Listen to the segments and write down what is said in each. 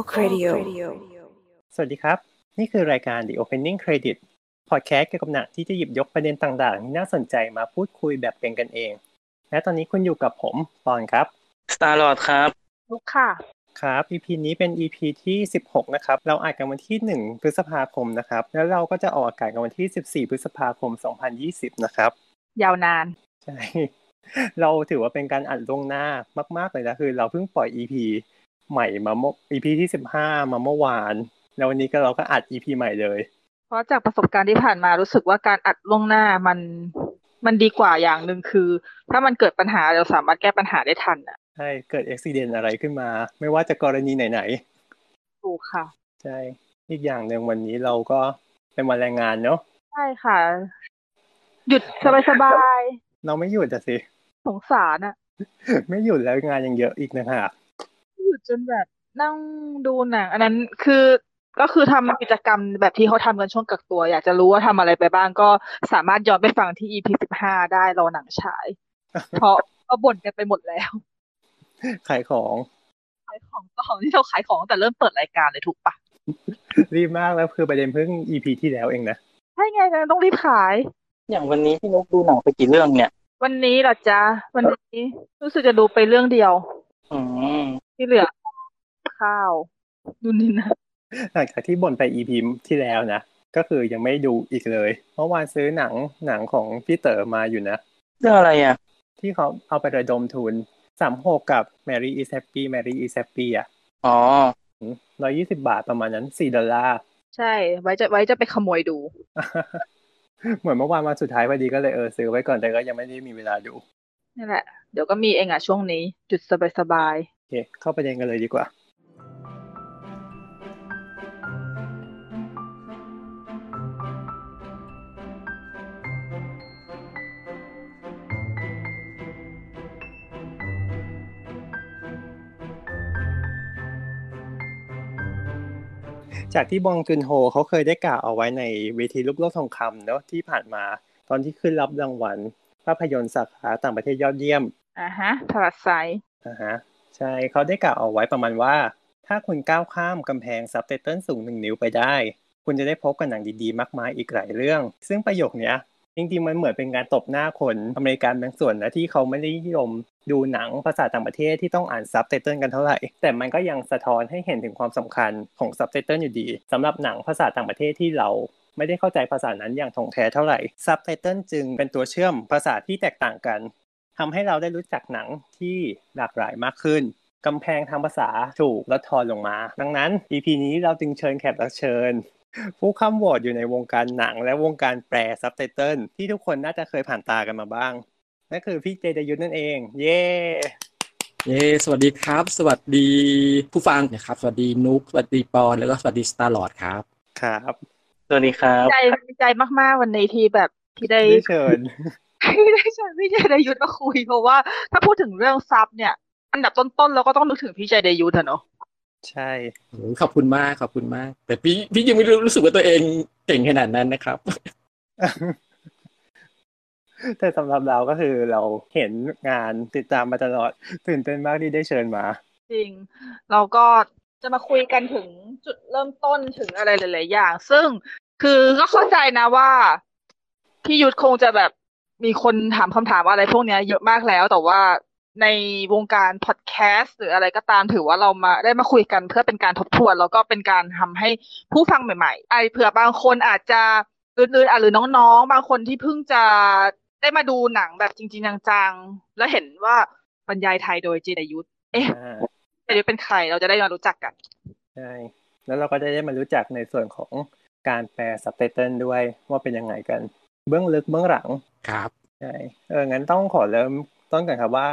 Folk Radio สวัสดีครับ นี่คือรายการ The Opening Credit พอดแคสต์เกี่ยวกับหนังที่จะหยิบยกประเด็นต่างๆ ที่น่าสนใจมาพูดคุยแบบเป็นกันเอง และตอนนี้คุณอยู่กับผมปอนครับสตาร์ลอดครับลูกค่ะ ครับ EP นี้เป็น EP ที่ 16 นะครับ เราอัดกันวันที่ 1 พฤษภาคมนะครับ แล้วเราก็จะออกอากาศกันวันที่ 14 พฤษภาคม 2020 นะครับ ยาวนาน ใช่ เราถือว่าเป็นการอัดล่วงหน้ามาก ๆ เลยนะ คือเราเพิ่งปล่อย EP ใหม่มาเมื่อ EP ที่15มาเมื่อวาน แล้ววันนี้ก็เราก็อัด EP ใหม่เลย เพราะจากประสบการณ์ที่ผ่านมารู้สึกว่าการอัดล่วงหน้ามันมันดีกว่าอย่างหนึ่งคือ ถ้ามันเกิดปัญหาเราสามารถแก้ปัญหาได้ทันอะใช่เกิดอุบิเหตุอะไรขึ้นมา ไม่ว่าจะกรณีไหนถูกค่ะๆใช่อีกอย่างหนึ่งวันนี้เราก็เป็นวันแรงงานเนาะใช่ค่ะ หยุดสบายเราไม่หยุดอะสิๆสงสารอะไม่หยุดแล้วงานยังเยอะอีกนะฮะหยุด จนแบบนั่งดูหนังอันนั้นคือก็คือทำกิจกรรมแบบที่เขาทำกันช่วงกักตัว อยากจะรู้ว่าทำอะไรไปบ้างก็สามารถย้อนไปฟังที่ EP สิบห้าได้รอหนังฉาย เพราะก็บ่นกันไปหมดแล้ว ขายของ ขายของต่อที่เราขายของตั้งแต่เริ่มเปิดรายการเลยถูกปะรีบมากแล้วคือประเด็นเพิ่ง EP ที่แล้วเองนะใช่ไงกันต้องรีบขาย อย่างวันนี้พี่นกดูหนังไปกี่เรื่องเนี่ย วันนี้เหรอจ๊ะวันนี้รู้สึกจะดูไปเรื่องเดียว อืม ที่เหลือข้าวดูนี่นะ หลังจากที่บ่นไป EP ที่แล้วนะ ก็คือยังไม่ดูอีกเลยเมื่อวานซื้อหนังหนังของพี่เต๋อมาอยู่นะเรื่องอะไรอะ ที่เขาเอาไประดมทุนสามหกกับ Mary is happy Mary is happy อะ อ๋อร้อยยี่สิบาทประมาณนั้นสี่ดอลลาร์ ใช่ ไว้จะไว้จะไปขโมยดู เหมือนเมื่อวานมาสุดท้ายพอดีก็เลยเออซื้อไว้ก่อนแต่ก็ยังไม่ได้มีเวลาดูนี่แหละ เดี๋ยวก็มีเองอะช่วงนี้ จุดสบายโอเคเข้าประเด็นกันเลยดีกว่า จากที่บองจุนโฮเขาเคยได้กล่าวเอาไว้ในเวทีลูกโลกทองคำเนาะที่ผ่านมาตอนที่ขึ้นรับรางวัลภาพยนตร์สาขาต่างประเทศยอดเยี่ยมๆอ่าฮะ Parasiteอ่าฮะ ใช่เขาได้กล่าวเอาไว้ประมาณว่า ถ้าคุณก้าวข้ามกำแพงซับไตเติลสูงหนึ่งนิ้วไปได้ คุณจะได้พบกับหนังดีๆ มากมายอีกหลายเรื่อง ซึ่งประโยคเนี้ยจริงๆมันเหมือนเป็นการตบหน้าคนอเมริกันบางส่วนนะที่เขาไม่ได้นิยมดูหนังภาษาต่างประเทศที่ต้องอ่านซับไตเติลกันเท่าไหร่ แต่มันก็ยังสะท้อนให้เห็นถึงความสำคัญของซับไตเติลอยู่ดีสำหรับหนังภาษาต่างประเทศที่เราไม่ได้เข้าใจภาษานั้นอย่างถ่องแท้เท่าไหร่ซับไตเติลจึงเป็นตัวเชื่อมภาษาที่แตกต่างกัน ทำให้เราได้รู้จักหนังที่หลากหลายมากขึ้นกำแพงทางภาษาถูกลดทอนลงมา ดังนั้น EP นี้เราจึงเชิญแขกรับเชิญ ผู้คร่ำหวอดอยู่ในวงการหนังและวงการแปลซับไตเติลที่ทุกคนน่าจะเคยผ่านตากันมาบ้างนั่นคือพี่เจไดยุทธนั่นเอง เย้เย้สวัสดีครับ สวัสดีผู้ฟังนะครับ สวัสดีนุกสวัสดีปอน แล้วก็สวัสดีสตาร์ลอดครับ ครับ สวัสดีครับ ใจดีใจมาก ๆ วันนี้ที่แบบที่ได้ได้เชิญ ที่ได้เชิญพี่เจไดยุทธมาคุยเพราะว่าถ้าพูดถึงเรื่องซับเนี่ยอันดับต้นๆเราก็ต้องนึกถึงพี่เจไดยุทธอะเนาะใช่โอ้ยขอบคุณมากขอบคุณมาก แต่พี่พี่ยังไม่รู้รู้สึกว่าตัวเองเก่งขนาดนั้นนะครับ แต่สำหรับเราก็คือเราเห็นงานติดตามมาตลอดตื่นเต้นมากที่ได้เชิญมา จริง เราก็จะมาคุยกันถึงจุดเริ่มต้นถึงอะไรหลาย ๆ อย่าง ซึ่งคือก็เข้าใจนะว่าพี่ยุทธคงจะแบบ มีคนถามคำถามอะไรพวกเนี้ยเยอะมากแล้ว แต่ว่าในวงการพอดแคสต์หรืออะไรก็ตามถือว่าเรามาได้มาคุยกันเพื่อเป็นการทบทวน แล้วก็เป็นการทำให้ผู้ฟังใหม่ๆไอเผื่อบางคนอาจจะลื่นๆอะหรือน้องๆ บางคนที่เพิ่งจะได้มาดูหนังแบบจริง ๆ จังๆ แล้วเห็นว่าบรรยายไทยโดยเจดยุทธเอ๊ะอ่าเจดยุทธเป็นใครเราจะได้มารู้จักกันใช่แล้วเราก็จะได้มารู้จักในส่วนของการแปลซับไตเติลด้วยว่าเป็นยังไงกัน เบื้องลึกเบื้องหลังครับใช่เอองั้นต้องขอเริ่มต้นกันครับว่า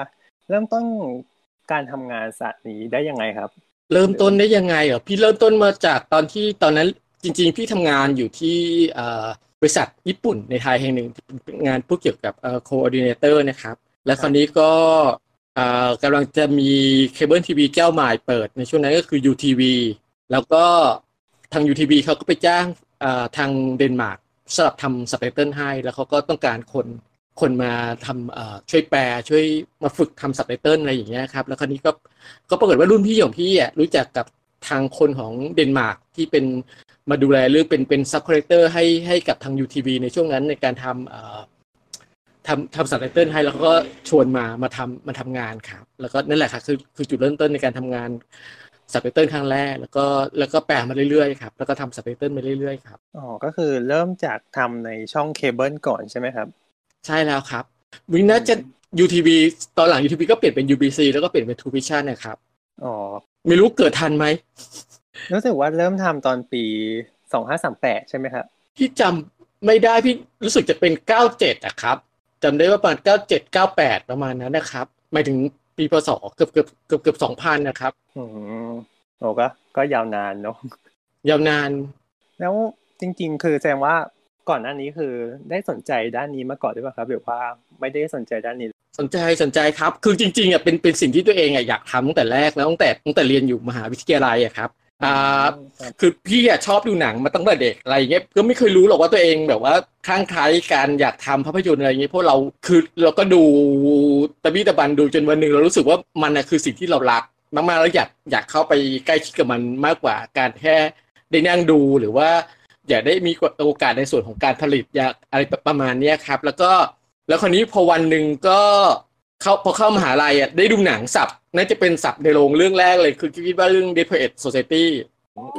เริ่มต้นการทำงานศาสตร์นี้ได้ยังไงครับ เริ่มต้นได้ยังไงเหรอพี่เริ่มต้นมาจากตอนที่ตอนนั้นจริง ๆ พี่ทำงานอยู่ที่เอ่อบริษัทญี่ปุ่นในไทยแห่งหนึ่งเป็นงานพวกเกี่ยวกับเอ่อ coordinator นะครับ และคราวนี้ก็เอ่อกำลังจะมีเคเบิลทีวีเจ้าใหม่เปิดในช่วงนั้นก็คือ UTV แล้วก็ทาง UTV เขาก็ไปจ้างเอ่อทางเดนมาร์ก สำหรับทำสับไตเติลให้ แล้วเขาก็ต้องการคนคนมาทำช่วยแปลช่วยมาฝึกทำสับไตเติลอะไรอย่างเงี้ยครับแล้วคราวนี้ก็ก็ปรากฏว่ารุ่นพี่ของพี่อะรู้จักกับทางคนของเดนมาร์กที่เป็นมาดูแลเรื่อเป็นเป็น subcontractor ให้ให้กับทาง UTV ในช่วงนั้นในการทำทำทำสับไตเติลให้แล้วก็ชวนมามาทำมาทำงานครับแล้วก็นั่นแหละครับคือคือจุดเริ่มต้นในการทำงาน สับไตเติลครั้งแรก แล้วก็แล้วก็แปลมาเรื่อยๆครับแล้วก็ทำสับไตเติลมาเรื่อยๆครับอ๋อก็คือเริ่มจากทำในช่องเคเบิลก่อนใช่ไหมครับ ใช่แล้วครับวิน่าจะ UTV ตอนหลัง UTV ก็เปลี่ยนเป็น UBC แล้วก็เปลี่ยนเป็น True Vision นะครับอ๋อไม่รู้เกิดทันไหมรู้สึกว่าเริ่มทำตอนปีสองห้าสามแปดใช่ไหมครับพี่จำไม่ได้พี่รู้สึกจะเป็น97อะครับจำได้ว่าประมาณ97 98ประมาณนั้นนะครับหมายถึง ปีพศเกือบเกือบเกือบเกือบ2,000นะครับอืมโอ้ก็ก็ยาวนานเนาะยาวนาน แล้วจริง ๆ คือแสดงว่าก่อนหน้านี้คือได้สนใจด้านนี้มาก่อนหรือเปล่าครับหรือว่าไม่ได้สนใจด้านนี้ สนใจสนใจครับ คือจริงๆอะเป็นเป็นสิ่งที่ตัวเองอะอยากทำตั้งแต่แรกแล้วตั้งแต่ตั้งแต่เรียนอยู่มหาวิทยาลัยอะครับอ่า ครับคือพี่อะชอบดูหนังมาตั้งแต่เด็กอะไรเงี้ยก็ไม่เคยรู้หรอกว่าตัวเองแบบว่าข้างใคล้ายการอยากทำภาพยนตร์อะไรเงี้ยเพราะเราคือเราก็ดูตะบี้ตะบันดูจนวันหนึ่งเรารู้สึกว่ามันอะคือสิ่งที่เรารักมากๆแล้วอยากอยากเข้าไปใกล้ชิดกับมันมากกว่าการแค่ได้นั่งดูหรือว่าอยากได้มีโอกาสในส่วนของการผลิตอยากอะไรประมาณเนี้ยครับ แล้วก็แล้วคราวนี้พอวันหนึ่งก็เข้าพอเข้ามหาลัยอะได้ดูหนังสับ น่าจะเป็นสับในโรงเรื่องแรกเลย คือคิดว่าเรื่อง d e p r e t Society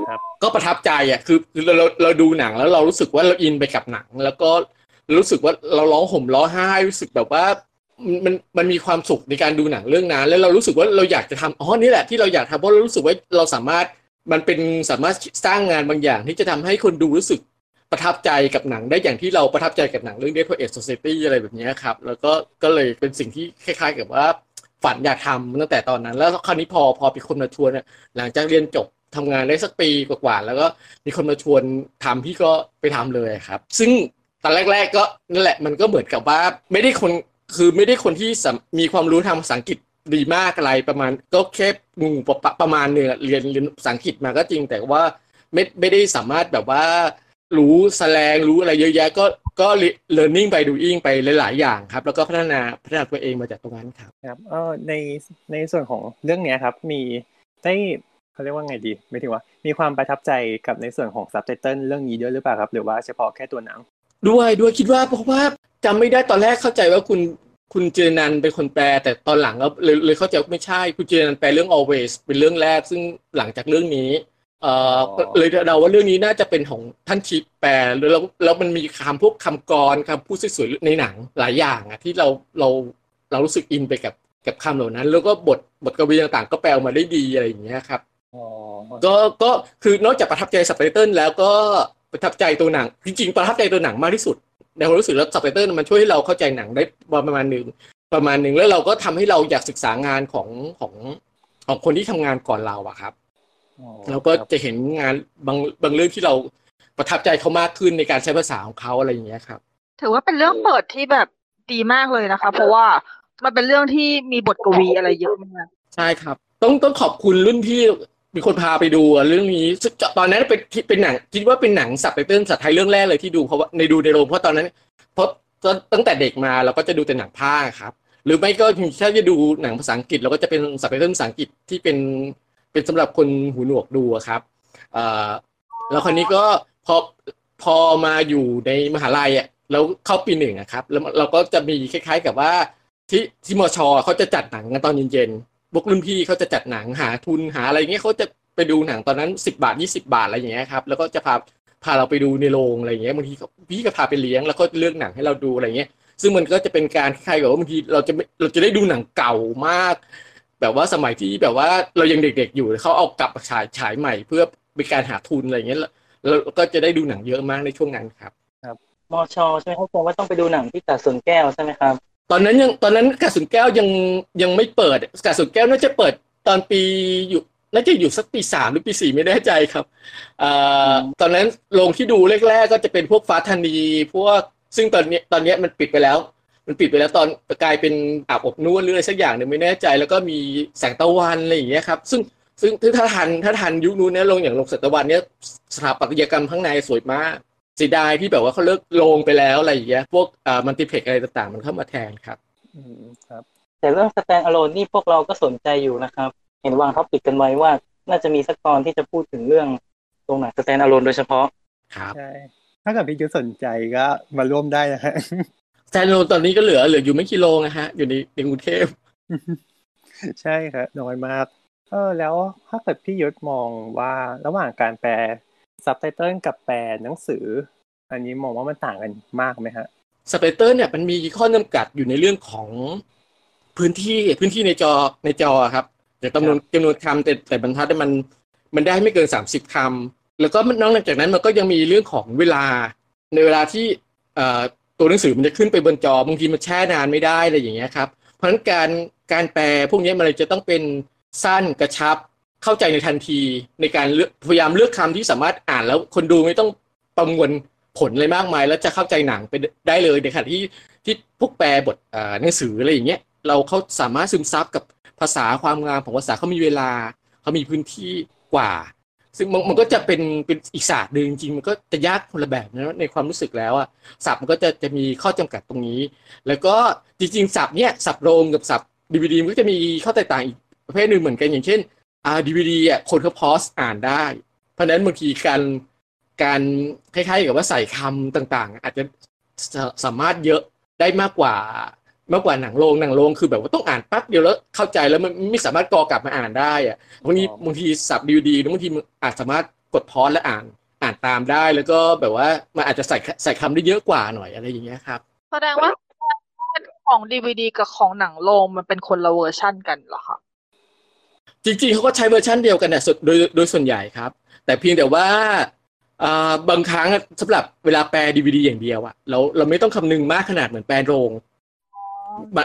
ครับก็ประทับใจอะคือคือเราเราเราดูหนังแล้วเรารู้สึกว่าเราอินไปกับหนัง แล้วก็รู้สึกว่าเราร้องห่มร้องไห้รู้สึกแบบว่ามันมันมันมีความสุขในการดูหนังเรื่องนั้น แล้วเรารู้สึกว่าเราอยากจะทำอ๋อนี่แหละที่เราอยากทำเพราะเรารู้สึกว่าเราสามารถมันเป็นสามารถสร้างงานบางอย่าง ที่จะทำให้คนดูรู้สึกประทับใจกับหนังได้อย่างที่เราประทับใจกับหนังเรื่อง d e p r e t Society อะไรแบบเนี้ยครับ แล้วก็ก็เลยเป็นสิ่งที่คล้าย ๆ กับว่า ฝันอยากทำตั้งแต่ตอนนั้น แล้วคราวนี้พอพอมีคนมาชวนเนี่ยหลังจากเรียนจบทำงานได้สักปีกว่าๆแล้วก็มีคนมาชวนทำพี่ก็ไปทำเลยครับ ซึ่งตอนแรก ๆ ก็นั่นแหละมันก็เหมือนกับว่าไม่ได้คนคือไม่ได้คนที่มีความรู้ทางภาษาอังกฤษดีมากอะไรประมาณก็แค่งูประประมาณหนึ่งอเรียนเรียนภาษาอังกฤษมาก็จริง แต่ว่าไม่ไม่ได้สามารถแบบว่า รู้แสลงรู้อะไรเยอะแยะก็ก็ learning by doing ไปหลาย ๆ อย่างครับ แล้วก็พัฒนาพัฒนาตัวเองมาจากตรงนั้นครับครับเออในในส่วนของเรื่องเนี้ยครับ มีได้เขาเรียกว่าไงดีไม่ถึงว่า มีความประทับใจกับในส่วนของซับไตเติลเรื่องนี้ด้วยหรือเปล่าครับ หรือว่าเฉพาะแค่ตัวหนัง ด้วยด้วยคิดว่าเพราะว่าจำไม่ได้ตอนแรกเข้าใจว่าคุณคุณเจรนันเป็นคนแปล แต่ตอนหลังก็เลยเลยเข้าใจว่าไม่ใช่คุณเจรนันแปลเรื่อง always เป็นเรื่องแรก ซึ่งหลังจากเรื่องนี้ เอ่ออ๋อเลยเดาว่าเรื่องนี้น่าจะเป็นของท่านชิปแปลแล้วแล้วแล้วมันมีคำพวกคำกรคำพูดสวยๆในหนังหลายอย่างอะที่เราเราเรารู้สึกอินไปกับกับคำเหล่านั้น แล้วก็บทบทกวีต่างๆ ก็แปลออกมาได้ดีอะไรอย่างเงี้ยครับอ๋อก็ก็คือนอกจากประทับใจสับไตเติลแล้วก็ประทับใจตัวหนัง จริงๆประทับใจตัวหนังมากที่สุดในความรู้สึกแล้วสับไตเติลมันช่วยให้เราเข้าใจหนังได้ประมาณหนึ่งประมาณหนึ่งแล้วเราก็ทำให้เราอยากศึกษางานของของของคนที่ทำงานก่อนเราอะครับ อ๋อเราก็ครับจะเห็นงานบางบางเรื่องที่เราประทับใจเขามากขึ้นในการใช้ภาษาของเขาอะไรอย่างเงี้ยครับ ถือว่าเป็นเรื่องเปิดที่แบบดีมากเลยนะคะ เพราะว่ามันเป็นเรื่องที่มีบทกวีอะไรเยอะมากใช่ครับ ต้องต้องขอบคุณรุ่นพี่มีคนพาไปดูอะเรื่องนี้ซึ่งตอนนั้นเป็นเป็นหนังคิดว่าเป็นหนังสับไตเติลสับไทยเรื่องแรกเลยที่ดูเพราะว่าในดูในโรงเพราะตอนนั้นเพราะตั้งแต่เด็กมาเราก็จะดูแต่หนังภาคครับ หรือไม่ก็ถ้าจะดูหนังภาษาอังกฤษเราก็จะเป็นสับไตเติลภาษาอังกฤษที่เป็น เป็นสำหรับคนหูหนวกดูครับเอแล้วคราวนี้ก็พอพอมาอยู่ในมหาลัยอะแล้วเข้าปีหนึ่งครับ แล้วเราก็จะมีคล้าย ๆ กับว่าที่ที่มชเขาจะจัดหนังกันตอนเย็นๆพวกรุ่นพี่เขาจะจัดหนังหาทุนหาอะไรเงี้ยเขาจะไปดูหนังตอนนั้นสิบาทยี่สิบาทอะไรอย่างเงี้ยครับแล้วก็จะพาพาเราไปดูในโรงอะไรอย่างเงี้ยบางทีเขาพี่ก็พาไปเลี้ยงแล้วก็เลือกหนังให้เราดูอะไรเงี้ยซึ่งมันก็จะเป็นการคล้ายๆกับว่าบางทีเราจะไม่เราจะได้ดูหนังเก่ามาก แบบว่าสมัยที่แบบว่าเรายังเด็กๆอยู่เขาเอากลับมาฉายฉายใหม่ เพื่อเป็นการหาทุนอะไรอย่างเงี้ยแล้วแล้วก็จะได้ดูหนังเยอะมากในช่วงนั้นครับมอชอใช่ไหมเขาบอกว่าต้องไปดูหนังที่ตาดสวนแก้วใช่ไหมครับ ตอนนั้นยังตอนนั้นกาสุนแก้วยังยังไม่เปิดกาสุนแก้วน่าจะเปิดตอนปีอยู่น่าจะอยู่สักปีสามหรือปีสี่ไม่แน่ใจครับอ่าตอนนั้นโรงที่ดูแรกๆ ก็จะเป็นพวกฟ้าธานีพวกซึ่งตอนนี้ตอนนี้มันปิดไปแล้ว มันปิดไปแล้วตอนกลายเป็นอาบอบนวดหรืออะไรสักอย่างหนึ่งไม่แน่ใจ แล้วก็มีแสงตะวันอะไรอย่างเงี้ยครับซึ่งซึ่งถ้าทันถ้าทันยุคนู้นเนี่ยโรงอย่างโรงแสงตะวันเนี่ยสถาปัตยกรรมข้างในสวยมากเสียดายที่แบบว่าเขาเลิกโรงไปแล้วอะไรอย่างเงี้ยพวกอ่า multiplex อะไรต่างๆ มันเข้ามาแทนครับอืมครับ แต่เรื่อง stand alone นี่พวกเราก็สนใจอยู่นะครับ เห็นวาง topic กันไว้ว่า น่าจะมีสักตอนที่จะพูดถึงเรื่องโรงหนัง stand alone โดยเฉพาะครับใช่ถ้าเกิดพี่ยุทธสนใจก็มาร่วมได้นะฮะ stand alone ตอนนี้ก็เหลือเหลืออยู่ไม่กี่โรงนะฮะ อยู่ในในกรุงเทพใช่ครับน้อยมาก เออ แล้วถ้าเกิดพี่ยุทธมองว่าระหว่างการแปลซับไตเติลกับแปลหนังสือ อันนี้มองว่ามันต่างกันมากไหมฮะสเปเตอร์เนี่ยมันมีข้อจำกัดอยู่ในเรื่องของพื้นที่พื้นที่ในจอในจอครับแต่จำนวนจำนวนคำแต่แต่บรรทัดเนี่ยมันมันได้ไม่เกินสามสิบคำแล้วก็นอกจากนั้นมันก็ยังมีเรื่องของเวลาในเวลาที่เอ่อ ตัวหนังสือมันจะขึ้นไปบนจอบางทีมันแช่นานไม่ได้อะไรอย่างเงี้ยครับ เพราะฉะนั้นการการแปลพวกนี้มันเลยจะต้องเป็นสั้นกระชับเข้าใจในทันทีในการเลือกพยายามเลือกคำที่สามารถอ่านแล้วคนดูไม่ต้องประมวลผลอะไรมากมาย แล้วจะเข้าใจหนังไปได้เลยในขณะที่ที่พวกแปลบทหนังสืออะไรอย่างเงี้ยเราเขาสามารถซึมซับกับภาษาความงามของภาษาเขามีเวลาเขามีพื้นที่กว่า ซึ่งมันมันก็จะเป็นเป็นอีกศาสตร์หนึ่งจริงๆมันก็จะยากคนละแบบนะในความรู้สึกแล้วอะศัพท์มันก็จะจะมีข้อจำกัดตรงนี้ แล้วก็จริงๆศัพท์เนี้ยศัพท์โรงกับศัพท์ดีวดีมันก็จะมีข้อแตกต่างอีกประเภทหนึ่งเหมือนกันอย่างเช่นอ่าดีวดีอะคนเขาพอสอ่านได้ เพราะนั้นบางทีการการคล้ายๆกับว่าใส่คำต่างๆ อาจจะสามารถเยอะได้มากกว่า มากกว่าหนังโรงหนังโรงคือแบบว่าต้องอ่านแปั๊บเดียวแล้วเข้าใจแล้วมันไม่สามารถกอกลับมาอ่านได้อะบางทีอ๋อบางทีสับดีวดีบางทีมันอาจสามารถกด pause และอ่านอ่านตามได้แล้วก็แบบว่ามันอาจจะใส่ใส่คำได้เยอะกว่าหน่อยอะไรอย่างเงี้ยครับแสดงว่าของดีวีดีกับของหนังโรงมันเป็นคนละเวอร์ชั่นกันเหรอคะจริงๆเขาก็ใช้เวอร์ชันเดียวกันเนี่ยส่วนโดยโดยส่วนใหญ่ครับ แต่เพียงแต่ว่าอ่าบางครั้งอะสำหรับเวลาแปลดีวีดีอย่างเดียวอะเราเราไม่ต้องคำนึงมากขนาดเหมือนแปลโรงอะ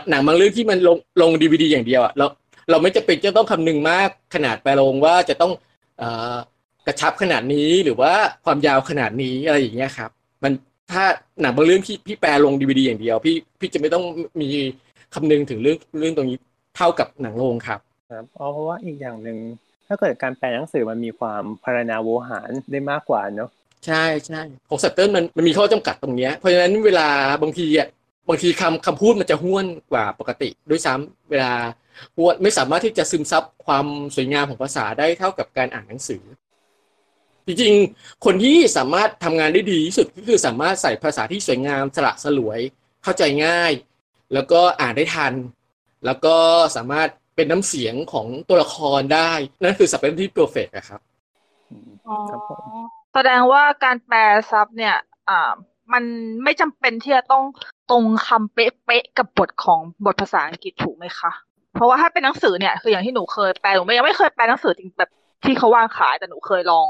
หนังบางเรื่องที่มันลงลงดีวีดีอย่างเดียวอะเราเราไม่จะเป็นจะต้องคำนึงมากขนาดแปลโรงว่าจะต้องเอ่อกระชับขนาดนี้หรือว่าความยาวขนาดนี้อะไรอย่างเงี้ยครับ มันถ้าหนังบางเรื่องที่พี่แปลลงดีวดีอย่างเดียว พี่พี่จะไม่ต้องมีคำนึงถึงเรื่องเรื่องตรงนี้เท่ากับหนังโรงครับครับอ๋อเพราะว่าอีกอย่างหนึ่งถ้าเกิดการแปลหนังสือมันมีความพารณาโวหารได้มากกว่าเนาะใช่ใช่ของสัตเติลมันมันมีข้อจำกัดตรงเนี้ยเพราะฉะนั้นเวลาบางทีอะ บางทีคำคำพูดมันจะห้วนกว่าปกติ ด้วยซ้ำเวลาห้วนไม่สามารถที่จะซึมซับความสวยงามของภาษาได้เท่ากับการอ่านหนังสือ จริงๆ คนที่สามารถทำงานได้ดีที่สุดก็คือสามารถใส่ภาษาที่สวยงามสละสลวย เข้าใจง่าย แล้วก็อ่านได้ทัน แล้วก็สามารถเป็นน้ำเสียงของตัวละครได้ นั่นคือซับเป็นที่ perfect ครับอ๋อแสดงว่าการแปลซับเนี่ยอ่า มันไม่จำเป็นที่จะต้องตรงคำเป๊ะๆกับบทของบทภาษาอังกฤษถูกไหมคะ เพราะว่าถ้าเป็นหนังสือเนี่ยคืออย่างที่หนูเคยแปลหนูไม่ยังไม่เคยแปลหนังสือจริงแบบที่เขาวางขายแต่หนูเคยลอง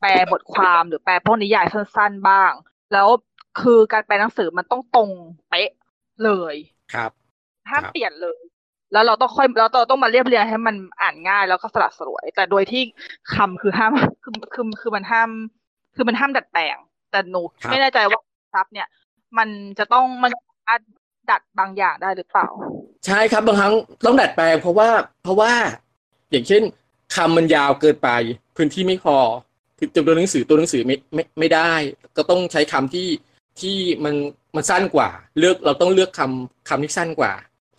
แปลบทความหรือแปลพวกนิยายสั้น ๆ บ้าง แล้วคือการแปลหนังสือมันต้องตรงเป๊ะเลยครับห้ามครับเปลี่ยนเลย แล้วเราต้องค่อยแล้วเราต้องมาเรียบเรียงให้มันอ่านง่ายแล้วก็สลัดสลวย แต่โดยที่คำคือห้ามคือคือคือมันห้าม คือมันห้ามดัดแปลง แต่หนูครับไม่แน่ใจว่า ซับเนี่ย มันจะต้องมันสามารถดัดบางอย่างได้หรือเปล่า ใช่ครับบางครั้งต้องดัดแปลงเพราะว่า เพราะว่า อย่างเช่นคำมันยาวเกินไป พื้นที่ไม่พอคือจำนวนหนังสือตัวหนังสือไม่ไม่ไม่ได้ ก็ต้องใช้คำที่ที่มันมันสั้นกว่า เลือกเราต้องเลือกคำคำที่สั้นกว่า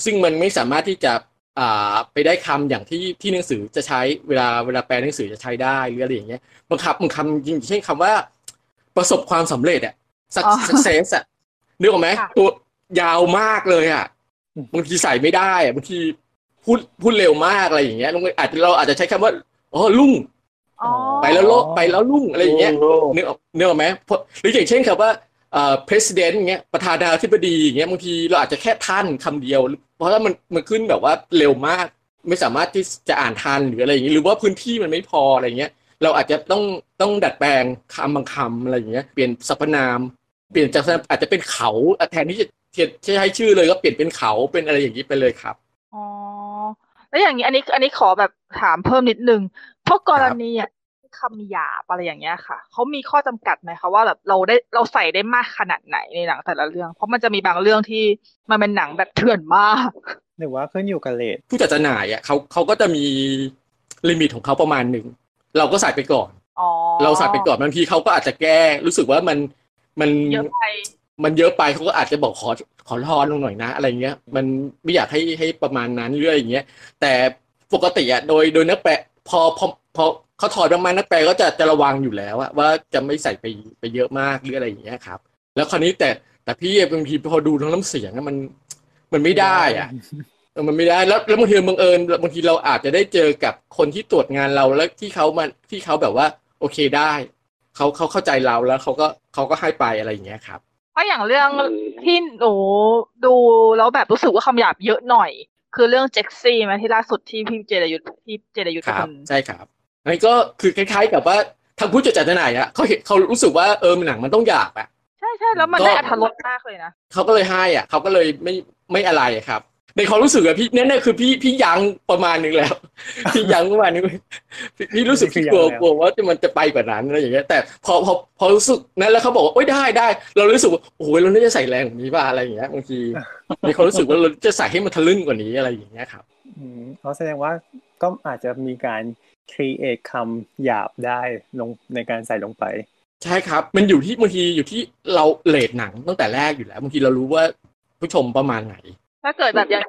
ซึ่งมันไม่สามารถที่จะอ่าไปได้คำอย่างที่ที่หนังสือจะใช้เวลาเวลาแปลหนังสือจะใช้ได้หรืออะไรอย่างเงี้ยบางคำบางคำจริงเช่นคำว่า ประสบความสำเร็จอะ อ๋อ success อะนึกออกไหมค่ะตัวยาวมากเลยอะบางทีใส่ไม่ได้อะบางทีพูดพูดเร็วมากอะไรอย่างเงี้ยลงอาจจะเราอาจจะใช้คำว่าอ๋อลุ่งอ๋อไปแล้วโลกไปแล้วลุ่งอะไรอย่างเงี้ยโอ้นึกออกนึกออกไหมเพราะหรืออย่างเช่นครับว่าเอ่อ president อย่างเงี้ยประธานาธิบดีอย่างเงี้ยบางทีเราอาจจะแค่ท่านคำเดียว เพราะว่ามันมันขึ้นแบบว่าเร็วมาก ไม่สามารถที่จะอ่านทันหรืออะไรอย่างเงี้ยหรือว่าพื้นที่มันไม่พออะไรเงี้ย เราอาจจะต้องต้องดัดแปลงคำบางคำอะไรอย่างเงี้ยเปลี่ยนสรรพนาม เปลี่ยนจากอาจจะเป็นเขาแทนที่จะจะใช้ชื่อเลยก็เปลี่ยนเป็นเขาเป็นอะไรอย่างนี้ไปเลยครับอ๋อแล้วอย่างนี้อันนี้อันนี้ขอแบบถามเพิ่มนิดนึงพวกกรณีอะคำหยาบอะไรอย่างเงี้ยค่ะเขามีข้อจำกัดไหมคะว่าแบบเราได้เราใส่ได้มากขนาดไหนในหนังแต่ละเรื่อง เพราะมันจะมีบางเรื่องที่มันเป็นหนังแบบเถื่อนมากหรือว่าขึ้นอยู่กับเลทผู้จัดจำหน่ายอะเขาเขาก็จะมีลิมิตของเขาประมาณหนึ่งเราก็ใส่ไปก่อนอ๋อเราใส่ไปก่อนบางทีเขาก็อาจจะแก้รู้สึกว่ามัน มันเยอะไปมันเยอะไปเขาก็อาจจะบอกขอขอทอนลงหน่อยนะ อะไรเงี้ย มันไม่อยากให้ให้ประมาณนั้นเรื่อยอย่างเงี้ย แต่ปกติอะโดยโดยนักแปลพอพอพอเขาถอดออกมานักแปลก็จะจะระวังอยู่แล้วอะว่าจะไม่ใส่ไปไปเยอะมากหรืออะไรอย่างเงี้ยครับ แล้วคราวนี้แต่แต่พี่บางทีพอดูทั้งน้ำเสียงอะมันมันไม่ได้อะเออมันไม่ได้แล้วแล้วบางทีบังเอิญบางทีเราอาจจะได้เจอกับคนที่ตรวจงานเราแล้วที่เขามาที่เขาแบบว่า โอเคได้ เขาเขาเข้าใจเราแล้วเขาก็เขาก็ให้ไปอะไรอย่างเงี้ยครับเพราะอย่างเรื่องที่หนูดูแล้วแบบรู้สึกว่าคำหยาบเยอะหน่อย คือเรื่องเจ็กซี่ไหมที่ล่าสุดที่พี่เจดยุทธที่เจดยุทธครัเป็บนใช่ครับอันนี้ก็คือคล้าย ๆ กับว่าทางผู้จัดจำหน่ายอะเขาเห็นเขารู้สึกว่าเออหนังมันต้องหยาบอะใช่ใช่แล้วมันก็ได้อรรถรสมากเลยนะเขาก็เลยให้อะเขาก็เลยไม่ไม่อะไรอะครับ ในความรู้สึกอะพี่นั่นๆคือพี่พี่ยั้งประมาณนึงแล้ว พี่ยั้งประมาณนึงพี่พี่รู้สึกพี่กลัวกลัวว่ามันจะไปกว่านั้นอะไรอย่างเงี้ยแต่พอพอพอรู้สึกนั้นแล้วเขาบอกว่าโอ๊ยได้ได้ เรารู้สึกว่าโอ้ยเราน่าจะใส่แรงกว่านี้ป่ะอะไรอย่างเงี้ยบางทีมีความรู้สึกว่าเราจะใส่ให้มันทะลึ่งกว่านี้อะไรอย่างเงี้ยครับอืมเขาแสดงว่าก็อาจจะมีการครีเอทคำหยาบได้ลงในการใส่ลงไปใช่ครับ มันอยู่ที่บางทีอยู่ที่เราเลทหนังตั้งแต่แรกอยู่แล้วบางทีเรารู้ว่าผู้ชมประมาณไหน ถ้าเกิดแบบอย่าง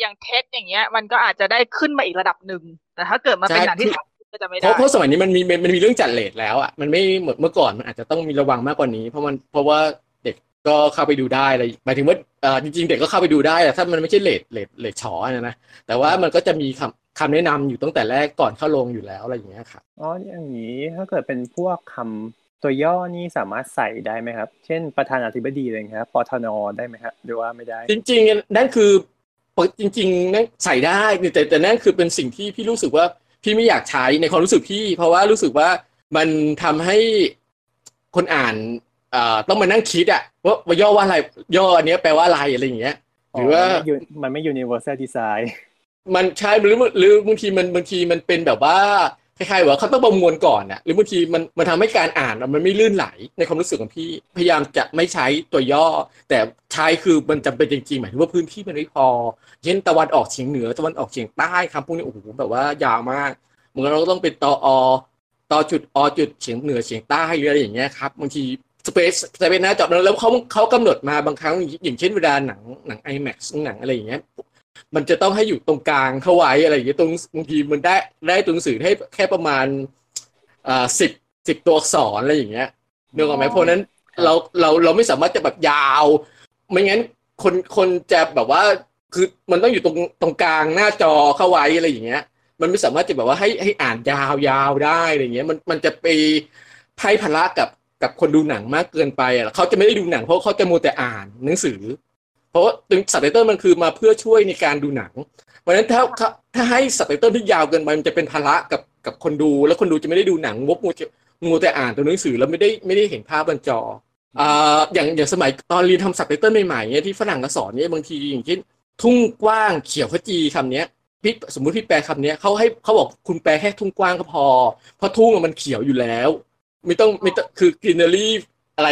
อย่างเท็ดอย่างเงี้ย มันก็อาจจะได้ขึ้นมาอีกระดับหนึ่งแต่ถ้าเกิดมาเป็นใช่หนังที่คือสามก็จะไม่เพได้ราะเพราะสมัยนี้มันมีมันมีเรื่องจัดเลทแล้วอะมันไม่เหมือนเมื่อก่อนมันอาจจะต้องมีระวังมากกว่านี้ เพราะมันเพราะว่าเด็กก็เข้าไปดูได้อะไรหมายถึงว่าเอ่อจริงๆ เด็กก็เข้าไปดูได้แต่ถ้ามันไม่ใช่เลทเลทเลทฉอนะนะแต่ว่ามันก็จะมีคำคำแนะนำอยู่ตั้งแต่แรกก่อนเข้าลงอยู่แล้วอะไรอย่างเงี้ยครับอ๋ออย่างนี้ถ้าเกิดเป็นพวกคำ ตัวย่อนี่สามารถใส่ได้ไหมครับ เช่นประธานาธิบดีอะไรอย่างเงี้ยครับปทนได้ไหมครับหรือว่าไม่ได้ จริงๆนั่นคือจริงๆนั่นใส่ได้แต่แต่นั่นคือเป็นสิ่งที่พี่รู้สึกว่าพี่ไม่อยากใช้ในความรู้สึกพี่ เพราะว่ารู้สึกว่ามันทำให้คนอ่านเอ่อต้องมานั่งคิดอะว่าว่าย่อว่าอะไรย่ออันเนี้ยแปลว่าอะไรอะไรอย่างเงี้ย หรือว่ามันไม่ uni- มันไม่ universal design มันใช่หรือหรือบางทีมันบางทีมันเป็นแบบว่า คล้ายๆว่าเขาต้องประมวลก่อนน่ะหรือบางทีมันมันทำให้การอ่านมันไม่ลื่นไหลในความรู้สึกของพี่พยายามจะไม่ใช้ตัวย่อ แต่ใช้คือมันจำเป็นจริงๆหมายถึงว่าพื้นที่มันไม่พอ เช่นตะวันออกเฉียงเหนือตะวันออกเฉียงใต้คำพวกนี้โอ้โหแบบว่ายาวมากมันก็ต้องเป็นตออตอจุดอจุดเฉียงเหนือเฉียงใต้หรืออะไรอย่างเงี้ยครับบางทีสเปซสเปซหน้าจอแล้วเขาเขากำหนดมาบางครั้งอย่างเช่นเวลาหนังหนัง IMAX หนังอะไรอย่างเงี้ย มันจะต้องให้อยู่ตรงกลางเข้าไว้อะไรอย่างเงี้ยตรงบางทีมันได้ได้ตัวหนังสือให้แค่ประมาณอ่าสิบสิบตัวอักษรอะไรอย่างเงี้ยนึกออกไหมเพราะฉะนั้นเราเราเราไม่สามารถจะแบบยาว ไม่งั้นคนคนจะแบบว่าคือมันต้องอยู่ตรงตรงกลางหน้าจอเข้าไว้อะไรอย่างเงี้ย มันไม่สามารถจะแบบว่าให้ให้อ่านยาวยาวได้อะไรอย่างเงี้ย มันมันจะไปให้พละกับกับคนดูหนังมากเกินไปอะเขาจะไม่ได้ดูหนังเพราะเขาจะมัวแต่อ่านหนังสือ เพราะว่าสับไตเติลมันคือมาเพื่อช่วยในการดูหนังเพราะฉะนั้นถ้าถ้าถ้าให้สับไตเติลที่ยาวเกินไปมันจะเป็นภาระกับกับคนดู แล้วคนดูจะไม่ได้ดูหนังงบมัวจะมัวแต่อ่านตัวหนังสือแล้วไม่ได้ไม่ได้เห็นภาพบนจออ่าอย่างอย่างสมัยตอนเรียนทำสับไตเติลใหม่ๆเนี่ยที่ฝรั่งก็สอนเนี่ยบางทีอย่างเช่นทุ่งกว้างเขียวขจีคำเนี้ยพี่สมมุติพี่แปลคำเนี้ยเขาให้เขาบอกคุณแปลแค่ทุ่งกว้างก็พอ เพราะทุ่งอะมันเขียวอยู่แล้ว ไม่ต้องไม่ต้องคือ greenery อะไร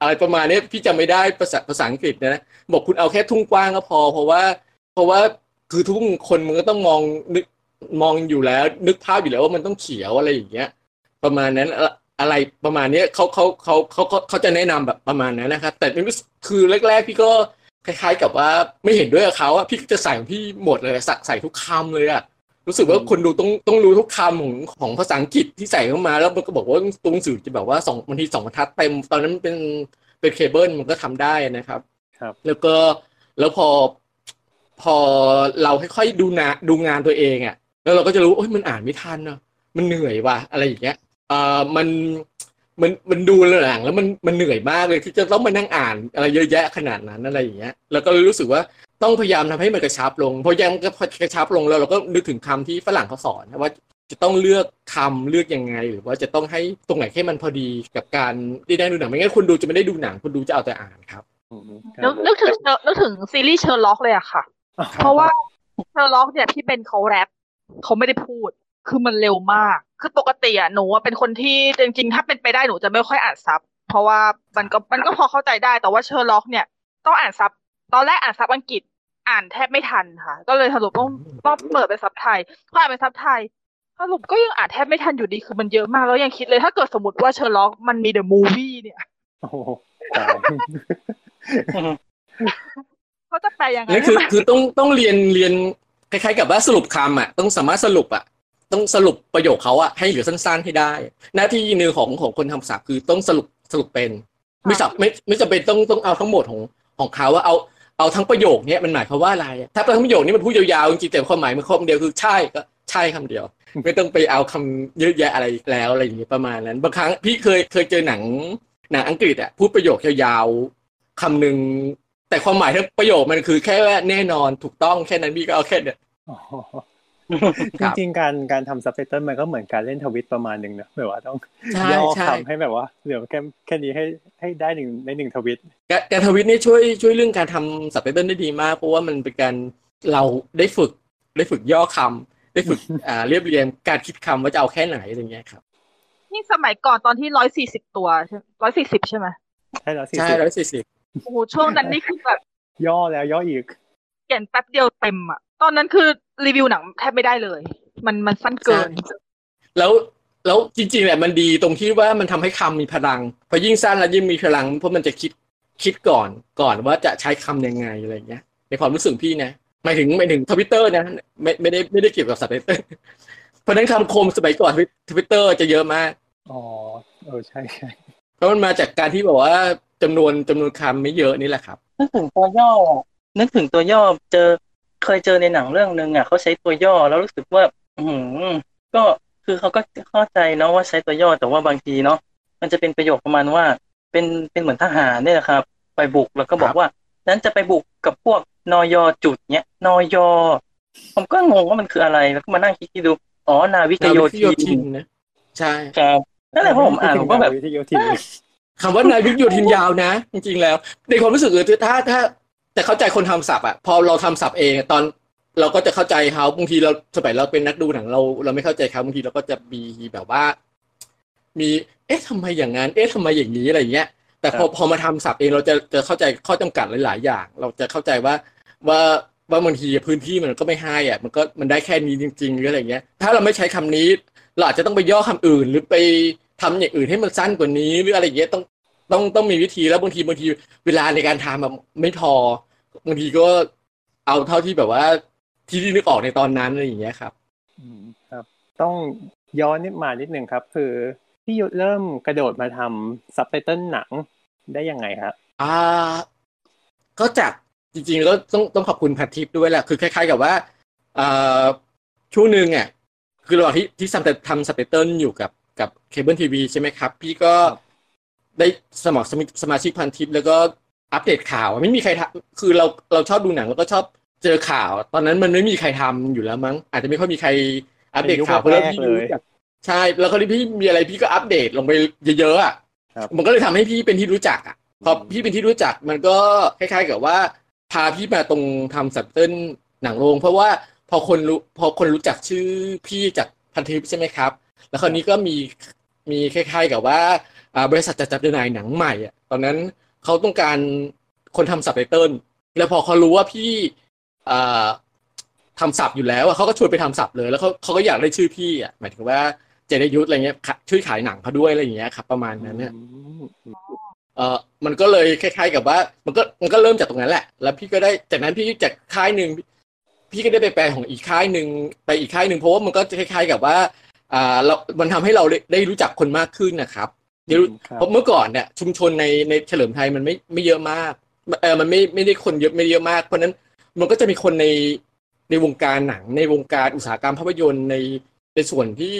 อะไรประมาณนี้พี่จำไม่ได้ภาษาภาษาอังกฤษนะบอกคุณเอาแค่ทุ่งกว้างก็พอ เพราะว่า เพราะว่าคือทุ่งคนมันก็ต้องมองนึกมองอยู่แล้ว นึกภาพอยู่แล้วว่ามันต้องเขียวอะไรอย่างเงี้ย ประมาณนั้นอะไรประมาณนี้เขาเขาเขาเขาเขาเขาจะแนะนำแบบประมาณนั้นนะครับแต่นี่คือแรก ๆ พี่ก็คล้าย ๆ กับว่าไม่เห็นด้วยกับเขาอะพี่ก็จะใส่ของพี่หมดเลยใส่ใส่ทุกคำเลยอะ รู้สึกว่าคนดูต้องต้องรู้ทุกคำของของภาษาอังกฤษที่ใส่เข้ามา แล้วมันก็บอกว่าตรงสื่อจะแบบว่าสองบางทีสองบรรทัดเต็ม ตอนนั้นเป็นเป็นเคเบิลมันก็ทำได้นะครับ ครับ แล้วก็แล้วพอพอเราค่อยๆดูนาดูงานตัวเองอะ่ะ แล้วเราก็จะรู้โอ้ยมันอ่านไม่ทันเนาะมันเหนื่อยว่ะอะไรอย่างเงี้ยเอ่อมันมันมันดูหลังแล้วมันมันเหนื่อยมากเลยที่จะต้องมานั่งอ่านอะไรเยอะแยะขนาดนั้นอะไรอย่างเงี้ย แล้วก็เลยรู้สึกว่า ต้องพยายามทำให้มันกระชับลงพอยังกระชับลงแล้วเราก็นึกถึงคำที่ฝรั่งเขาสอนนะว่าจะต้องเลือกคำเลือกยังไง หรือว่าจะต้องให้ตรงไหนให้มันพอดีกับการที่ได้ดูหนังไม่งั้นคนดูจะไม่ได้ดูหนังคนดูจะเอาแต่อ่านครับอืมคนึรักบนึกถึงเชอร์นึกถึงซีรีส์เชอร์ล็อกเลยอะค่ะ เพราะว่าเชอร์ล็อกเนี่ยพี่เป็นเขาแรปเขาไม่ได้พูด คือมันเร็วมาก คือปกติอะหนูอะเป็นคนที่จริงๆ ถ้าเป็นไปได้หนูจะไม่ค่อยอ่านซับเพราะว่ามันก็มันก็พอเข้าใจได้แต่ว่าเชอร์ล็อกเนี่ยต้องอ่านซับ ตอนแรกอ่านซับอังกฤษอ่านแทบไม่ทันค่ะ ก็เลยสรุปต้องต้องเปิดเป็นซับไทยพออ่านเป็นซับไทยสรุปก็ยังอ่านแทบไม่ทันอยู่ดีคือมันเยอะมากแล้วยังคิดเลย ถ้าเกิดสมมติว่าเชอร์ล็อกมันมี the movie เนี่ยโอ้โหตายเขาจะแปลยังไงนั่นคือให้มันคือต้องต้องเรียนเรียนคล้ายๆกับว่าสรุปคำอะ ต้องสามารถสรุปอะ ต้องสรุปประโยคเขาอะให้เหลือสั้นๆให้ได้ หน้าที่หนึ่งของของคนทำภาษาคือต้องสรุปสรุปเป็น ไม่สับไม่ไม่จำเป็นต้องต้องเอาทั้งหมดของของเขาว่าเอา เอาทั้งประโยคเนี้ยมันหมายความว่าอะไรอะถ้าทั้งประโยคนี้มันพูดยาวๆจริงๆแต่ความหมายมันคำเดียวคือใช่ก็ใช่คำเดียว ไม่ต้องไปเอาคำเยอะแยะอะไรแล้วอะไรอย่างนี้ประมาณนั้น บางครั้งพี่เคยเคยเจอหนังหนังอังกฤษอะพูดประโยคยาวๆคำหนึ่งแต่ความหมายทั้งประโยคมันคือแค่ว่าแน่นอนถูกต้องแค่นั้นพี่ก็เอาแค่เนี้ยอ๋อค จรับริงๆการการทำซับไตเติลมันก็เหมือนการเล่นทวิตประมาณหนึ่งนะแบบว่าต้องใช่ย่อใช่คำให้แบบว่าเหลือแค่แค่นี้ให้ให้ได้หนึ่งในหนึ่งทวิตการการทวิตนี่ช่วยช่วยเรื่องการทำสับไตเติลได้ดีมาก เพราะว่ามันเป็นการเราได้ฝึกได้ฝึกย่อคำได้ฝึกอ่าเรียบเรียงการคิดคำว่าจะเอาแค่ไหนอะไรเงี้ยครับนี่สมัยก่อนตอนที่ร้อยสี่สิบตัวใช่ร้อยสี่สิบใช่ไหมใช่แล้วสี่ใช่สิบร้อยสี่สิบโอ้โหช่วงนั้นนี่คือแบบย่อแล้วย่ออีกเขียนแป๊บเดียวเต็มอะ ตอนนั้นคือรีวิวหนังแทบไม่ได้เลย มันมันสั้นเกิน แล้วแล้วจริงๆแหละมันดีตรงที่ว่ามันทำให้คำมีพลัง พอยิ่งสั้นแล้วยิ่งมีพลัง เพราะมันจะคิดคิดก่อนก่อนว่าจะใช้คำยังไงอะไรเงี้ย ในความรู้สึกพี่นะหมายถึงหมายถึงทวิตเตอร์นะไม่ไม่ได้ไม่ได้เกี่ยวกับสับไตเติลเพราะฉะนั้นคำคมสมัยก่อนทวิตเตอร์จะเยอะมากอ๋อเออใช่ใช่เพราะมันมาจากการที่แบบว่าจำนวนจำนวนคำไม่เยอะนี่แหละครับนึกถึงตัวย่ออะนึกถึงตัวย่อเจอ เคยเจอในหนังเรื่องหนึ่งอะเขาใช้ตัวย่อแล้วรู้สึกว่า อือหือก็คือเขาก็เข้าใจเนาะว่าใช้ตัวย่อแต่ว่าบางทีเนาะมันจะเป็นประโยคประมาณว่า เป็นเป็นเหมือนทหารเนี่ยนะครับ ไปบุกแล้วก็บอกว่า นั้นจะไปบุกกับพวกนอยจุดเนี้ยนอยผมก็งงว่ามันคืออะไรแล้วก็มานั่งคิดดูอ๋อนาวิกโยนาวิกโยธิธินนนะใช่ครับนั่นแหละพอผมอ่านผมก็แบบวิทยุทีคำว่านายวิกโยธินยาวนะ จริงๆแล้ว ในความรู้สึกคือถ้าถ้า แต่เข้าใจคนทำศัพท์อะพอเราทำศัพท์เองอะตอนเราก็จะเข้าใจเขาบางทีเราสมัยเราเป็นนักดูหนังเรา เราไม่เข้าใจเขาบางทีเราก็จะมีแบบว่า มีเอ๊ะทำไมอย่างนั้น เอ๊ะทำไมอย่างนี้อะไรอย่างเงี้ย แต่พอพอมาทำศัพท์เองเราจะจะเข้าใจข้อจำกัดหลาย ๆ อย่าง เราจะเข้าใจว่าว่าว่าบางทีพื้นที่มันก็ไม่ให้อะ มันก็มันได้แค่นี้จริงๆหรืออะไรเงี้ย ถ้าเราไม่ใช้คำนี้ เราอาจจะต้องไปย่อคำอื่น หรือไปทำอย่างอื่นให้มันสั้นกว่านี้ หรืออะไรอย่างเงี้ยต้องต้องต้องมีวิธีแล้วบางทีบางทีเวลาในการทำแบบไม่พอ บางทีก็เอาเท่าที่แบบว่าที่ที่นึกออกในตอนนั้นอะไรอย่างเงี้ยครับอืมครับ ต้องย้อนนิดมานิดหนึ่งครับ คือพี่ยุทธเริ่มกระโดดมาทำซับไตเติลหนังได้ยังไงครับอ่า ก็จากจริงๆแล้วต้องต้องขอบคุณพันทิปด้วยแหละ คือคล้ายๆกับว่าอ่าช่วงหนึ่งอะคือระหว่างที่ที่ทำทำซับไตเติลอยู่กับกับเคเบิลทีวีใช่ไหมครับ พี่ก็ครับได้สมัครสมิสมาชิกพันทิปแล้วก็ อัปเดตข่าวไม่มีใครทำคือเราเราชอบดูหนังแล้วก็ชอบเจอข่าว ตอนนั้นมันไม่มีใครทำอยู่แล้วมั้ง อาจจะไม่ค่อยมีใครอัปเดตข่าวเพราะเป็นเรายุคพี่แรกๆเลยรู้จักใช่แล้วคราวนี้พี่มีอะไรพี่ก็อัปเดตลงไปเยอะๆอะครับมันก็เลยทำให้พี่เป็นที่รู้จักอะพอพี่เป็นที่รู้จักมันก็คล้าย ๆ กับว่า พาพี่มาตรงทำสับเติ้ลหนังโรง เพราะว่าพอคนรู้พอคนรู้จักชื่อพี่จากพันทิปใช่ไหมครับ แล้วคราวนี้ก็มีมีคล้าย ๆ กับว่าอ่าบริษัทจัดจำหน่ายหนังใหม่อะตอนนั้น เขาต้องการคนทำสับไตเติ้ลแล้วพอเขารู้ว่าพี่อ่าทำสับอยู่แล้วอะเขาก็ชวนไปทำสับเลย แล้วเขาเขาก็อยากได้ชื่อพี่อะหมายถึงว่าเจไดยุทธอะไรเงี้ยขะช่วยขายหนังเขาด้วยอะไรอย่างเงี้ยครับ ประมาณนั้นเนี่ยอืมเออมันก็เลยคล้าย ๆ กับว่า มันก็มันก็เริ่มจากตรงนั้นแหละ แล้วพี่ก็ได้จากนั้นพี่จากค่ายหนึ่งพี่ก็ได้ไปแปลของอีกค่ายหนึ่งไปอีกค่ายหนึ่งเพราะว่ามันก็คล้าย ๆ กับว่าอ่าเรา มันทำให้เราได้ได้รู้จักคนมากขึ้นนะครับ เดี๋ยวครับเพราะเมื่อก่อนเนี่ยชุมชนในในเฉลิมไทยมันไม่ไม่เยอะมากเออมันไม่ไม่ได้คนเยอะไม่ได้เยอะมาก เพราะฉะนั้นมันก็จะมีคนในในวงการหนังในวงการอุตสาหกรรมภาพยนตร์ในในส่วนที่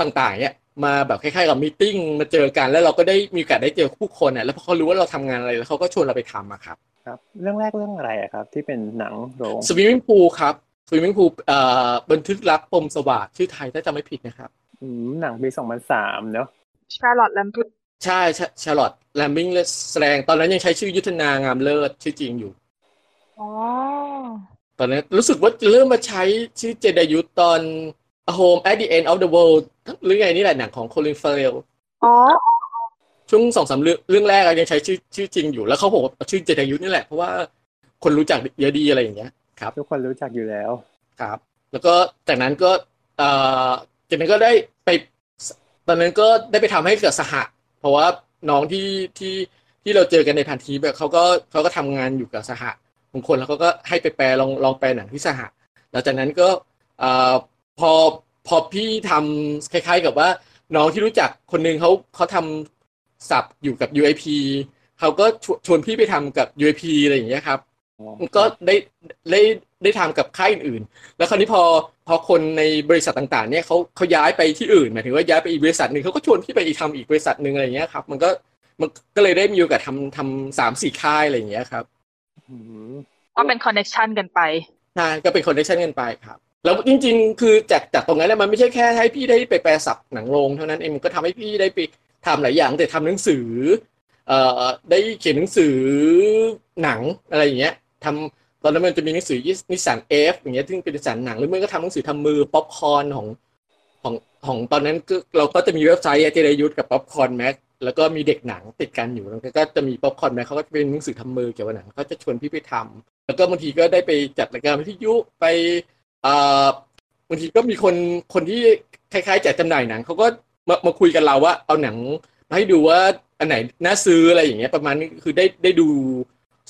ต่างๆ เนี่ยมาแบบคล้ายๆกับมีตติ้งมาเจอกันแล้วเราก็ได้มีโอกาสได้เจอผู้คนอะแล้วพอเขารู้ว่าเราทำงานอะไรแล้วเขาก็ชวนเราไปทำอะครับครับ เรื่องแรกเรื่องอะไรอะครับ ที่เป็นหนังโรง Swimming Pool ครับ Swimming Pool เอ่อบันทึกรักปมสวาทชื่อไทยถ้าจำไม่ผิดนะครับ อืมหนังปีสองพันสามเนาะ ชาร์ลอตต์ แรมปลิงใช่ชาร์ลอตต์ แรมปลิงแสดงตอนนั้นยังใช้ชื่อยุทธนางามเลิศชื่อจริงอยู่อ๋อตอนนั้นรู้สึกว่าจะเริ่มมาใช้ชื่อเจไดยุทธตอน A Home at the End of the World หรือไงนี่แหละหนังของโคลินเฟลอ๋อช่วงสองสามเรื่องเรื่องแรกอะยังใช้ชื่อชื่อจริงอยู่แล้วเขาบอกว่าชื่อเจไดยุทธนี่แหละเพราะว่าคนรู้จักเยอะดีอะไรอย่างเงี้ยครับ ทุกคนรู้จักอยู่แล้วครับ แล้วก็จากนั้นก็เอ่อจากนั้นก็ได้ไป ตอนนั้นก็ได้ไปทำให้เกิดสหะเพราะว่าน้องที่ที่ที่เราเจอกันในพันทีแบบเขาก็เขาก็ทำงานอยู่กับสหะบางคนแล้วเขาก็ให้ไปแปลลองลองแปลหนังที่สหะหลังจากนั้นก็เอ่อพอพอพี่ทำคล้าย ๆ กับว่าน้องที่รู้จักคนหนึ่งเขาเขาทำสับอยู่กับ UIP เขาก็ชวชวนพี่ไปทำกับ UIP อะไรอย่างเงี้ยครับก็ได้ได้ ได้ทำกับค่ายอื่นๆ แล้วคราวนี้พอพอคนในบริษัทต่างๆเนี่ยเขาเขาย้ายไปที่อื่นหมายถึงว่าย้ายไปอีกบริษัทหนึ่งเขาก็ชวนพี่ไปอีกทำอีกบริษัทหนึ่งอะไรอย่างเงี้ยครับ มันก็มันก็เลยได้มีโอกาสทำทำสามสี่ค่ายอะไรอย่างเงี้ยครับอืมก็เป็นคอนเน c ชันกันไปใช่ก็เป็นคอนเนคชั่นกันไปครับแล้วจริง ๆ คือจากจากตรงนั้นเนี่ยมันไม่ใช่แค่ให้พี่ได้ไปแปลศัพท์หนังโรงเท่านั้นเองมันก็ทำให้พี่ได้ไปทำหลายอย่างแต่ทำหนังสือ เอ่อได้เขียนหนังสือหนังอะไรอย่างเงี้ยทำ ตอนนั้นมันจะมีหนังสือนิสสันเอฟอย่างเงี้ยซึ่งเป็นนิสสันหนังหรือไม่ก็ทำหนังสือทำมือป๊อปคอนของของของตอนนั้นก็เราก็จะมีเว็บไซต์เจเรยุทธกับป๊อปคอนแม็กแล้วก็มีเด็กหนังติดกันอยู่แล้วก็จะมีป๊อปคอนแม็กเขาก็เป็นหนังสือทำมือเกี่ยวกับหนังเขาจะชวนพี่ไปทำแล้วก็บางทีก็ได้ไปจัดรายการวิทยุไปอ่อบางทีก็มีคนคนที่คล้ายๆจัดจำหน่ายหนังเขาก็มามาคุยกันเราว่าเอาหนังมาให้ดูว่าอันไหนน่าซื้ออะไรอย่างเงี้ยประมาณนี้คือได้ได้ดู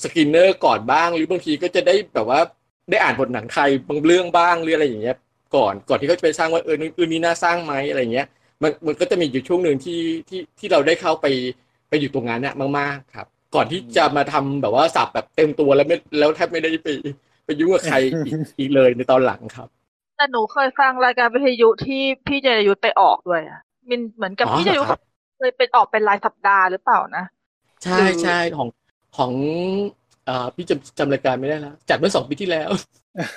screener ก่อนบ้าง หรือบางทีก็จะได้แบบว่าได้อ่านบทหนังไทยบางเรื่องบ้างหรืออะไรอย่างเงี้ย ก่อนก่อนที่เขาจะไปสร้างว่าเออเรื่องนี้น่าสร้างไหมอะไรอย่างเงี้ย มันมันก็จะมีอยู่ช่วงหนึ่งที่ที่ที่เราได้เข้าไปไปอยู่ตรงนั้นเนี่ยมากๆครับ ก่อนที่จะมาทำแบบว่าซับแบบเต็มตัวแล้วไม่แล้วแทบไม่ได้ไปไปยุ่งกับใครอีกอีกเลยในตอนหลังครับ แต่หนูเคยฟังรายการวิทยุที่พี่เจไดยุทธไปออกด้วยอะมินเหมือนกับอ๋อพี่เจไดยุทธเหรอครับเคยเป็นออกเป็นรายสัปดาห์หรือเปล่านะ ใช่ใช่ของ ของเอ่อพี่จำจำรายการไม่ได้แล้วจัดเมื่อสองปีที่แล้ว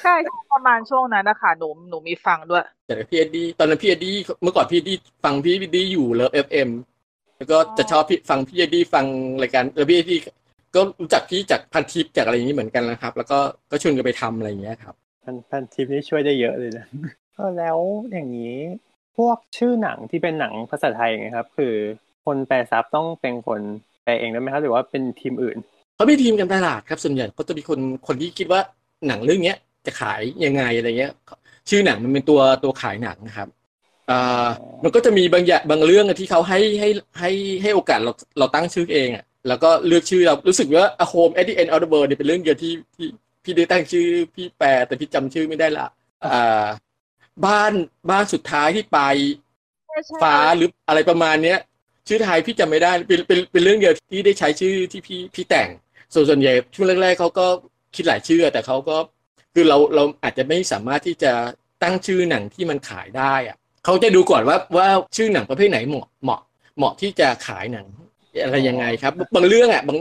ใช่ประมาณช่วงนั้นนะคะหนูหนูมีฟังด้วยจัดกับพี่เอ็ดดี้ตอนนั้นพี่เอ็ดดี้เมื่อก่อนพี่เอ็ดดี้ฟังพี่เอ็ดดี้อยู่ Love FM แล้วก็จะชอบพี่ฟังพี่เอ็ดดี้ฟังรายการแล้วพี่เอ็ดดี้ก็รู้จักพี่จากพันทิปจากอะไรอย่างนี้เหมือนกันนะครับ แล้วก็ก็ชวนกันไปทำอะไรอย่างเงี้ยครับพันพันทิปนี่ช่วยได้เยอะเลยนะก็แล้วอย่างนี้พวกชื่อหนังที่เป็นหนังภาษาไทยไงครับ คือคนแปลซับต้องเป็นคนแปล เองได้ไหมครับหรือว่าเป็นทีมอื่นเขามีทีมการตลาดครับส่วนใหญ่ก็จะมีคนคนที่คิดว่าหนังเรื่องเนี้ยจะขายยังไงอะไรเงี้ย ชื่อหนังมันเป็นตัวตัวขายหนังนะครับอ่ามันก็จะมีบางอย่างบางเรื่องอะที่เขาให้ให้ให้ให้โอกาสเราเราตั้งชื่อเองอะแล้วก็เลือกชื่อเรารู้สึกว่า A Home at the End of the World เนี่ยเป็นเรื่องเดียวที่ที่พี่ได้ตั้งชื่อพี่แปลแต่พี่จำชื่อไม่ได้ละอ่าบ้านบ้านสุดท้ายที่ไปใช่ใช่ฟ้าหรืออะไรประมาณเนี้ย ชื่อไทยพี่จำไม่ได้เป็นเป็นเป็นเรื่องเดียวที่ได้ใช้ชื่อที่พี่พี่แต่ง ส่วนส่วนใหญ่ช่วงแรกๆเขาก็คิดหลายชื่อ แต่เขาก็คือเราเราอาจจะไม่สามารถที่จะตั้งชื่อหนังที่มันขายได้อะเขาจะดูก่อนว่าว่าชื่อหนังประเภทไหนเหมาะเหมาะเหมาะที่จะขายหนังอะไรยังไงครับ บางเรื่องอะบาง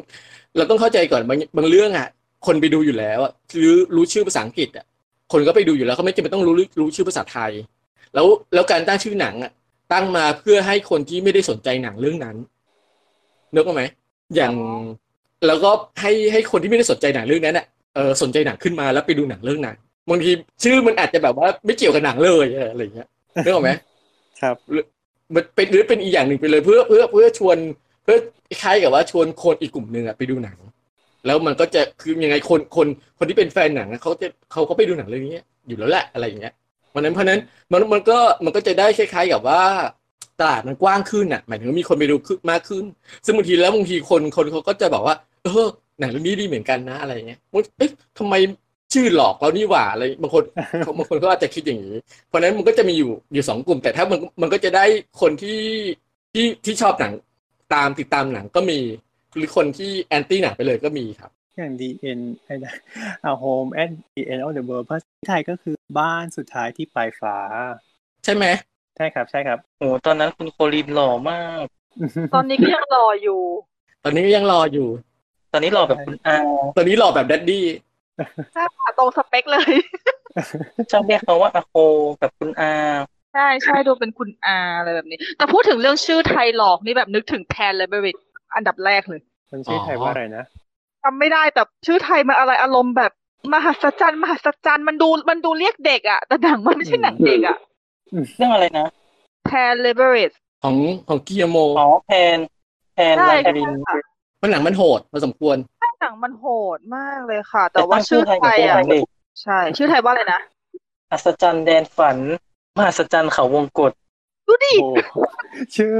เราต้องเข้าใจก่อนบางบางเรื่องอะ คนไปดูอยู่แล้วอะหรือรู้ชื่อภาษาอังกฤษอะคนก็ไปดูอยู่แล้วเขาไม่จำเป็นต้องรู้รู้ชื่อภาษาไทย แล้วแล้วการตั้งชื่อหนังอะ ตั้งมาเพื่อให้คนที่ไม่ได้สนใจหนังเรื่องนั้นนึกออกไหมอย่างแล้วก็ให้ให้คนที่ไม่ได้สนใจหนังเรื่องนั้นอะเออสนใจหนังขึ้นมาแล้วไปดูหนังเรื่องนั้นบางทีชื่อมันอาจจะแบบว่าไม่เกี่ยวกับหนังเลยเอออะไรอย่างเงี้ยนึกออกไหมครับมันเป็นหรือเป็นอีกอย่างหนึ่งไปเลยเพื่อเพื่อเพื่อชวนเพื่อคล้ายกับว่าชวนคนอีกกลุ่มหนึ่งอะไปดูหนัง แล้วมันก็จะคือยังไงคนคนคนที่เป็นแฟนหนังอะเขาจะเขาก็ไปดูหนังเรื่องนี้อยู่แล้วแหละอะไรอย่างเงี้ย เพราะนั้นเพราะนั้นมันมันก็มันก็จะได้คล้ายๆกับว่าตลาดมันกว้างขึ้นอะหมายถึงมีคนไปดูขึ้นมากขึ้น ซึ่งบางทีแล้วบางทีคนคนเขาก็จะบอกว่า เออหนังเรื่องนี้ดีเหมือนกันนะอะไรเงี้ยเอ๊ะทำไมชื่อหลอกเรานี่หว่าอะไรบางคนบางคนก็อาจจะคิดอย่างนี้ เพราะนั้นมันก็จะมีอยู่อยู่สองกลุ่ม แต่ถ้ามันมันก็จะได้คนที่ที่ที่ชอบหนังตามติดตามหนังก็มี หรือคนที่แอนตี้หนังไปเลยก็มีครับ อย่าง DN ไอ้นะ A Home at the End of the World ภาษาไทยก็คือบ้านสุดท้ายที่ปลายฟ้า ใช่ไหม ใช่ครับใช่ครับโอ้ตอนนั้นคุณโคลินหล่อมาก ตอนนี้ก็ยังรออยู่ ตอนนี้ก็ยังหล่ออยู่ ตอนนี้หล่อแบบคุณอาตอนนี้หล่อแบบ daddyใช่ค่ะตรงสเปคเลยชอบเรียกเขาว่าอาโคแบบคุณอาใช่ใช่ดูเป็นคุณอาอะไรแบบนี้ แต่พูดถึงเรื่องชื่อไทยหลอกนี่แบบนึกถึง Pan's Labyrinth อันดับแรกเลย มันชื่อไทยว่าอะไรนะ จำไม่ได้แต่ชื่อไทยมันอะไรอารมณ์แบบมหัศจรรย์มหัศจรรย์มันดูมันดูเรียกเด็กอะแต่หนังมันไม่ใช่หนังเด็กอะเรื่องอะไรนะแพนเลเบริตของของกิโมอ๋อแพนแพนใช่ลาใช่รินค่ะมันหนังมันโหดพอสมควรหนังมันโหดมากเลยค่ะ แต่ว่าชื่อไทยแต่อะตั้งชื่อไทยกับตัวหนังเด็กใช่ ชื่อไทยว่าอะไรนะอัศจรรย์แดนฝันมหัศจรรย์เขาวงกฏดูดิโอ้ชื่อ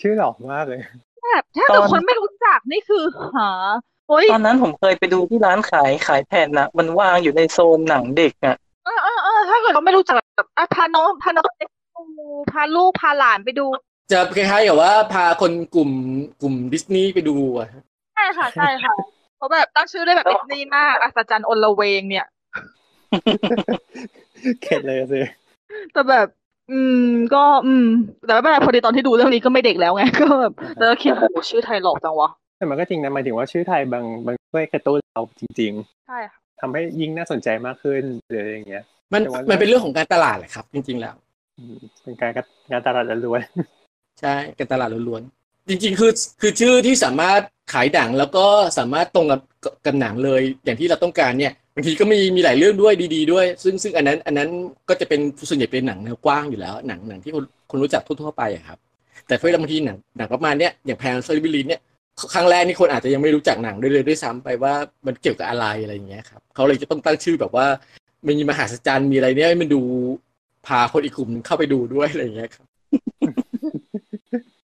ชื่อหลอกมากเลยแบบถ้าเกิดคนไม่รู้จักนี่คือหาโอ้ย ตอนนั้นผมเคยไปดูที่ร้านขายขายแผ่นนะมันวางอยู่ในโซนหนังเด็กอะเออเออเออถ้าเกิดเขาไม่รู้จักแบบอะพาน้องพาน้องไปดูพาลูกพาหลานไปดู จะคล้ายๆกับว่าพาคนกลุ่มกลุ่มดิสนีย์ไปดูอะใช่ค่ะใช่ค่ะเพราะแบบตั้งชื่อได้แบบดิสนีย์มากอัศจรรย์อนละเวงเนี่ยเข็ดเลยสิแต่แบบ อืม ก็ อืม แต่ไม่เป็นไรพอดีตอนที่ดูเรื่องนี้ก็ไม่เด็กแล้วไงก็แบบแล้วก็คิดโอ้ชื่อไทยหลอกจังวะ แต่มันก็จริงนะหมายถึงว่าชื่อไทยบางบางช่วยกระตุ้นเราจริงใช่ค่ะๆทำให้ยิ่งน่าสนใจมากขึ้นหรืออะไรอย่างเงี้ย มันแต่ว่ามันมันเป็นเรื่องของการตลาดแหละครับ จริง ๆ แล้วอืมเป็นการงานตลาดล้วนใช่การตลาดล้วนๆจริง ๆ คือคือชื่อที่สามารถขายหนังแล้วก็สามารถตรงกับกับหนังเลย อย่างที่เราต้องการเนี่ยบางทีก็มีมีหลายเรื่องด้วยดี ๆ ด้วย ซึ่งซึ่งอันนั้น อันนั้นก็จะเป็นส่วนใหญ่เป็นหนังแนวกว้างอยู่แล้วหนังหนังที่คนคนรู้จักทั่วๆไปอะครับ แต่เพื่อบางทีหนังหนังประมาณเนี้ยอย่าง Pan's Labyrinth เนี่ย ครั้งแรกนี่คนอาจจะยังไม่รู้จักหนังด้วยเลยด้วยซ้ำไปว่ามันเกี่ยวกับอะไรอะไรอย่างเงี้ยครับเขาเลยจะต้องตั้งชื่อแบบว่ามันมีมหาศจรรย์มีอะไรเนี่ยให้มันดูพาคนอีกกลุ่มหนึ่งเข้าไปดูด้วยอะไรอย่างเงี้ยครับ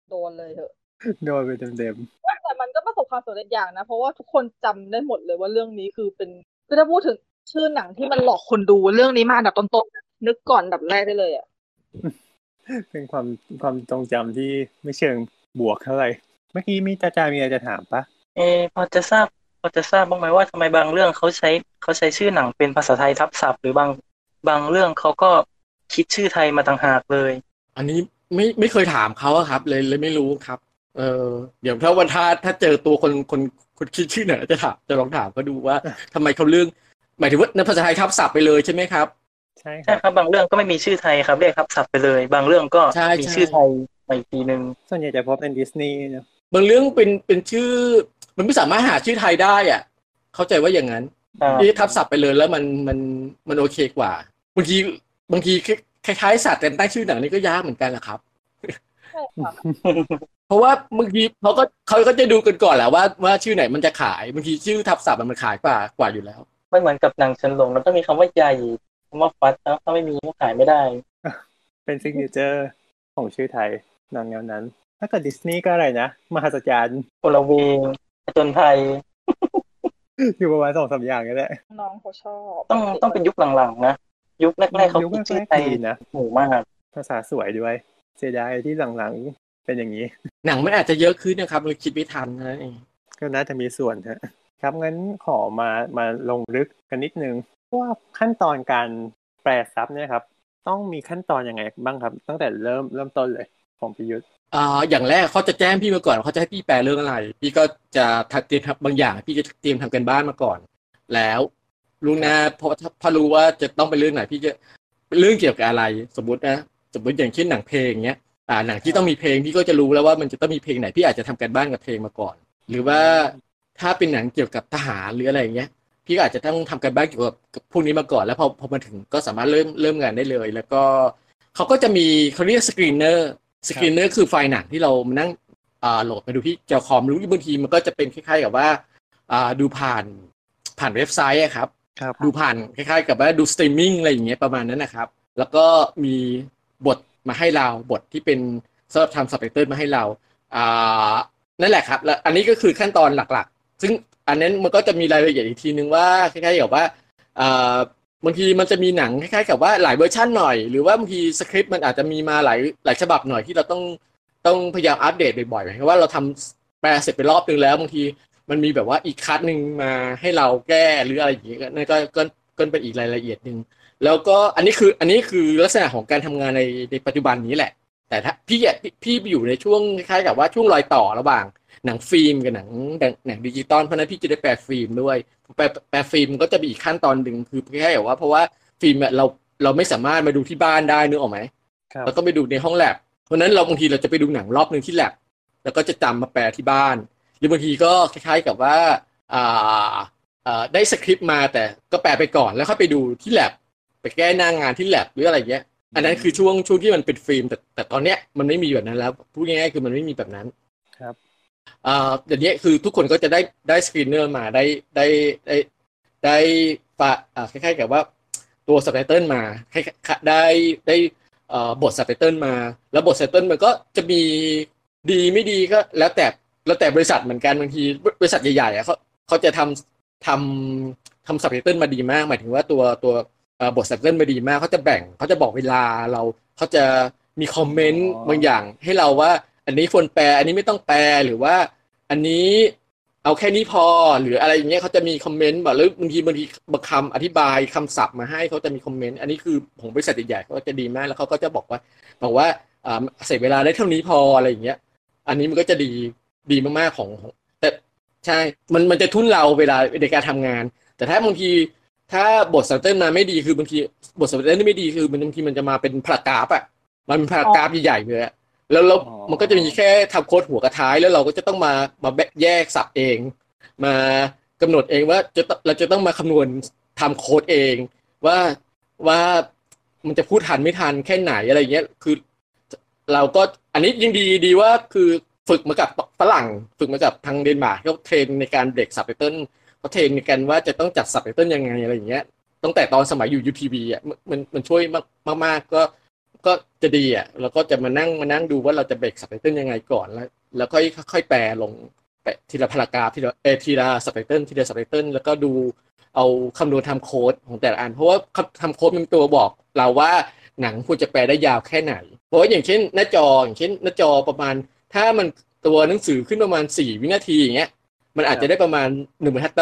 โดนเลยเถอะๆโดนไปเต็มแต่มันก็ประสบความสำเร็จอย่างนะ เพราะว่าทุกคนจำได้หมดเลยว่าเรื่องนี้คือเป็นคือถ้าพูดถึงชื่อหนังที่มันหลอกคนดูเรื่องนี้มาอันดับต้นๆนึกก่อนอันดับแรกได้เลยอะๆเป็นความความทรงจำที่ไม่เชิงบวกเท่าไหร่ เมื่อกี้มีจาจามีอะไรจะถามปะเออพอจะทราบพอจะทราบบ้างไหมว่าทำไมบางเรื่องเขาใช้เขาใช้ชื่อหนังเป็นภาษาไทยทับศัพท์ หรือบางบางเรื่องเขาก็คิดชื่อไทยมาต่างหากเลย อันนี้ไม่ไม่เคยถามเขาอะครับ เลยเลยไม่รู้ครับ เออเดี๋ยวถ้าวันถ้าถ้าเจอตัวคนคนคนคิดชื่อเนี่ยจะถามจะลองถามเขาดูว่าทำไมเขาเรื่อง หมายถึงว่าในภาษาไทยทับศัพท์ไปเลยใช่ไหมครับใช่คใช่รับครับบางเรื่องก็ไม่มีชื่อไทยครับเรียกทับศัพท์ไปเลย บางเรื่องก็ใช่มีใช่ชื่อไทยมาอีกทีนึงส่วนใหญ่จะพบเป็นดิสนีย์นะ บางเรื่องเป็นเป็นชื่อ มันไม่สามารถหาชื่อไทยได้อะ เข้าใจว่าอย่างนั้นอ่าที่ทับศัพท์ไปเลยแล้วมันมันมันโอเคกว่าบางทีบางทีคล้ายๆสัตว์แต่ตั้งชื่อหนังนี่ก็ยากเหมือนกันแหละครับใช่ค่ะเพราะว่าบางทีเขาก็เขาก็จะดูกันก่อนแหละว่าว่าชื่อไหนมันจะขายบางทีชื่อทับศัพท์มันขายกว่ากว่าอยู่แล้วไม่เหมือนกับหนังเฉินหลงแล้วต้องมีคำว่าใหญ่คำว่าฟัดนะถ้าไม่มีก็ขายไม่ได้ เป็น signature ของชื่อไทยนอนแนวนั้น ถ้าเกิดดิสนีย์ก็อะไรนะมหัศจรรย์อลเวงผจญภัย อยู่ประมาณสองสามอย่างนี่แหละน้องเขาชอบต้องต้องเป็นยุคหลังๆนะ ยุคแรกๆเขายุคคิดชื่อแรกไทๆยดีนะหมู่มาก ภาษาสวยด้วย เสียดายที่หลังๆเป็นอย่างนี้ หนังมันอาจจะเยอะขึ้นนะครับเราคิดไม่ทันนะเองก็น่าจะมีส่วนฮะครับงั้นขอมามาลงลึกกันนิดนึงว่าขั้นตอนการแปลซับเนี่ยครับ ต้องมีขั้นตอนยังไงบ้างครับ ตั้งแต่เริ่มเริ่มต้นเลย ของพิยุทธ์อ่าอย่างแรกเขาจะแจ้งพี่มาก่อนเขาจะให้พี่แปลเรื่องอะไร พี่ก็จะเตรียมบางอย่าง พี่จะเตรียมทำกันบ้านมาก่อน แล้วรู้หนะเพราะถ้ารู้ว่าจะต้องเป็นเรื่องไหน พี่จะเรื่องเกี่ยวกับอะไร สมมตินะสมมติอย่างเช่นหนังเพลงเงี้ยอ่าหนังที่ต้องมีเพลงพี่ก็จะรู้แล้วว่ามันจะต้องมีเพลงไหนพี่อาจจะทำการบ้านกับเพลงมาก่อน หรือว่าถ้าเป็นหนังเกี่ยวกับทหารหรืออะไรเงี้ยพี่ก็อาจจะต้องทำการบ้านเกี่ยวกับพวกนี้มาก่อน แล้วพอพอมาถึงก็สามารถเริ่มเริ่มงานได้เลย แล้วก็เขาก็จะมีเขาเรียก screener screener คือไฟล์หนังที่เรามานั่งอ่าโหลดมาดูที่จอคอมหรือบางทีมันก็จะเป็นคล้ายๆกับว่าอ่าดูผ่านผ่านเว็บไซต์อะครับครับ ดูผ่านคล้ายๆ กับว่าดูสตรีมมิ่งอะไรอย่างเงี้ยประมาณนั้นนะครับ แล้วก็มีบทมาให้เราบทที่เป็นสำหรับทำสับไตเติลมาให้เราอ่านั่นแหละครับ แล้วอันนี้ก็คือขั้นตอนหลักๆ ซึ่งอันนั้นมันก็จะมีรายละเอียดอีกทีนึงว่าคล้ายๆกับว่าอ่า บางทีมันจะมีหนังคล้ายๆกับว่าหลายเวอร์ชันหน่อยหรือว่าบางทีสคริปต์มันอาจจะมีมาหลายหลายฉบับหน่อยที่เราต้องต้องพยายามอัปเดตบ่อยๆหมายความว่าเราทำแปลเสร็จไปรอบนึงแล้วบางทีมันมีแบบว่าอีกคัดหนึ่งมาให้เราแก้หรืออะไรอย่างเงี้ยนั่นก็ก็ก็เป็นอีกรายละเอียดหนึ่งแล้วก็อันนี้คืออันนี้คือลักษณะของการทำงานในในปัจจุบันนี้แหละ แต่ถ้าพี่พี่พี่อยู่ในช่วงคล้ายๆกับว่าช่วงรอยต่อระหว่าง หนังฟิล์มกับหนังหนังหนังดิจิตอลเพราะฉะนั้นพี่จะได้แปลฟิล์มด้วยแปลแปลฟิล์มก็จะมีอีกขั้นตอนหนึ่งคือคล้ายๆกับว่าเพราะว่าฟิล์มอะเราเราไม่สามารถมาดูที่บ้านได้นึกออกไหมครับเราต้องไปดูในห้องแล็บเพราะฉะนั้นเราบางทีเราจะไปดูหนังรอบหนึ่งที่แล็บแล้วก็จะจำมาแปลที่บ้าน หรือบางทีก็คล้ายๆกับว่าอ่าอ่าได้สคริปต์มาแต่ก็แปลไปก่อนแล้วค่อยไปดูที่แล็บไปแก้หน้างานที่แล็บหรืออะไรเงี้ย อันนั้นคือช่วงช่วงที่มันเป็นฟิล์มแต่แต่ตอนเนี้ยมันไม่มีแบบนั้นแล้วพูดง่ายๆคือมันไม่มีแบบนั้น ครับอ่าเดี๋ยวนี้คือทุกคนก็จะได้ได้ screener มาได้ได้ได้ได้ฝาอ่าคล้ายๆกับว่าตัวสับไตเติลมาคล้ายๆได้ได้เอ่อบทสับไตเติลมา แล้วบทสับไตเติลมันก็จะมีดีไม่ดีก็แล้วแต่แล้วแต่บริษัทเหมือนกันบางทีบริษัทใหญ่ๆอะเขาเขาจะทำทำทำสับไตเติลมาดีมาก หมายถึงว่าตัวตัวเอ่อบทสับเติลมาดีมากเขาจะแบ่งเขาจะบอกเวลาเราเขาจะมีคอมเมนต์อ๋อบางอย่างให้เราว่า อันนี้ควรแปล อันนี้ไม่ต้องแปลหรือว่า อันนี้เอาแค่นี้พอหรืออะไรอย่างเงี้ยเขาจะมีคอมเมนต์แบบหรือบางทีบางทีบางคำอธิบายคำศัพท์มาให้เขาจะมีคอมเมนต์อันนี้คือของบริษัทใหญ่ๆเขาก็จะดีมากแล้วเขาก็จะบอกว่าบอกว่าอ่าเสร็จเวลาได้เท่านี้พออะไรอย่างเงี้ย อันนี้มันก็จะดีดีมากๆของแต่ใช่มันมันจะทุ่นเราเวลาในการทำงาน แต่ถ้าบางทีถ้าบทสับเติลมาไม่ดีคือบางทีบทสับเติลไม่ดีคือมันบางทีมันจะมาเป็นพารากราฟอะมันเป็นพารากราฟใหญ่ๆเลยอะ แล้วแล้วอ๋อมันก็จะมีแค่ทำโค้ดหัวกับท้ายแล้วเราก็จะต้องมามาแยกสับเอง มากำหนดเองว่าจะต้องเราจะต้องมาคำนวณทำโค้ดเอง ว่าว่ามันจะพูดทันไม่ทันแค่ไหนอะไรเงี้ยคือ เราก็อันนี้ยิ่งดีดีว่าคือฝึกมากับฝรั่ง ฝึกมากับทางเดนมาร์กเขา train ในการ break subtitle เขา train ในการว่าจะต้องจัดสับไตเติลยังไงอะไรอย่างเงี้ยตั้งแต่ตอนสมัยอยู่ UTV อะมันมันมันช่วยมากมากๆก็ ก็จะดีอะแล้วก็จะมานั่งมานั่งดูว่าเราจะ break subtitle ยังไงก่อนแล้วแล้วค่อยค่อยแปลลงแปะทีละ paragraph ทีละเอทีละสับไตเติลทีละสับไตเติลแล้วก็ดูเอาคำนวณทำโค้ดของแต่ละอัน เพราะว่าทำโค้ดมันเป็นตัวบอกเราว่าหนังควรจะแปลได้ยาวแค่ไหน เพราะอย่างเช่น หน้าจออย่างเช่น หน้าจอประมาณ ถ้ามันตัวหนังสือขึ้นประมาณสี่วินาทีอย่างเงี้ยมันอาจจะได้ประมาณหนึ่งบรรทัด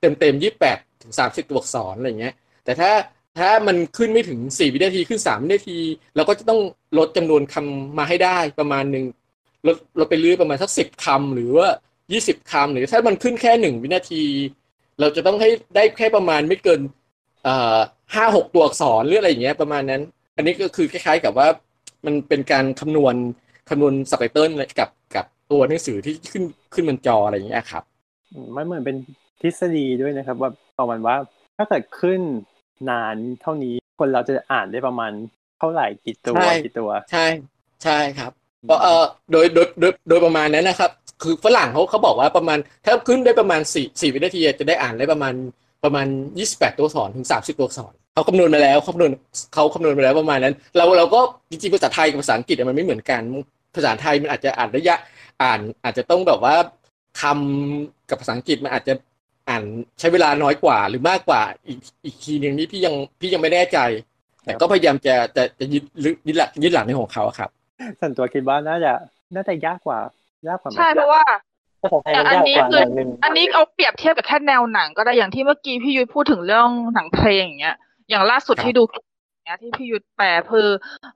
เต็มเต็มยี่แปดถึงสามสิบตัวอักษรอะไรเงี้ย แต่ถ้า ถ้ามันขึ้นไม่ถึงสี่วินาทีขึ้นสามวินาทีเราก็จะต้องลดจำนวนคำมาให้ได้ประมาณหนึ่งลดลดไปเรื่อยประมาณสักสิบคำหรือว่ายี่สิบคำหรือถ้ามันขึ้นแค่หนึ่งวินาที เราจะต้องให้ได้แค่ประมาณไม่เกินอ่อห้าหกตัวอักษรหรืออะไรอย่างเงี้ยประมาณนั้น อันนี้ก็คือคล้ายๆกับว่ามันเป็นการคำนวณคำนวณสับไตเติลกับกับตัวหนังสือที่ขึ้นขึ้นบนจออะไรอย่างเงี้ยครับมันเหมือนเป็นทฤษฎีด้วยนะครับ ว่าประมาณว่าถ้าเกิดขึ้น นานเท่านี้คนเราจะอ่านได้ประมาณเท่าไหร่กี่ตัวใช่กี่ตัว ใช่ใช่ครับเพราะเออโดยโดยโดยโดยประมาณนั้นนะครับ คือฝรั่งเขาเขาบอกว่าประมาณถ้าขึ้นได้ประมาณสี่สี่วินาทีจะได้อ่านได้ประมาณประมาณยี่สิบแปดตัวอักษรถึงสามสิบตัวอักษรเขาคำนวณมาแล้วเขาคำนวณเขาคำนวณมาแล้วประมาณนั้น เราเราก็จริงๆภาษาไทยกับภาษาอังกฤษอะมันไม่เหมือนกันภาษาไทยมันอาจจะอ่านระยะอ่านอาจจะต้องแบบว่าคำกับภาษาอังกฤษมันอาจจะ อ่านใช้เวลาน้อยกว่าหรือมากกว่าอีกอีกทีหนึ่งนี่พี่ยังพี่ยังไม่แน่ใจ แต่ก็พยายามจะจะจะยึดยึดหลักยึดหลักในของเขาอะครับส่วนตัวคิดว่าน่าจะน่าจะยากกว่ายากกว่าไหมใช่เพราะว่าภาษาไทยมันยากกว่าหน่อยนึงอันนี้เอาเปรียบเทียบกับแค่แนวหนัง ก็ได้อย่างที่เมื่อกี้พี่ยุทธพูดถึงเรื่องหนังเพลงอย่างเงี้ย อย่างล่าสุดครับที่ดูอย่างเงี้ยที่พี่ยุทธแปลคือ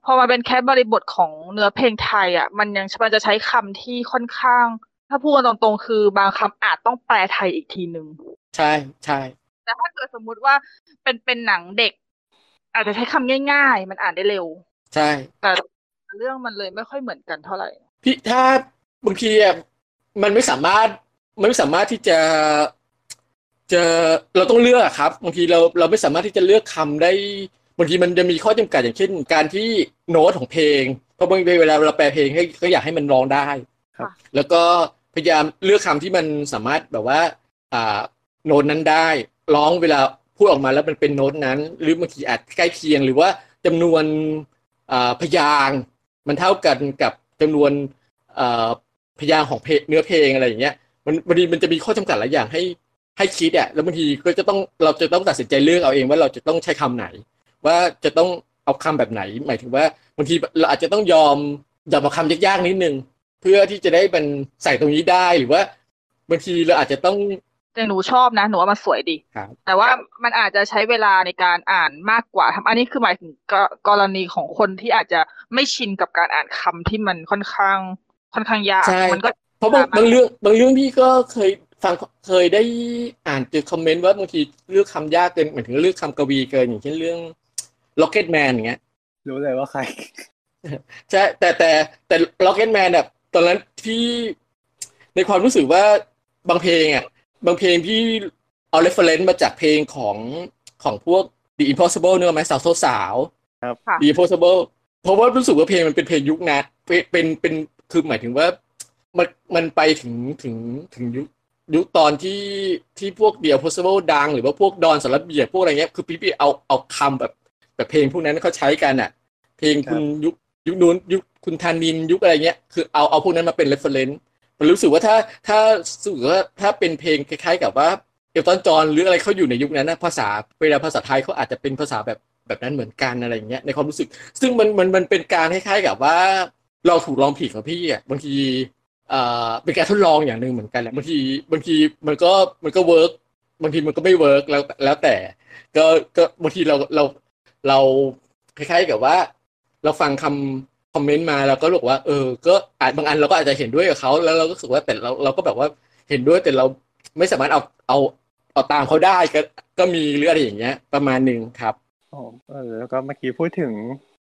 พอมาเป็นแค่บริบทของเนื้อเพลงไทยอะมันยังมันจะใช้คำที่ค่อนข้าง ถ้าพูดกันตรงๆคือบางคำอาจต้องแปลไทยอีกทีหนึ่งใช่ใช่แต่ถ้าเกิดสมมุติว่าเป็นเป็นหนังเด็ก อาจจะใช้คำง่าย ๆ มันอ่านได้เร็ว ใช่ แต่เรื่องมันเลยไม่ค่อยเหมือนกันเท่าไหร่ พี่ถ้าบางทีอะมันไม่สามารถมันไม่สามารถที่จะจะเราต้องเลือกอะครับบางทีเราเราไม่สามารถที่จะเลือกคำได้บางทีมันจะมีข้อจำกัดอย่างเช่น การที่โน้ตของเพลงเพราะบางทีเวลาเราแปลเพลงให้ก็อยากให้มันร้องได้ ครับ แล้วก็พยายามเลือกคำที่มันสามารถแบบว่าอ่าโน้ตนั้นได้ ร้องเวลาพูดออกมาแล้วมันเป็นโน้ตนั้น หรือบางทีอาจใกล้เคียง หรือว่าจำนวนอ่าพยางค์มันเท่ากันกับจำนวนอ่าพยางค์ของเพลงเนื้อเพลงอะไรอย่างเงี้ย มันบางทีมันจะมีข้อจำกัดหลายอย่างให้ให้คิดอะแล้วบางทีก็จะต้องเราจะต้องตัดสินใจเลือกเอาเองว่าเราจะต้องใช้คำไหน ว่าจะต้องเอาคำแบบไหน หมายถึงว่าบางทีเราอาจจะต้องยอมยอมเอาคำยากๆนิดนึง เพื่อที่จะได้เป็นใส่ตรงนี้ได้หรือว่าบางทีเราอาจจะต้องแต่หนูชอบนะหนูว่ามันสวยดีครับแต่ว่ามันอาจจะใช้เวลาในการอ่านมากกว่าทำอันนี้คือหมายถึงกกรณีของคนที่อาจจะไม่ชินกับการอ่านคำที่มันค่อนข้าง ค่อนข้างยากใช่มันก็เพราะบางยากมากบางเรื่องบางเรื่องพี่ก็เคยฟังเคยได้อ่านเจอคอมเมนต์ว่าบางทีเลือกคำยากเกินหมายถึงเลือกคำกวีเกินอย่างเช่นเรื่อง Rocket Man อย่างเงี้ย รู้เลยว่าใครใช่แต่แต่แต่ Rocket Man แบบ ตอนนั้นที่ในความรู้สึกว่าบางเพลงอะบางเพลงพี่เอา reference มาจากเพลงของของพวก The Impossible เนกอะไหมสาวโซสาวครับค่ะ The Impossible เพราะว่ารู้สึกว่าเพลงมันเป็นเพลงยุคนั้นเป็นเป็นเป็นคือหมายถึงว่ามันมันไปถึงถึงถึงยุคยุคตอนที่ที่พวก The Impossible ดัง หรือว่าพวกดอนสารเบียบพวกอะไรเงี้ยคือพี่พี่เอาเอาคำแบบแบบเพลงพวกนั้นเขาใช้กันอะ เพลงคุณยุค ยุคนู้นยุคคุณธานินยุคอะไรเงี้ยคือเอาเอาพวกนั้นมาเป็น reference มันรู้สึกว่าถ้าถ้ารู้สึกว่าถ้าเป็นเพลงคล้ายๆ กับว่าเอลตันจอนหรืออะไรเขาอยู่ในยุคนั้นนะภาษาเวลาภาษาไทยเขาอาจจะเป็นภาษาแบบแบบนั้นเหมือนกันอะไรเงี้ยในความรู้สึก ซึ่งมันมันมันเป็นการคล้ายๆ กับว่าเราถูกลองผิดกับพี่อะบางทีเอ่อเป็นการทดลองอย่างหนึ่งเหมือนกันแหละบางทีบางทีมันก็มันก็ work บางทีมันก็ไม่ work แล้วแล้วแต่ ก็ก็บางทีเราเราเราคล้ายๆ กับว่า เราฟังคำ comment มาเราก็บอกว่าเออ ก็อาจบางอันเราก็อาจจะเห็นด้วยกับเขาแล้วเราก็รู้สึกว่าแต่เราเราก็แบบว่าเห็นด้วยแต่เราไม่สามารถเอาเอาเอาตามเขาได้ก็ก็มีหรืออะไรอย่างเงี้ย ประมาณหนึ่งครับอ๋อเออแล้วก็เมื่อกี้พูดถึง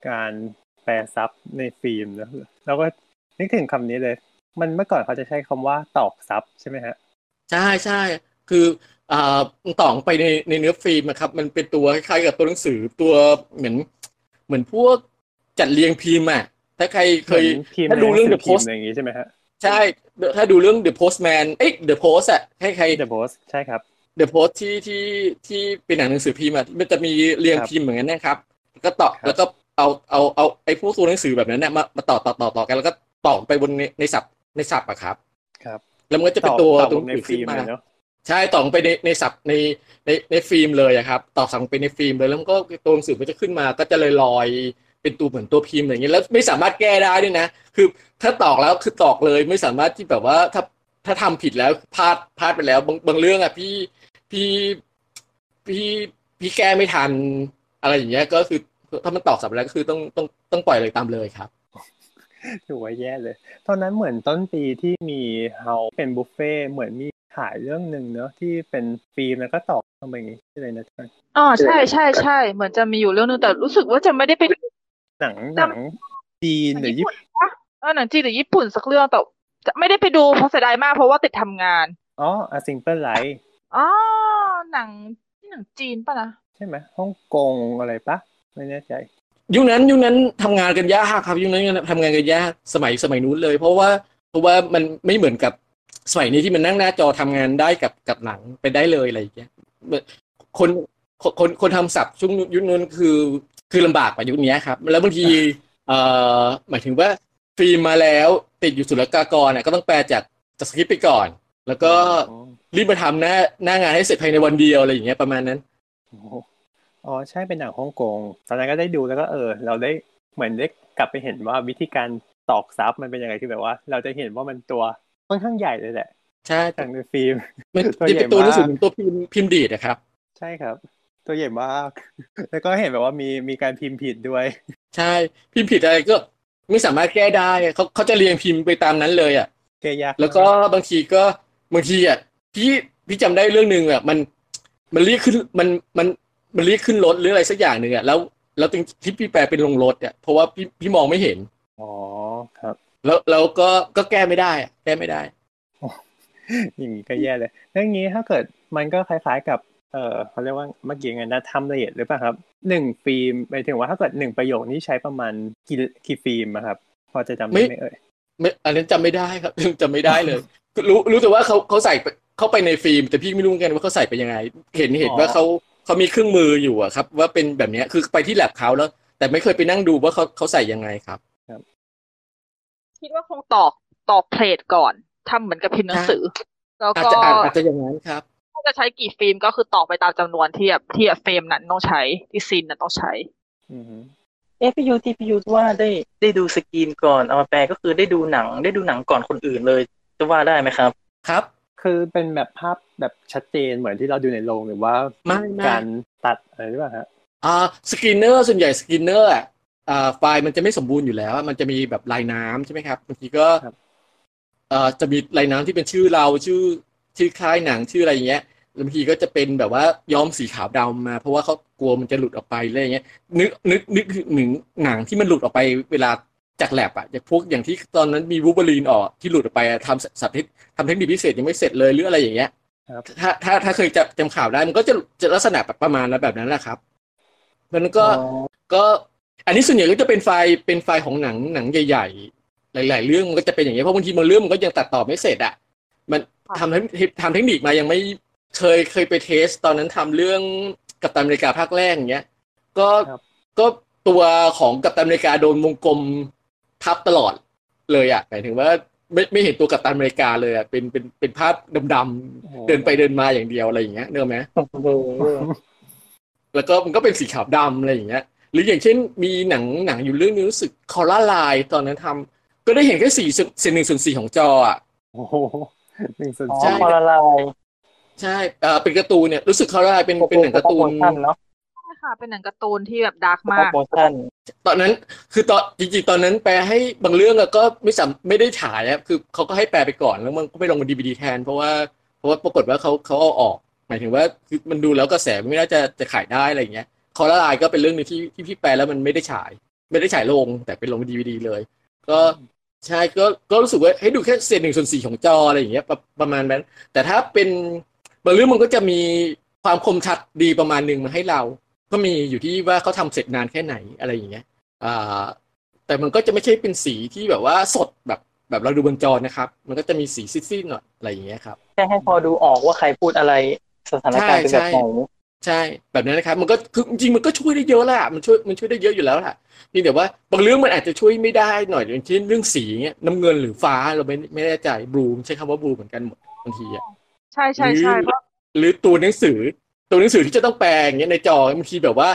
การแปลซับในฟิล์มนะแล้วก็นึกถึงคำนี้เลย มันเมื่อก่อนเขาจะใช้คำว่าตอกซับใช่ไหมฮะใช่ใช่คืออ่าต่องไปในในเนื้อฟิล์มนะครับ มันเป็นตัวคล้ายๆกับตัวหนังสือตัวเหมือนเหมือนพวก จัดเรียงพิมพ์อะถ้าใครเคยหมือนพิมพ์ถ้าดูเรื่องในห The นัสืพิม Post พ์อะไรอย่างงี้ใช่ไหมฮะใช่ถ้าดูเรื่อง The Postman เอ้ย The Post อะให้ใคร The Post ใช่ครับ The Post ที่ที่ที่เป็นหนังหนังสือพิมพ์อะมันจะมีเรียงครับพิมพ์เหมือนกันนะครับแล้วก็ต่อครับแล้วก็เอาเอาเอาไอ้พวกตัวหนังสือแบบนั้นเนี่ยมามาต่อต่อต่อต่อกันแล้วก็ต่อไปบนในในศัพท์ในศัพท์อะครับ ครับ แล้วมันก็จะเป็นต่อตัวต่อตัวในหนังสืฟิอล์มขึ้นเลมายเนาะใช่ต่อไปในในศัพท์ในในในฟิล์มเลยอะครับ ต่อสั่งไปในฟิล์มเลยแล้วมันก็ตัวหนังสือมันจะขึ้นมาก็จะลอยลอยๆ เป็นตัวเหมือนตัวพิมพ์อะไรอย่างเงี้ยแล้วไม่สามารถแก้ได้ด้วยนะ คือถ้าตอกแล้วคือตอกเลยไม่สามารถที่แบบว่าถ้าถ้าทำผิดแล้วพลาดพลาดไปแล้วบางบางเรื่องอะพี่พี่พี่พี่แก้ไม่ทันอะไรอย่างเงี้ย ก็คือถ้ามันตอกสับแล้วก็คือต้องต้องต้องปล่อยเลยตามเลยครับถือว่าแย่เลย ตอนนั้นเหมือนต้นปีที่มีเฮาเป็นบุฟเฟ่ต์เหมือนมีถ่ายเรื่องหนึ่งเนอะที่เป็นฟิล์มแล้วก็ตอกทำไมอย่างงี้ชื่ออะไรนะท่านอ๋อใช่ใช่ใช่เหมือนจะมีอยู่เรื่องนึงแต่รู้สึกว่าจะไม่ได้ไปดู หนังหนังจีนหรือญี่ปุ่นปะเออหนังจีนหรือญี่ปุ่นสักเรื่องแต่จะไม่ได้ไปดูเพราะเสียดายมากเพราะว่าติดทำงาน อ๋อ A Simple Life อ๋อหนังที่หนังจีนป่ะนะใช่ไหมฮ่องกงอะไรปะไม่แน่ใจยุคนั้นยุคนั้นทำงานกันยากครับยุคนั้นทำงานกันยากสมัยสมัยนู้นเลย เพราะว่าเพราะว่ามันไม่เหมือนกับสมัยนี้ที่มันนั่งหน้าจอทำงานได้กับกับหนังไปได้เลยอะไรอย่างเงี้ยคน คนคนคนทำศัพท์ช่วงยุคนั้นคือคือลำบากกว่ายุคนี้ครับ แล้วบางทีเอ่อหมายถึงว่าฟิล์มมาแล้วติดอยู่ศุลกากรน่ะก็ต้องแปลจากจากสคริปต์ไปก่อน แล้วก็อ๋อรีบมาทำหน้าหน้างานให้เสร็จภายในวันเดียวอะไรอย่างเงี้ยประมาณนั้นโอ้โหอ๋อใช่เป็นหนังฮ่องกงตอนนั้นก็ได้ดูแล้วก็เออ เราได้เหมือนได้กลับไปเห็นว่าวิธีการตอก sub มันเป็นยังไงคือแบบว่า เราจะเห็นว่ามันตัวค่อนข้างใหญ่เลยแหละใช่จากในฟิล์มมันตัวจะใหญ่เป็นตัวหนังสือมากเหมือนตัวพิมพ์พิมพ์ดีดนะครับ ใช่ครับ ตัวใหญ่มาก แล้วก็เห็นแบบว่ามีมีการพิมพ์ผิดด้วย ใช่ พิมพ์ผิดอะไรก็ไม่สามารถแก้ได้เขาเขาจะเรียงพิมพ์ไปตามนั้นเลยอะแกยากแล้วก็บางทีก็บางทีอะพี่พี่จำได้เรื่องหนึ่งอะมันมันเรียกขึ้นมันมันมันเรียกขึ้นรถหรืออะไรสักอย่างหนึ่งอะแล้วแล้วที่พี่แปลเป็นลงรถอะเพราะว่าพี่พี่มองไม่เห็นอ๋อครับ แล้วแล้วก็ก็แก้ไม่ได้อะแก้ไม่ได้อย่างนี้ก็แย่เลยเรื่องนี้ถ้าเกิดมันก็คล้ายๆกับ เออเขาเรียกว่าเมื่อกี้ไงนะทำละเอียดหรือเปล่าครับหนึ่งฟิล์มหมายถึงว่าถ้าเกิดหนึ่งประโยคนี้ใช้ประมาณกี่กี่ฟิล์มอะครับ พอจะจำได้ไหมเอ่ยไม่อันนั้นจำไม่ได้ครับจำไม่ได้เลย รู้รู้แต่ว่าเขาเขาใส่ไปเข้าไปในฟิล์ม แต่พี่ไม่รู้เหมือนกันว่าเขาใส่ไปยังไง เห็นเห็นว่าเขาเขามีเครื่องมืออยู่อะครับ ว่าเป็นแบบเนี้ยคือไปที่แลบเขาแล้ว แต่ไม่เคยไปนั่งดูว่าเขาเขาใส่ยังไงครับคิดว่าคงตอกตอก plate ก่อนทำเหมือนกับพิมพ์หนังสือแล้วอาจก็จะอาจอาจจะอย่างนั้นครับถ้าจะใช้กี่ฟิล์มก็คือตอกไปตามจำนวนที่แบบที่แบบ frame นั้นต้องใช้ที่ scene นั้นต้องใช้ อือฮึเอะพี่ยูที่พี่ยูว่าได้ได้ดูสกรีนก่อนเอามาแปลก็คือได้ดูหนัง ได้ดูหนังก่อนคนอื่นเลย จะว่าได้ไหมครับ ครับ คือเป็นแบบภาพแบบชัดเจนเหมือนที่เราดูในโรงหรือว่าไม่ไม่การตัดอะไรหรือเปล่าฮะอ่า screener ส่วนใหญ่ screener อะอ่าไฟล์มันจะไม่สมบูรณ์อยู่แล้ว มันจะมีแบบลายน้ำใช่ไหมครับบางทีก็เอ่อจะมีลายน้ำที่เป็นชื่อเราชื่อ ชื่อค่ายหนังชื่ออะไรอย่างเงี้ยแล้วบางทีก็จะเป็นแบบว่าย้อมสีขาวดำมา เพราะว่าเขากลัวมันจะหลุดออกไปอะไรอย่างเงี้ยนึกนึกนึกถึงหนังที่มันหลุดออกไปเวลาจากแล็บอะอย่างพวกอย่างที่ตอนนั้นมีวูบลีนออกที่หลุดออกไปอะทำสับเทคทำเทคนิคพิเศษยังไม่เสร็จเลยหรืออะไรอย่างเงี้ยครับถ้าถ้าถ้าเคยจำจำข่าวได้มันก็จะจะลักษณะแบบประมาณนั้นแบบนั้นแหละครับมันก็อ๋อก็อันนี้ส่วนใหญ่ก็จะเป็นไฟล์เป็นไฟล์ของหนังหนังใหญ่ ๆ หลาย ๆ เรื่องมันก็จะเป็นอย่างนี้ยเพราะบางทีบางเรื่องมันก็ยังตัดต่อไม่เสร็จอะ มันค่ะทำเทคทำเทคนิคมายังไม่เคยเคยไปเทส ตอนนั้นทำเรื่องกัปตันอเมริกาภาคแรกอย่างเงี้ย ก็ครับก็ตัวของกัปตันอเมริกาโดนวงกลมทับตลอดเลยอะหมายถึงว่าไม่ไม่เห็นตัวกัปตันอเมริกาเลยอะเป็นเป็นเป็นภาพดำๆเดินไปเดินมาอย่างเดียวอะไรอย่างเงี้ยเนอะไหมโอ้โหแล้วก็มันก็เป็นสีขาวดำอะไรอย่างเงี้ย หรืออย่างเช่นมีหนังหนังอยู่เรื่องนึงรู้สึกคอร่าไลน์ตอนนั้นทำก็ได้เห็นแค่สี่เซนหนึ่งส่วนสี่ของจออะโอ้โหหนึ่งส่วนอ๋อใช่สี่พอละลายใช่เอ่อเป็นการ์ตูนเนี่ยรู้สึกคอร่าไลน์เป็นเป็นหนังการ์ตูนโปรโมชั่นเนาะใช่ค่ะ เป็นหนังการ์ตูนที่แบบดาร์กโปมารกโมชั่น ตอนนั้นคือตอนจริงๆตอนนั้นแปลให้บางเรื่องอะก็ไม่สามไม่ได้ฉายอะคือเขาก็ให้แปลไปก่อนแล้วมันก็ไปลงบนดีวดีแทน เพราะว่าเพราะว่าปรากฏว่าเขาเขาเอาออก หมายถึงว่าคือมันดูแล้วกระแสไม่น่าจะจะขายได้อะไรอย่างเงี้ยคอร์ลายก็เป็นเรื่องหนึงที่ที่พี่แปลแล้วมันไม่ได้ฉาย ไม่ได้ฉายลงแต่เป็นลงดีวดีเลย ก็ ใช่ก็ก็รู้สึกว่าให้ดูแค่เศษหนึ่งส่วนสี่ของจออะไรอย่างเงี้ยประประมาณนั้น แต่ถ้าเป็นบางเรื่องมันก็จะมีความคมชัดดีประมาณหนึ่งมาให้เรา ก็มีอยู่ที่ว่าเขาทำเสร็จนานแค่ไหนอะไรอย่างเงี้ยอ่าแต่มันก็จะไม่ใช่เป็นสีที่แบบว่าสดแบบแบบเราดูบนจอนะครับ มันก็จะมีสีซีดๆหน่อยอะไรอย่างเงี้ยครับแค่ให้พอดูออกว่าใครพูดอะไรสถานการณ์เป็นแบบไหน ใช่แบบนั้นนะครับ มันก็คือจริงๆมันก็ช่วยได้เยอะแหละมันช่วยมันช่วยได้เยอะอยู่แล้วแหละเพียงแต่ว่าบางเรื่องมันอาจจะช่วยไม่ได้หน่อยอย่างเช่นเรื่องสีเงี้ยน้ำเงินหรือฟ้าเราไม่ไม่แน่ใจบลูใช้คำว่าบลูเหมือนกันหมดบางทีอะใช่ใช่ใช่หรือเพราะหรือตัวหนังสือ ตัวหนังสือที่จะต้องแปลอย่างเงี้ยในจอบางทีแบบว่า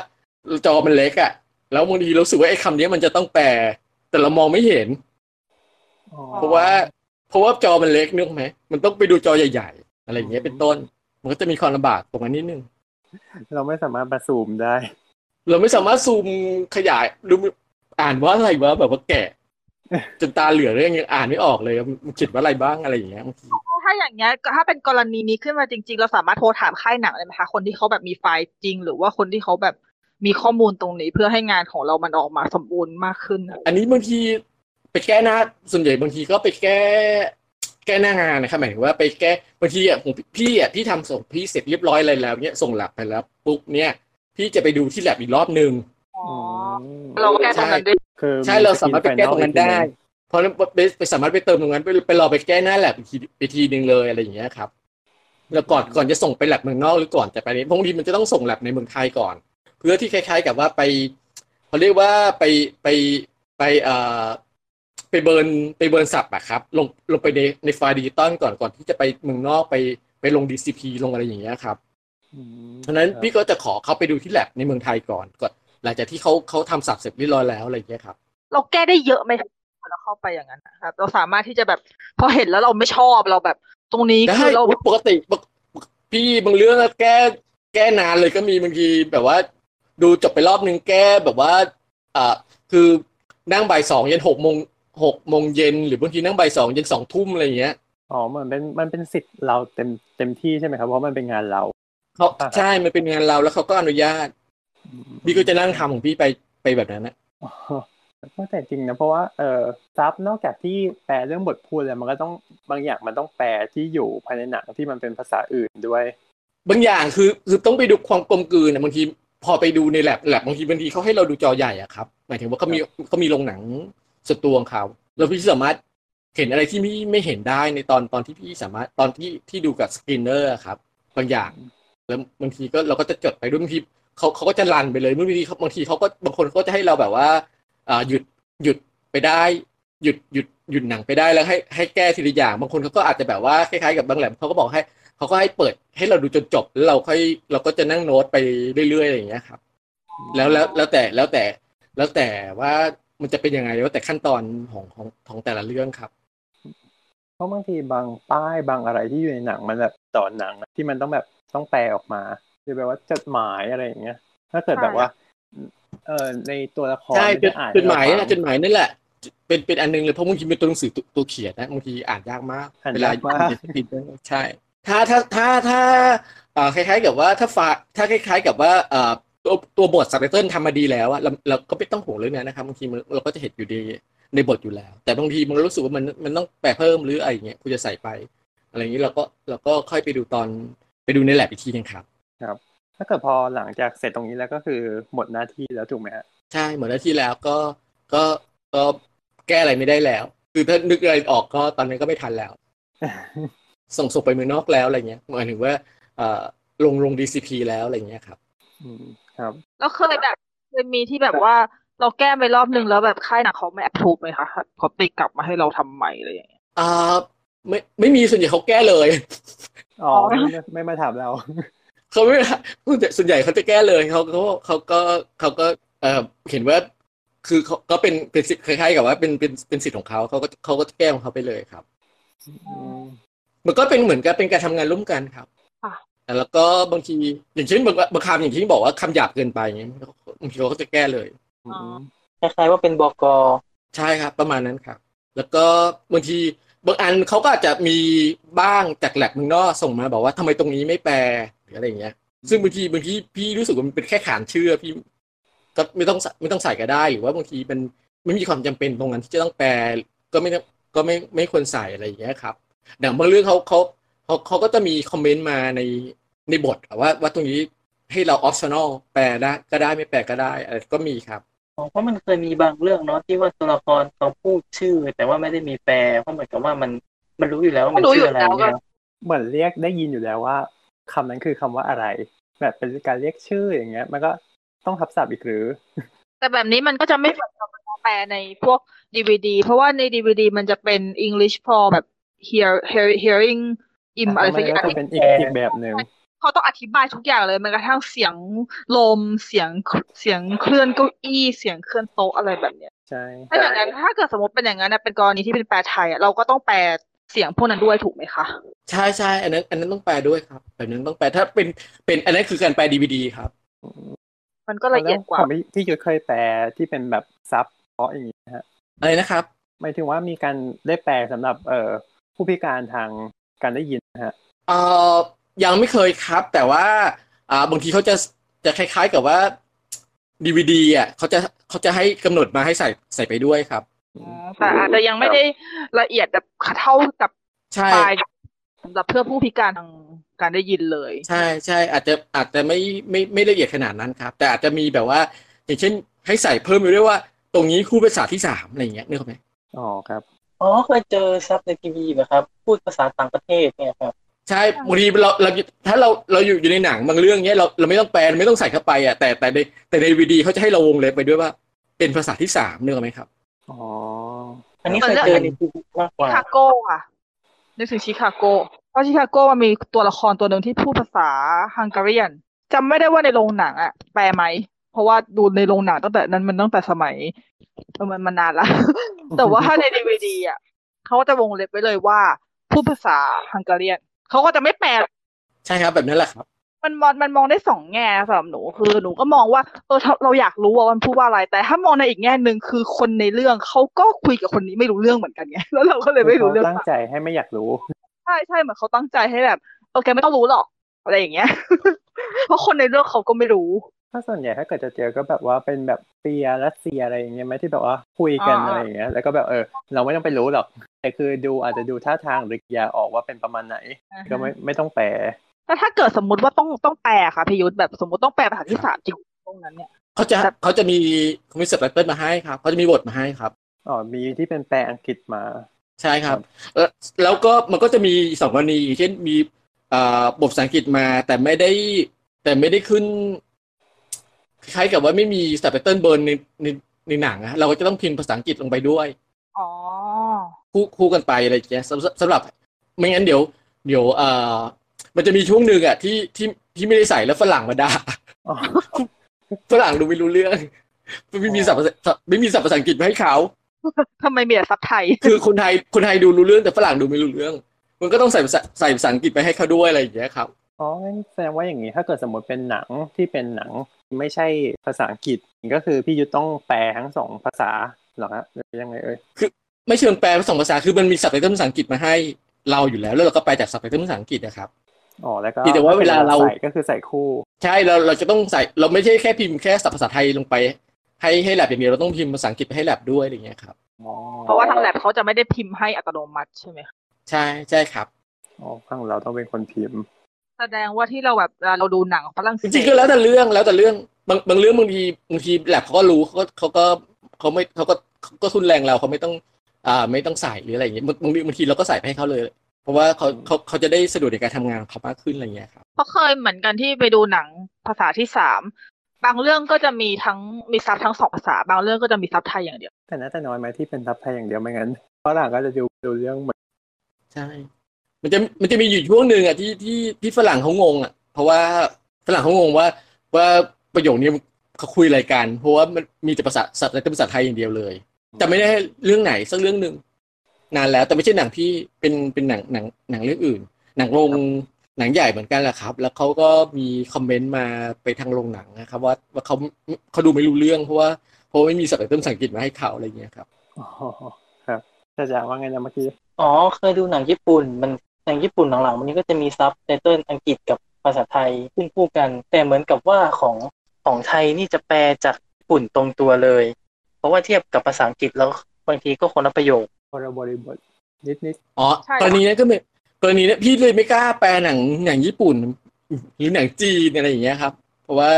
จอมันเล็กอะแล้วบางทีเรารู้สึกว่าไอ้คำนี้มันจะต้องแปล แต่เรามองไม่เห็นอ๋อเพราะว่าเพราะว่าจอมันเล็กนึกไหมมันต้องไปดูจอใหญ่ ๆ อะไรอย่างเงี้ยเป็นต้น มันก็จะมีความลำบากตรงนั้นนิดนึง เราไม่สามารถมาซูมได้ เราไม่สามารถซูมขยายดูอ่านว่าอะไรวะแบบว่าแก่จนตาเหลือกเลยยังอ่านไม่ออกเลยมันเขียนว่าอะไรบ้างอะไรอย่างเงี้ยบางทีถ้าอย่างเงี้ยถ้าเป็นกรณีนี้ขึ้นมาจริง ๆ เราสามารถโทรถามค่ายหนังเลยไหมคะคนที่เขาแบบมีไฟล์จริง หรือว่าคนที่เขาแบบมีข้อมูลตรงนี้เพื่อให้งานของเรามันออกมาสมบูรณ์มากขึ้นอะอันนี้บางทีไปแก้หน้าส่วนใหญ่บางทีก็ไปแก้ แก้หน้างานนะครับหมายถึงว่าไปแก้บางทีอะผมพี่อะพี่ทำส่งพี่เสร็จเรียบร้อยอะไรแล้วเนี่ยส่งแลบไปแล้วปุ๊บเนี่ย พี่จะไปดูที่แลบอีกรอบนึงอ๋อมเราก็แก้ตรงนั้นด้วยคือใช่เราสามารถไปแก้ตรงนั้นได้ เพราะฉะนั้นไปไปสามารถไปเติมตรงนั้น ไปไปรอไปแก้หน้าแล็บอีกทีไปทีนึงเลยอะไรอย่างเงี้ยครับแล้วก่อนก่อนจะส่งไปแล็บเมืองนอกหรือก่อนจะไปนี้บางทีมันจะต้องส่งแล็บในเมืองไทยก่อน เพื่อที่คล้าย ๆ กับว่าไปเขาเรียกว่าไปไปไปเอ่อ ไป burn ไป burn sub อะครับ ลงลงไปในในไฟล์ดิจิตอลก่อนก่อนที่จะไปเมืองนอกไปไปลง DCP ลงอะไรอย่างเงี้ยครับอืมเพราะฉะนั้นพี่ก็จะขอเขาไปดูที่แลบในเมืองไทยก่อนก่อนหลังจากที่เขาเขาทำสับเสร็จเรียบร้อยแล้วอะไรอย่างเงี้ยครับ เราแก้ได้เยอะไหมคะพอเราเข้าไปอย่างนั้นนะครับ เราสามารถที่จะแบบพอเห็นแล้วเราไม่ชอบเราแบบ ตรงนี้ได้คือเราปกติปกพี่บางเรื่องอะแก้แก้นานเลยก็มีบางทีแบบว่า ดูจบไปรอบนึงแก้แบบว่าอ่าคือนั่งบ่ายสองเย็นหกโมง หกโมงเย็นหรือบางทีนั่งบ่ายสองเย็นสองทุ่มอะไรอย่างเงี้ยอ๋อมันเป็นมันเป็นสิทธิ์เราเต็มเต็มที่ใช่ไหมครับเพราะมันเป็นงานเราเขาอ่าฮะใช่มันเป็นงานเราแล้วเขาก็อนุญาตอืมพี่ก็จะนั่งทำของพี่ไปไปแบบนั้นนะอ๋อแต่จริงนะเพราะว่าเออซับนอกจากที่แปลเรื่องบทพูดแล้วมันก็ต้องบางอย่างมันต้องแปลที่อยู่ภายในหนังที่มันเป็นภาษาอื่นด้วย บางอย่างคือคือต้องไปดูความกลมกลืนนะบางทีพอไปดูในแลบแลบบางทีบางทีเขาให้เราดูจอใหญ่อะครับหมายถึงว่าเขามีเขามีโรงหนัง สตูของเขาแล้วพี่สามารถเห็นอะไรที่พี่ไม่เห็นได้ในตอนตอนที่พี่สามารถตอนที่ที่ดูกับ screener ครับ บางอย่าง แล้วบางทีก็เราก็จะจดไปด้วยบางทีเขาเขาก็จะ run ไปเลยบางทีบางทีเขาก็บางคนก็จะให้เราแบบว่าอ่าหยุดหยุดไปได้ หยุดหยุดหยุดหนังไปได้แล้วให้ให้แก้ทีละอย่าง บางคนเขาก็อาจจะแบบว่าคล้ายๆกับบางแล็บเขาก็บอกให้เขาก็ให้เปิดให้เราดูจนจบแล้วเราค่อยเราก็จะนั่งโน้ตไปเรื่อยๆอย่างเงี้ยครับ แล้วแล้วแล้วแต่แล้วแต่แล้วแต่ว่า มันจะเป็นยังไงแล้วแต่ขั้นตอนของของของแต่ละเรื่องครับ เพราะบางทีบางป้ายบางอะไรที่อยู่ในหนังมันแบบต่อหนังอะที่มันต้องแบบต้องแปลออกมาหรือแบบว่าจดหมายอะไรอย่างเงี้ย ถ้าเกิดแบบว่า เออในตัวละครใช่ไม่จได้ดอ่านจดหมายให้นะเรจฟังดหมายนั่นแหละ เป็นเป็นอันนึงเลยเพราะบางทีเป็นตัวหนังสือตัวตัวเขียนนะบางทีอ่านยากมากอ่านเวลายากมากอ่านผิดใช่ ถ้าถ้าถ้าถ้าอ่าคล้ายๆกับว่าถ้าฟาถ้าคล้ายๆกับว่าอ่า ตัวตัวบทซับไตเติลทำมาดีแล้วอะเราเราก็ไม่ต้องห่วงเรื่องนี้นะครับบางทีมันเราก็จะเห็นอยู่ในในบทอยู่แล้ว แต่บางทีมันรู้สึกว่ามันมันต้องแปลเพิ่มหรืออะไรอย่างเงี้ยคุณจะใส่ไป อะไรอย่างนี้เราก็เราก็ค่อยไปดูตอนไปดูในแลบอีกทีนึงครับ ถ้าเกิดพอหลังจากเสร็จตรงนี้แล้วก็คือหมดหน้าที่แล้วถูกไหมฮะใช่หมดหน้าที่แล้วก็ก็ก็แก้อะไรไม่ได้แล้ว คือถ้านึกอะไรออกก็ตอนนั้นก็ไม่ทันแล้ว ส่งส่งไปเมืองนอกแล้วอะไรเงี้ยหมายถึงว่าเอ่อลงลง DCP แล้วอะไรเงี้ยครับอืม ครับแล้วเคยแบบเคยมีที่แบบว่าเราแก้ไปรอบนึงแล้วแบบค่ายหนังเขาไม่ approve ไหมคะเขาติกลับมาให้เราทำใหม่อะไรอย่างเงี้ยอ่าไม่ไม่มีส่วนใหญ่เขาแก้เลยอ๋อไม่ไม่ไม่มาถามเราเขาไม่ส่วนใหญ่เขาจะแก้เลยเขาเขาเขาก็เขาก็เออเห็นว่าคือเขาก็เป็นเป็นสิทธิ์คล้ายๆกับว่าเป็นเป็นเป็นสิทธิ์ของเขาเขาก็เขาก็แก้ของเขาไปเลยครับอืมมันก็เป็นเหมือนกับเป็นการทำงานร่วมกันครับค่ะ แล้วก็บางทีอย่างเช่นบางบางคำอย่างที่บอกว่าคำหยาบเกินไปอย่างเงี้ยบางทีเขาก็จะแก้เลยอืมคล้ายๆว่าเป็นบกใช่ครับ ประมาณนั้นครับ แล้วก็บางทีบางอันเขาก็อาจจะมีบ้างจากแลบเมืองนอกส่งมาบอกว่าทำไมตรงนี้ไม่แปลหรืออะไรอย่างเงี้ย ซึ่งบางทีบางทีพี่รู้สึกว่ามันเป็นแค่ขานชื่อพี่ก็ไม่ต้องไม่ต้องใส่ก็ได้หรือว่าบางทีมันไม่มีความจำเป็นตรงนั้นที่จะต้องแปลก็ไม่ต้องก็ไม่ไม่ควรใส่อะไรอย่างเงี้ยครับดังบางเรื่องเขาเขา เขาเขาก็จะมีคอมเมนต์มาในในบทอะว่าว่าตรงนี้ให้เราออ t ชั่นอลแปลได้ก็ได้ไม่แปลก็ได้อะไรก็มีครับอ๋อเพราะมันเคยมีบางเรื่องเนาะที่ว่าตัวละครเขาพูดชื่อ แต่ว่าไม่ได้มีแปลเพราะเหมือนกับว่ามันมันรู้อยู่แล้วว่ามันรู้อชื่อยู่อะไรแล้วก็เนี่ยเหมือนเรียกได้ยินอยู่แล้วว่าคำนั้นคือคำว่าอะไร แบบเป็นการเรียกชื่ออย่างเงี้ย มันก็ต้องทับศัพท์อีกหรือ แต่แบบนี้มันก็จะไม่เหมือนกับแปลในพวกดีวดีเพราะว่าในดีวดีมันจะเป็น English for แบบ hear hear hearing im อะไรสักอย่างมันก็จะเป็นอีกอีกแบบหนึ่งเขาต้องอธิบายทุกอย่างเลยแมันกระทั่งเสียงลมเสียงเสียงเคลื่อนเก้าอี้เสียงเคลื่อนโต๊ะอะไรแบบเนี้ยใช่ถ้าอย่างนั้นถ้าเกิดสมมติเป็นอย่างนั้นนะเป็นกรณีที่เป็นแปลไทยอะเราก็ต้องแปลเสียงพวกนั้นด้วยถูกไหมคะใช่ใช่อันนั้น อันนั้นต้องแปลด้วยครับแบบนั้นต้องแปลถ้าเป็นเป็นอันนั้นคือการแปลดีวดีครับ มันก็ละเอียดกว่าแล้วของพี่พี่ยุทธเคยแปลที่เป็นแบบซับเพราะอย่างนี้นะฮะอะไรนะครับหมายถึงว่ามีการได้แปลสำหรับเอ่อผู้พิการทาง การได้ยินนะฮะเอ่อยังไม่เคยครับ แต่ว่าอ่าบางทีเขาจะจะคล้าย ๆกับว่าดีวดีอะเขาจะเขาจะให้กำหนดมาให้ใส่ใส่ไปด้วยครับอ๋อแต่อาจจะยังไม่ได้ละเอียดแบบเท่ากับใช่ปลายสำหรับเพื่อผู้พิการทางการได้ยินเลย ใช่ใช่อาจจะอาจจะไม่ไม่ไม่ละเอียดขนาดนั้นครับ แต่อาจจะมีแบบว่า อย่างเช่นให้ใส่เพิ่มไปด้วยว่า ตรงนี้คู่ภาษาที่สามอะไรอย่างเงี้ยนึกออกไหมอ๋อครับ อ๋อเคยเจอซับในทีวีนะครับ พูดภาษาต่างประเทศเนี่ยครับใช่บางทีเราเราถ้าเราเราอยู่อยู่ในหนังบางเรื่องเนี้ยเราเราไม่ต้องแปลไม่ต้องใส่เข้าไปอะแต่แต่ในแต่ในวีดีเขาจะให้เราวงเล็บไปด้วยว่า เป็นภาษาที่สามนึกออกไหมครับอ๋ออันนี้เคยเจอในทีวีมากกชิว่าคาโกอะนึกถึงชิคาโกเพราะชิคาโกมันมีตัวละครตัวหนึ่งที่พูดภาษาฮังการีนจำไม่ได้ว่าในโรงหนังอะแปลไหม เพราะว่าดูในโรงหนังตั้งแต่นั้นมันตั้งแต่สมัยเออมันมันนานละแต่ว่าถ้าในดีวดีอะเขาก็จะวงเล็บไว้เลยว่าพูดภาษาฮังการีนเขาก็จะไม่แปลใช่ครับแบบนั้นแหละครับมันมองมันมองได้สองแง่สำหรับหนูคือหนูก็มองว่าเออถ้าเราอยากรู้ว่ามันพูดว่าอะไร แต่ถ้ามองในอีกแง่หนึ่งคือคนในเรื่องเขาก็คุยกับคนนี้ไม่รู้เรื่องเหมือนกันไงแล้วเราก็เลยไม่รู้เรื่องขาตั้งใจให้ไม่อยากรู้ใช่ใช่เหมือนเขาตั้งใจให้แบบโอเคไม่ต้องรู้หรอกอะไรอย่างเงี้ย เพราะคนในเรื่องเขาก็ไม่รู้ ถ้าส่วนใหญ่ถ้าเกิดจะเจอก็แบบว่าเป็นแบบเปียรัสเซียอะไรอย่างเงี้ยไหมที่แบบว่าคุยกันอ่าอะไรอย่างเงี้ย แล้วก็แบบเออ เราไม่ต้องไปรู้หรอกแต่คือดูอาจจะดูท่าทางหรือกิริยาออกว่าเป็นประมาณไหน ก็ไม่ไม่ต้องแปลแล้วถ้าเกิดสมมุติว่าต้องต้องแปลค่ะพิยุทธแบบสมมติต้องแปลภาษาที่สามจริงตรงนั้นเนี่ยเขาจะเขาจะมีเขามีสับไตเติลมาให้ครับเขาจะมีบทมาให้ครับอ๋อมีที่เป็นแปลอังกฤษมา ใช่ครับเอ่อแล้วก็มันก็จะมีสองกรณีเช่นมีอ่าบทภาษาอังกฤษมาแต่ไม่ได้แต่ไม่ได้ขึ้น คล้ายๆกับว่าไม่มีสับไตเติลเบิร์นในในในหนังอะเราก็จะต้องพิมพ์ภาษาอังกฤษลงไปด้วยอ๋อคู่คู่กันไปอะไรอย่างเงี้ยสำหรับสำหรับไม่งั้นเดี๋ยว เดี๋ยวเอ่อมันจะมีช่วงหนึ่งอะที่ที่ที่ไม่ได้ใส่แล้วฝรั่งมาด่าอ๋อฝรั่งดูไม่รู้เรื่องไม่มีศัพท์ภาษาไม่มีศัพท์ภาษาอังกฤษมาให้เขาทำไมมีแต่ซับไทย คือคนไทยคนไทยดูรู้เรื่องแต่ฝรั่งดูไม่รู้เรื่อง มันก็ต้องใส่ภาษาใส่ภาษาอังกฤษไปให้เขาด้วยอะไรอย่างเงี้ยครับอ๋องั้นแสดงว่าอย่างนี้ถ้าเกิดสมมติเป็นหนังที่เป็นหนัง ไม่ใช่ภาษาอังกฤษก็คือพี่ยุทธต้องแปลทั้งสองภาษาเหรอฮะหรือยังไงเอ่ยไม่เชิงแปลสองภาษาคือมันมีศัพท์ไตเติลภาษาอังกฤษมาให้เราอยู่แล้ว แล้วเราก็แปลจากศัพท์ไตเติลภาษาอังกฤษนะครับอ๋อแล้วก็เพียงแต่ว่าเวลาเราใส่ก็คือใส่คู่ ใช่เราเราจะต้องใส่เราไม่ใช่แค่พิมพ์แค่ศัพท์ภาษาไทยลงไป ให้ให้แลบอย่างเดียวเราต้องพิมพ์ภาษาอังกฤษไปให้แลบด้วยอะไรอย่างเงี้ยครับอ๋อเพราะว่าทางแลบเขาจะไม่ได้พิมพ์ให้อัตโนมัติใช่ไหมคะใช่ใช่ครับอ๋อข้างเราต้องเป็นคนพิมพ์ แสดงว่าที่เราแบบเวลาเราดูหนังฝรั่งเศจสริงๆก็แล้วแต่เรื่องแล้วแต่เรื่องบางบางเรื่องบางทีบางทีแลบเขาก็รู้เขาก็เขาก็เขาไม่เขาก็เขาก็ทุนแรงเราเขาไม่ต้องอ่าไม่ต้องใส่หรืออะไรอย่างเงี้ยบางบางทีบางทีเราก็ใส่ไปให้เขาเลย เพราะว่าเขาเขาเขาจะได้สะดวกในการทำงานของเขามากขึ้นอะไรอย่างเงี้ยครับเพราะเคยเหมือนกันที่ไปดูหนังภาษาที่สามบางเรื่องก็จะมีทั้งมีซับทั้งสองภาษา บางเรื่องก็จะมีซับไทยอย่างเดียว แต่น่าจะน้อยไหมที่เป็นทับไทยอย่างเดียวไม่งั้นฝรั่งก็จะดูดูเรื่องเหมือนใช่ มันจะมันจะมีอยู่ช่วงหนึ่งอะที่ที่ที่ฝรั่งเขางงอะ เพราะว่าฝรั่งเขางงว่า ว่าประโยคนี้เขาคุยอะไรกันเพราะว่ามันมีแต่ภาษาสัตว์แต่ภาษาไทยอย่างเดียวเลย แต่ไม่ได้เรื่องไหนสักเรื่องหนึ่งนานแล้วแต่ไม่ใช่หนังพี่เป็นเป็นหนังหนังหนังเรื่องอื่น หนังโรงหนังใหญ่เหมือนกันแหละครับ แล้วเขาก็มีคอมเมนต์มาไปทางโรงหนังนะครับ ว่าว่าเขาเขาดูไม่รู้เรื่องเพราะว่าเพราะไม่มีสับไตเติลภาษาอังกฤษมาให้เขาอะไรเงี้ยครับอ๋อครับจะจะว่าไงนะเมื่อกี้อ๋อเคยดูหนังญี่ปุ่นมัน หนังญี่ปุ่นหลังๆมันนี้ก็จะมีซับไตเติลอังกฤษกับภาษาไทยขึ้นคู่กัน แต่เหมือนกับว่าของของไทยนี่จะแปลจากญี่ปุ่นตรงตัวเลย เพราะว่าเทียบกับภาษาอังกฤษแล้วบางทีก็คนละประโยคคนละบริบทนิดนิดอ๋อใช่กรณีนี้ก็ไม่กรณีนี้พี่เลยไม่กล้าแปลหนังหนังญี่ปุ่นหรือหนังจีนอะไรอย่างเงี้ยครับ เพราะว่า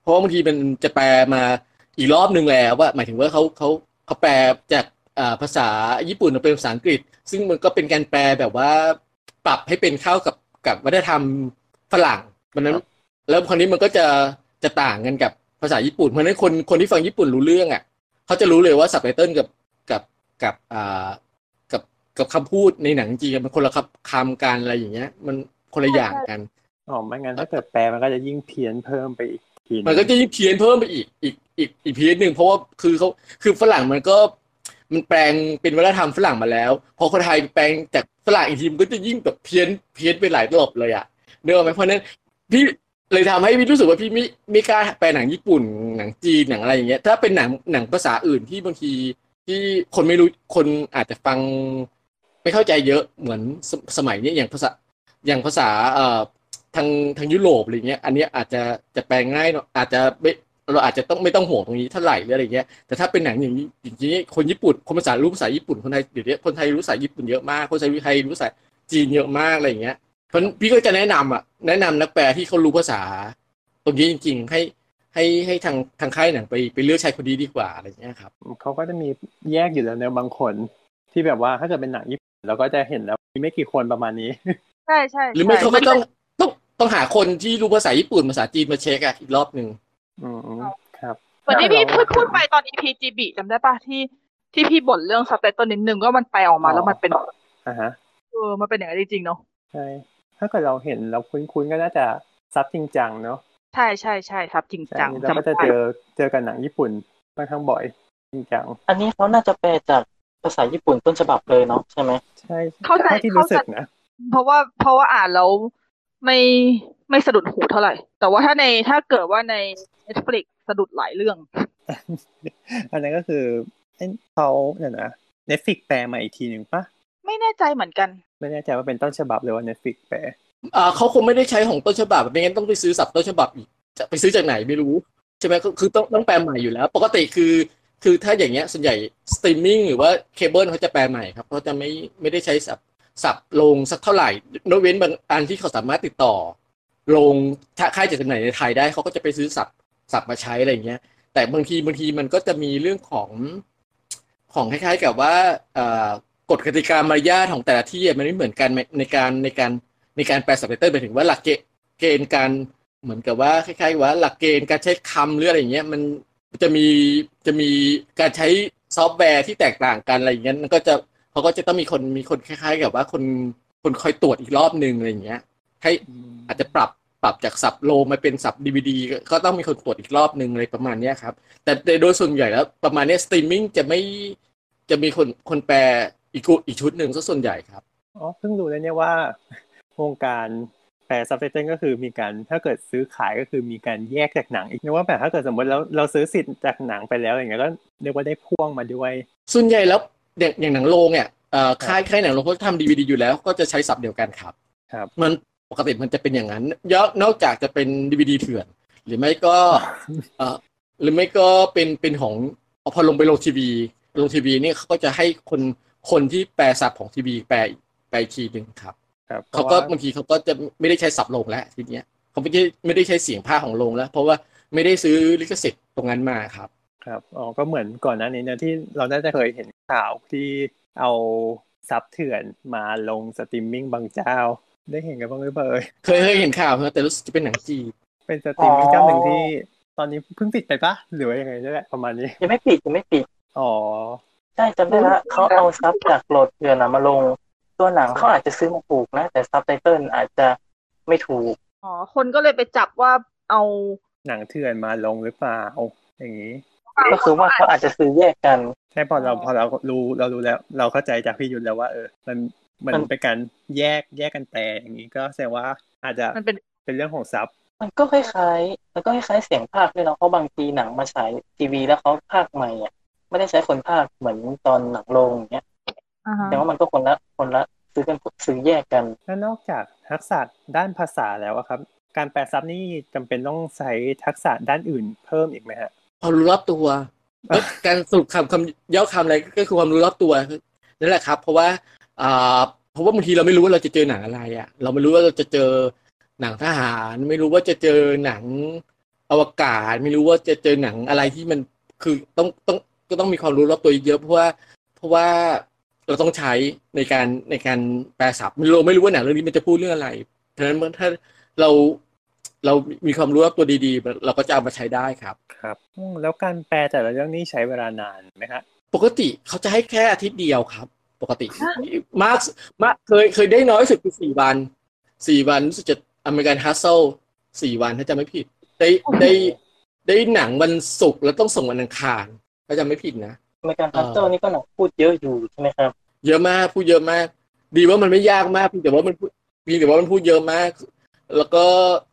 เพราะว่าบางทีมันจะแปลมาอีกรอบหนึ่งแล้วว่าหมายถึงว่าเขาเขาเขาแปลจากอ่าภาษาญี่ปุ่นมาเป็นภาษาอังกฤษ ซึ่งมันก็เป็นการแปลแบบว่า ปรับให้เป็นเข้ากับกับวัฒนธรรมฝรั่งมันนั้น แล้วคราวนี้มันก็จะจะต่างกันกับภาษาญี่ปุ่น เพราะฉะนั้นคนคนที่ฟังญี่ปุ่นรู้เรื่องอะเขาจะรู้เลยว่าสับไตเติลกับกับกับอ่ากับกับคำพูดในหนังจริงๆมันคนละคำคำกันอะไรอย่างเงี้ย มันคนละอย่างกันอ๋อไม่งั้นถ้าเกิดแปลมันก็จะยิ่งเพี้ยนเพิ่มไปอีกทีหงมันก็จะยิ่งเพี้ยนเพิ่มไปอีกอีกอีกอีกเพี้ยนหนึ่งเพราะว่าคือเขาคือฝรั่งมันก็มันแปลงเป็นวัฒนธรรมฝรั่งมาแล้ว พอคนไทยแปลงจาก ฝรั่งอีกทีมันก็จะยิ่งแบบเพี้ยนเพี้ยนไปหลายตลบเลยอะเนื้ออกไหมเพราะนั้นพี่เลยทำให้พี่รู้สึกว่าพี่ไม่ไม่กล้าแปลหนังญี่ปุ่นหนังจีนหนังอะไรอย่างเงี้ย ถ้าเป็นหนังหนังภาษาอื่นที่บางทีที่คนไม่รู้คนอาจจะฟัง ไม่เข้าใจเยอะเหมือนสสมัยนี้อย่างภาษาอย่างภาษาเอ่อทางทางยุโรปอะไรเงี้ย อันเนี้ยอาจจะจะแปลงง่ายเนอะอาจจะไม่ เราอาจจะต้องไม่ต้องห่วงตรงนี้เท่าไหร่หรืออะไรเงี้ยแต่ถ้าเป็นหนังอย่างนี้อย่างนี้คนญี่ปุ่นคนภาษารู้ภาษาญี่ปุ่นคนไทยเดี๋ยวนี้คนไทยรู้ภาษาญี่ปุ่นเยอะมากคนไทยไทยรู้ภาษาจีนเยอะมากอะไรเงี้ยเพราะพี่ก็จะแนะนำอะแนะนำนักแปลที่เขารู้ภาษา ตรงนี้จริง ๆ ให้ให้ให้ทางทางค่ายหนังไปไปเลือกใช้คนดีดีกว่าอะไรเงี้ยครับเขาก็จะมีแยกอยู่แล้วเนอะบางคนที่แบบว่าถ้าเกิดเป็นหนังญี่ปุ่นเราก็จะเห็นแล้วมีไม่กี่คนประมาณนี้ ใช่ใช่หรือไม่ใช่เขาก็ต้องต้องต้องหาคนที่รู้ภาษาญี่ปุ่นภาษาจีนมาเช็คอะอีกรอบหนึ่ง อืมครับเหมือนที่พี่พูดพูดไปตอน EP GB จำได้ปะที่ที่พี่บ่นเรื่องซับไตเติลนิดนึงว่ามันแปลออกมาอ๋อแล้วมันเป็นอ่าฮะเออมันเป็นอย่างนั้นจริงๆเนาะใช่ถ้าเกิดเราเห็นเราคุ้นๆก็น่าจะซับจริงจังเนาะใช่ใช่ใช่ครับจริงใช่จังเราก็จะเจอเจอกันหนังญี่ปุ่นค่อนข้างบ่อยจริงจัง อันนี้เขาน่าจะแปลจากภาษาญี่ปุ่นต้นฉบับเลยเนาะใช่ไหมใช่เข้าใจเท่าที่รู้สึกนะเพราะว่าเพราะว่าอ่านแล้ว ไม่ไม่สะดุดหูเท่าไหร่ แต่ว่าถ้าในถ้าเกิดว่าใน Netflix สะดุดหลายเรื่อง อันนั้นก็คือเอ้ยเขาเนี่ยนะ Netflix แปลมาอีกทีหนึ่งปะไม่แน่ใจเหมือนกัน ไม่แน่ใจว่าเป็นต้นฉบับหรือว่า Netflix แปลอ่าเขาคงไม่ได้ใช้ของต้นฉบับไม่งั้นต้องไปซื้อสับต้นฉบับอีกจะไปซื้อจากไหนไม่รู้ใช่ไหมก็คือต้องต้องแปลใหม่อยู่แล้ว ปกติคือ คือถ้าอย่างเงี้ยส่วนใหญ่สตรีมมิ่งหรือว่าเคเบิลเขาจะแปลใหม่ครับเขาจะไม่ไม่ได้ใช้ซับ ซับโรงสักเท่าไหร่ยกเว้นบางอันที่เขาสามารถติดต่อ ลงถ้าค่ายจัดจำหน่ายในไทยได้เขาก็จะไปซื้อซับซับมาใช้อะไรอย่างเงี้ย แต่บางทีบางทีมันก็จะมีเรื่องของของคล้ายๆกับว่ากฎกติกามารยาทของแต่ละที่มันไม่เหมือนกันในการในการในการแปลซับไตเติลหมายถึงว่าหลักเกเกณฑ์การเหมือนกับว่าคล้ายๆว่าหลักเกณฑ์การใช้คำหรืออะไรอย่างเงี้ยมันจะมีจะมีการใช้ซอฟต์แวร์ที่แตกต่างกันอะไรอย่างเงี้ยมันก็จะ เขาก็จะต้องมีคนมีคนคล้าย ๆ กับว่าคนคนคอยตรวจอีกรอบหนึ่งอะไรอย่างเงี้ยให้อาจจะปรับปรับจากซับโรงมาเป็นซับดีวีดีก็ต้องมีคนตรวจอีกรอบหนึ่งอะไรประมาณเนี้ยครับ แต่แต่โดยส่วนใหญ่แล้วประมาณเนี้ยสตรีมมิ่งจะไม่จะมีคนคนแปลอีกกลุ่มอีกชุดหนึ่งซะส่วนใหญ่ครับอ๋อเพิ่งรู้เลยเนี่ยว่าวงการแปลซับไตเติลก็คือมีการถ้าเกิดซื้อขายก็คือมีการแยกจากหนังอีกนึกว่าแบบถ้าเกิดสมมติเราเราซื้อสิทธิ์จากหนังไปแล้วอย่างเงี้ยก็เรียกว่าได้พ่วงมาด้วย ส่วนใหญ่แล้ว อย่างอย่างหนังโรงเนี่ยเอ่อค่ายค่ายหนังโรงเขาทำดีวดีอยู่แล้ว ก็จะใช้สับเดียวกันครับ ครับ มันปกติมันจะเป็นอย่างนั้นยอกนอกจากจะเป็นดีวดีเถื่อน หรือไม่ก็เอ่อหรือไม่ก็เป็นเป็นของพอลงไปลงทีวีลงทีวีเนี่ยเขาก็จะให้คนคนที่แปลสับของทีวีแปลแปลอีกทีหนึ่งครับครับเขาก็พระว่บางทีเขาก็จะไม่ได้ใช้สับลงแล้วทีเนี้ยเขาไม่ได้ไม่ได้ใช้เสียงพากย์ของโรงแล้ว เพราะว่าไม่ได้ซื้อลิขสิทธิ์ตรงนั้นมาครับ ครับอ๋อก็เหมือนก่อนหน้านี้เนี่ยที่เราน่าจะเคยเห็นข่าวที่เอาซับเถื่อนมาลงสตรีมมิ่งบางเจ้า ได้เห็นกันบ้างหรือเปล่าเอ่ยเคยเคยเห็นข่าวครับแต่รู้สึกจะเป็นหนังจีนเป็นสตรีมมิ่งเจ้าหนึ่งที่ตอนนี้เพิ่งปิดไปปะหรือว่ายังไงนี่แหละประมาณนี้ยังไม่ปิดยังไม่ปิดอ๋อใช่จำได้ละเขาเอาซับจากโหลดเถื่อนอะมาลง ตัวหนังเขาอาจจะซื้อมาถูกนะ แต่ซับไตเติลอาจจะไม่ถูกอ๋อคนก็เลยไปจับว่าเอาหนังเถื่อนมาลงหรือเปล่าอย่างนี้ ก็คือว่าเขาอาจจะซื้อแยกกันใช่พอเราพอเรารู้เรารู้แล้ว เราเข้าใจจากพี่ยุทธแล้วว่าเออ มันมันมันเป็นการแยกแยกกันแปลอย่างนี้ก็แสดงว่าอาจจะมันเป็นเป็นเรื่องของซับมันก็คล้ายๆมันก็คล้ายๆเสียงภาคด้วยเนาะเพราะบางทีหนังมาฉายทีวีแล้วเขาภาคใหม่อะไม่ได้ใช้คนภาคเหมือนตอนหนังโรงอย่างเงี้ยอ่าฮะแต่ว่ามันก็คนละคนละซื้อกันซื้อแยกกันแล้วนอกจากทักษะด้านภาษาแล้วอะครับ การแปลซับนี่จำเป็นต้องใช้ทักษะด้านอื่นเพิ่มอีกไหมฮะ ความรู้รอบตัวแล้วการสรุปคำคำย่อคำอะไรก็คือความรู้รอบตัวนั่นแหละครับ เพราะว่าอ่าเพราะว่าบางทีเราไม่รู้ว่าเราจะเจอหนังอะไรอะ เราไม่รู้ว่าเราจะเจอหนังทหาร ไม่รู้ว่าจะเจอหนังอวกาศ ไม่รู้ว่าจะเจอหนังอะไรที่มันคือต้องต้องก็ต้องมีความรู้รอบตัวเยอะเพราะว่าเพราะว่าเราต้องใช้ในการในการแปลศัพท์เราไม่รู้ว่าหนังเรื่องนี้มันจะพูดเรื่องอะไรเพราะฉะนั้นถ้าเรา เรามีความรู้รอบตัวดีๆ เราก็จะเอามาใช้ได้ครับ ครับอืมแล้วการแปลแต่ละเรื่องนี่ใช้เวลานานไหมครับปกติเขาจะให้แค่อาทิตย์เดียวครับ ปกติมากมากเคยเคยได้น้อยสุดคือสี่วันสี่วันรู้สึกจะ American Hustle สี่วันถ้าจำไม่ผิด ได้ได้ได้หนังวันศุกร์แล้วต้องส่งวันอังคารถ้าจำไม่ผิดนะ American Hustle นี่ก็หนังพูดเยอะอยู่ใช่ไหมครับ เยอะมากพูดเยอะมาก ดีว่ามันไม่ยากมากเพียงแต่ว่ามันพูดเพียงแต่ว่ามันพูดเยอะมาก แล้วก็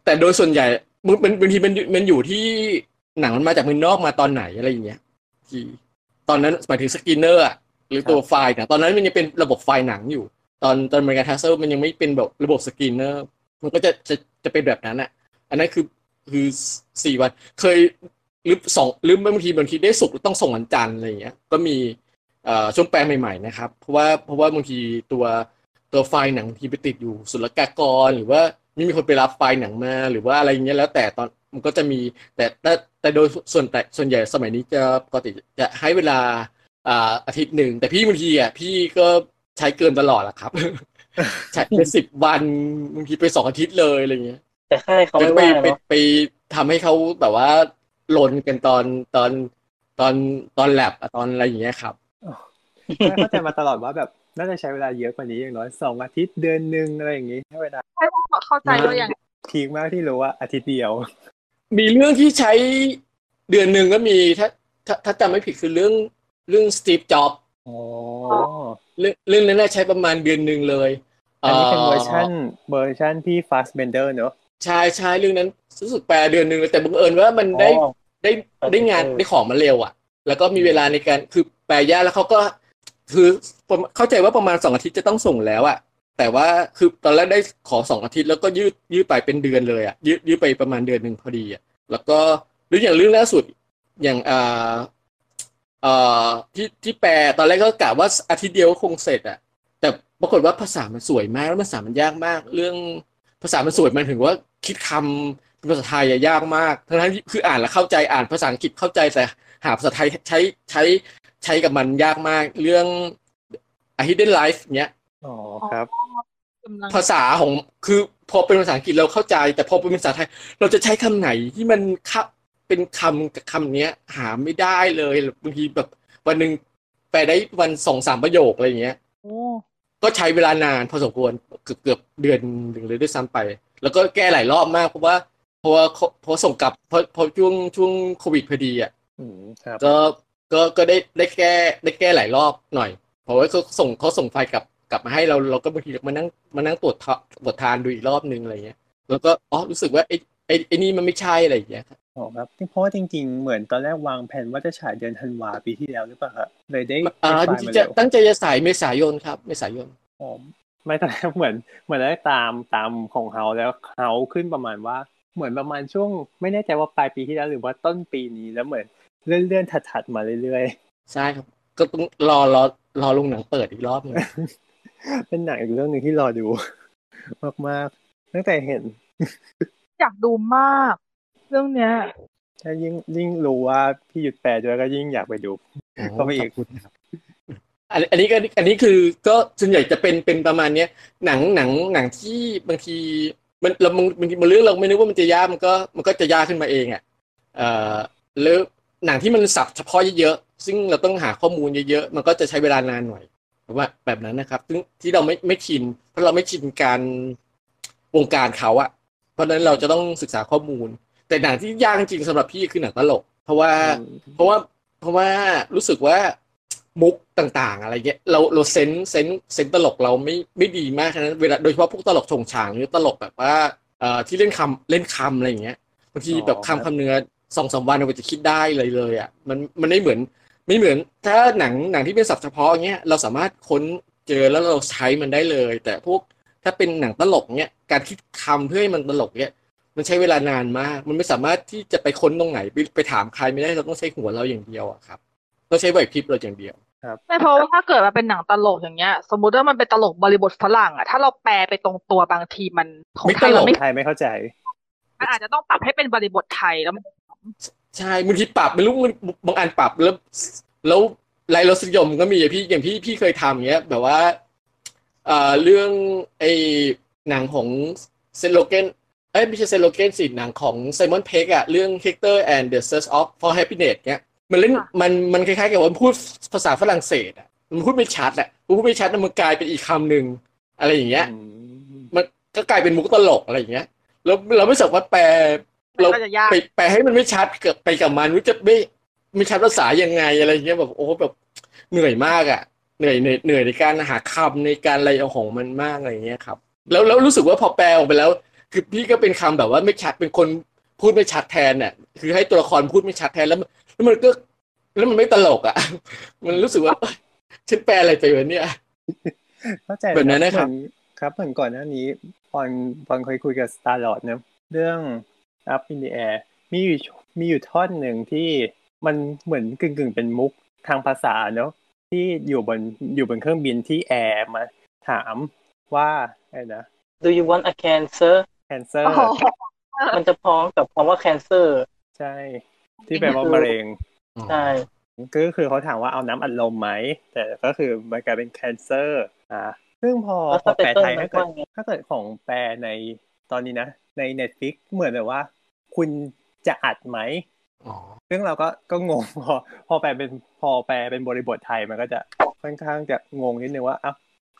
แต่โดยส่วนใหญ่มันมันบางทีมันมันอยู่ที่หนังมันมาจากเมืองนอกมาตอนไหนอะไรอย่างเงี้ยที่ตอนนั้นหมายถึง screener อะหรือตัวฟิล์มนะตอนนั้นมันยังเป็นระบบฟิล์มหนังอยู่ ตอนตอน American Hustle มันยังไม่เป็นแบบระบบ screener มันก็จะจะจะเป็นแบบนั้นอะอันนั้นคือคือสี่วันเคยหรือสองหรือบางทีบางทีได้ศุกร์ต้องส่งวันจันทร์อะไรอย่างเงี้ย ก็มีเอ่อช่วงแปลใหม่ๆนะครับ เพราะว่าเพราะว่าบางทีตัว ตัวฟิล์มหนังบางทีไปติดอยู่ศุลกากร หรือว่าไม่มีคนไปรับฟิล์มหนังมาหรือว่าอะไรอย่างเงี้ยแล้วแต่ตอนมันก็จะมีแต่แต่แต่โดยส่วนแต่ส่วนใหญ่สมัยนี้จะปกติจะให้เวลาอ่าอาทิตย์หนึ่งแต่พี่บางทีอะพี่ก็ใช้เกินตลอดแหละครับ ใช้ไปสิบวันบางทีไปสองอาทิตย์เลยอะไรเงี้ย แต่ค่ายเขาก็ไม่ไปว่าไปเนาะไปทำให้เขาแบบว่าลนกันตอนตอนตอนตอนแลบอะตอนอะไรอย่างเงี้ยครับเข้าใจมาตลอดว่าแบบ น่าจะใช้เวลาเยอะกว่านี้อย่างน้อยสองอาทิตย์เดือนหนึ่งอะไรอย่างนี้ให้เวลาให้เข้าใจด้วยอย่างพีคมากที่รู้ว่าอาทิตย์เดียว มีเรื่องที่ใช้เดือนหนึ่งก็มีถ้าถ้าถ้าจำไม่ผิดคือเรื่องเรื่อง Steve Jobs อ๋อเรื่องเรื่องนั้นน่าใช้ประมาณเดือนหนึ่งเลย อันนี้เป็นเวอร์ชันเวอร์ชันพี่ Fassbender เนอะใช่ใช่เรื่องนั้นรู้สึกแปลเดือนหนึ่งเลยแต่บังเอิญว่ามันได้อ๋อได้ได้งานเออได้ของมาเร็วอะ แล้วก็มีเวลาในการคือแปลยากแล้วเขาก็ คือเข้าใจว่าประมาณสองอาทิตย์จะต้องส่งแล้วอะแต่ว่าคือตอนแรกได้ขอสองอาทิตย์แล้วก็ยืดยืดไปเป็นเดือนเลยอะยืดยืดไปประมาณเดือนหนึ่งพอดีอะแล้วก็หรืออย่างเรื่องล่าสุดอย่างอ่าอ่อที่ที่แปลตอนแรกก็กะว่าอาทิตย์เดียวก็คงเสร็จอะแต่ปรากฏว่าภาษามันสวยมากแล้วภาษามันยากมาก เรื่องภาษามันสวยมันถึงว่าคิดคำเป็นภาษาไทยอะยากมากทั้งนั้นคืออ่านแล้วเข้าใจอ่านภาษาอังกฤษเข้าใจแต่หาภาษาไทยใช้ใช้ ใช้กับมันยากมากเรื่อง A Hidden Life เนี้ยอ๋อครับกำลังภาษาของคือพอเป็นภาษาอังกฤษเราเข้าใจ แต่พอเป็นภาษาไทย เราจะใช้คำไหนที่มันคับเป็นคำกับคำเนี้ย หาไม่ได้เลยบางทีแบบวันหนึ่งแปลได้วันสองสามประโยคอะไรอย่างเงี้ยโอ้ก็ใช้เวลานานพอสมควรเกือบเกือบเดือนหนึ่งเลยด้วยซ้ำไป แล้วก็แก้หลายรอบมากเพราะว่าเพราะว่าเพราะส่งกลับเพราะเพราะช่วงช่วงโควิดพอดีอะอืมครับก็ ก็ก็ได้ได้แก้ได้แก้หลายรอบหน่อย เพราะว่าเขาส่งเขาส่งไฟล์กลับกลับมาให้เราเราก็บางทีมานั่งมานั่งตรวจทะตรวจทานดูอีกรอบนึงอะไรเงี้ยแล้วก็อ๋อรู้สึกว่าไอ้ไอ้ไอ้นี่มันไม่ใช่อะไรอย่างเงี้ยครับอ๋อครับเพราะว่าจริง ๆ เหมือนตอนแรกวางแผนว่าจะฉายเดือนธันวาปีที่แล้วหรือเปล่าครับเลยได้อ่าได้จไฟล์ริงมาๆจะเร็วตั้งใจจะสายเมษายนครับ เมษายนอ๋อไม่ตอนแรกเหมือนเหมือนได้ตามตามของเฮาแล้วเฮาขึ้นประมาณว่าเหมือนประมาณช่วง ไม่แน่ใจว่าปลายปีที่แล้วหรือว่าต้นปีนี้แล้วเหมือน เลื่อนเลื่อนๆถัดๆมาเรื่อยใช่ครับ ก็ต้องรอรอรอลงหนังเปิดอีกรอบหนึงๆเป็นหนังอีกเรื่องหนึ่งที่รอดู มากๆตั้งแต่เห็น อยากดูมาก เรื่องเนี้ยถ้ายิ่งยิ่งรู้ว่าพี่หยุดแปลด้วยก็ยิ่งอยากไปดูเข้าไปอีกขบคุณครับอันอันนี้ก็อันนี้คือก็ส่วนใหญ่จะเป็นเป็นประมาณเนี้ย หนังหนังหนังที่บางที มันเราบางบางทีมันเรื่องเราไม่นึกว่ามันจะยากมันก็มันก็จะยากขึ้นมาเองอะเอ่อแล้ว หนังที่มันสับเฉพาะเยอะๆซึ่งเราต้องหาข้อมูลเยอะๆมันก็จะใช้เวลานานหน่อยว่าแบบนั้นนะครับ ซึ่งที่เราไม่ไม่ชินเพราะเราไม่ชินการวงการเขาอะเพราะฉะนั้นเราจะต้องศึกษาข้อมูล แต่หนังที่ยากจริงๆสำหรับพี่คือหนังตลก เพราะว่า เพราะว่าเพราะว่ารู้สึกว่ามุกต่างๆ อะไรเงี้ยเราเราเซนเซนเซนตลกเราไม่ไม่ดีมากฉะนั้นเวลาโดยเฉพาะพวกตลกชงฉางหรือตลกแบบว่าเอ่อที่เล่นคำเล่นคำอะไรอย่างเงี้ยบางทีแบบคำคำเนื้อ สองสามวันเราจะคิดได้เลยเลยอะมันมันไม่เหมือนไม่เหมือน ถ้าหนังหนังที่เป็นศัพท์เฉพาะเงี้ยเราสามารถค้นเจอแล้วเราใช้มันได้เลย แต่พวกถ้าเป็นหนังตลกเนี้ยการคิดคำเพื่อให้มันตลกเนี้ยมันใช้เวลานานมาก มันไม่สามารถที่จะไปค้นตรงไหนไปไปถามใครไม่ได้เราต้องใช้หัวเราอย่างเดียวอะครับเราใช้ไหวพริบเราอย่างเดียวไม่เพราะว่าถ้าเกิดมันเป็นหนังตลกอย่างเงี้ย สมมุติว่ามันเป็นตลกบริบทฝรั่งอะถ้าเราแปลไปตรงตัวบางทีมันของไม่ไทยตลเรากไม่ไทยไม่เข้าใจมันอาจจะต้องปรับให้เป็นบริบทไทยแล้วมัน ใช่บางทีปรับไม่รู้มันบางอันปรับแล้วแล้วรายรสนิยมก็มีอะพี่อย่างพี่พี่เคยทำอย่างเงี้ย แบบว่าเอ่อเรื่องไอ้หนังของเซโลเกนเอ้ยไม่ใช่เซโลเกนสิหนังของไซมอนเพกอะเรื่อง Hector and the Search of for Happiness เงี้ยมันเล่นมันมันคล้ายๆกับว่ามันพูดภาษาฝรั่งเศสอะมันพูดไม่ชัดอะมันพูดไม่ชัดแล้วมันกลายเป็นอีกคำหนึ่งอะไรอย่างเงี้ยมันก็กลายเป็นมุกตลกอะไรอย่างเงี้ยแล้วเราไม่สามารถแปล เราก็จะยากไปแปลให้มันไม่ชัดเกิดไปกับมันว่าจะไม่ไม่ชัดภาษายังไงอะไรอย่างเงี้ยแบบโอ้แบบเหนื่อยมากอะเหนื่อยเหนื่อยเหนื่อยในการหาคำในการอะไรเอาของมันมากอะไรอย่างเงี้ยครับ แล้วแล้วรู้สึกว่าพอแปลออกไปแล้ว คือพี่ก็เป็นคำแบบว่าไม่ชัดเป็นคนพูดไม่ชัดแทนเนี่ยคือให้ตัวละครพูดไม่ชัดแทนแล้วมันแล้วมันก็แล้วมันไม่ตลกอะ มันรู้สึกว่าเอ้ยฉันแปลอะไรไปวะเนี่ยเข้าใจแบบนั้นนะครับเหมือครับเหมือนก่อนหน้านี้ปอนปอนเคยคุยกับ Star Lord นะเรื่อง Up in the Air มีอยู่มีอยู่ท่อนหนึ่งที่มันเหมือนกึ่งกึ่งๆเป็นมุกทางภาษาเนอะที่อยู่บนอยู่บนเครื่องบินที่แอร์มาถามว่าอะไรนะ Do you want a cancer cancer โอ้โหมันจะพ้องกับคำว่า cancer ใช่ ที่แปลว่ามะเร็งใช่ก็คือเขาถามว่าเอาน้ำอัดลมไหม แต่ก็คือมันกลายเป็น cancer อ่าซึ่งพอแล้วพอแปลไทย subtitle ถ้าเกิดมันว่าไงถ้าเกิดของแปลในตอนนี้นะ ใน Netflix เหมือนแบบว่า คุณจะอัดไหมอ๋อซึ่งเราก็ก็งงพอพอแปลเป็นพอแปลเป็นบริบทไทยมันก็จะค่อนข้างจะงงนิดนึงว่าอ้าว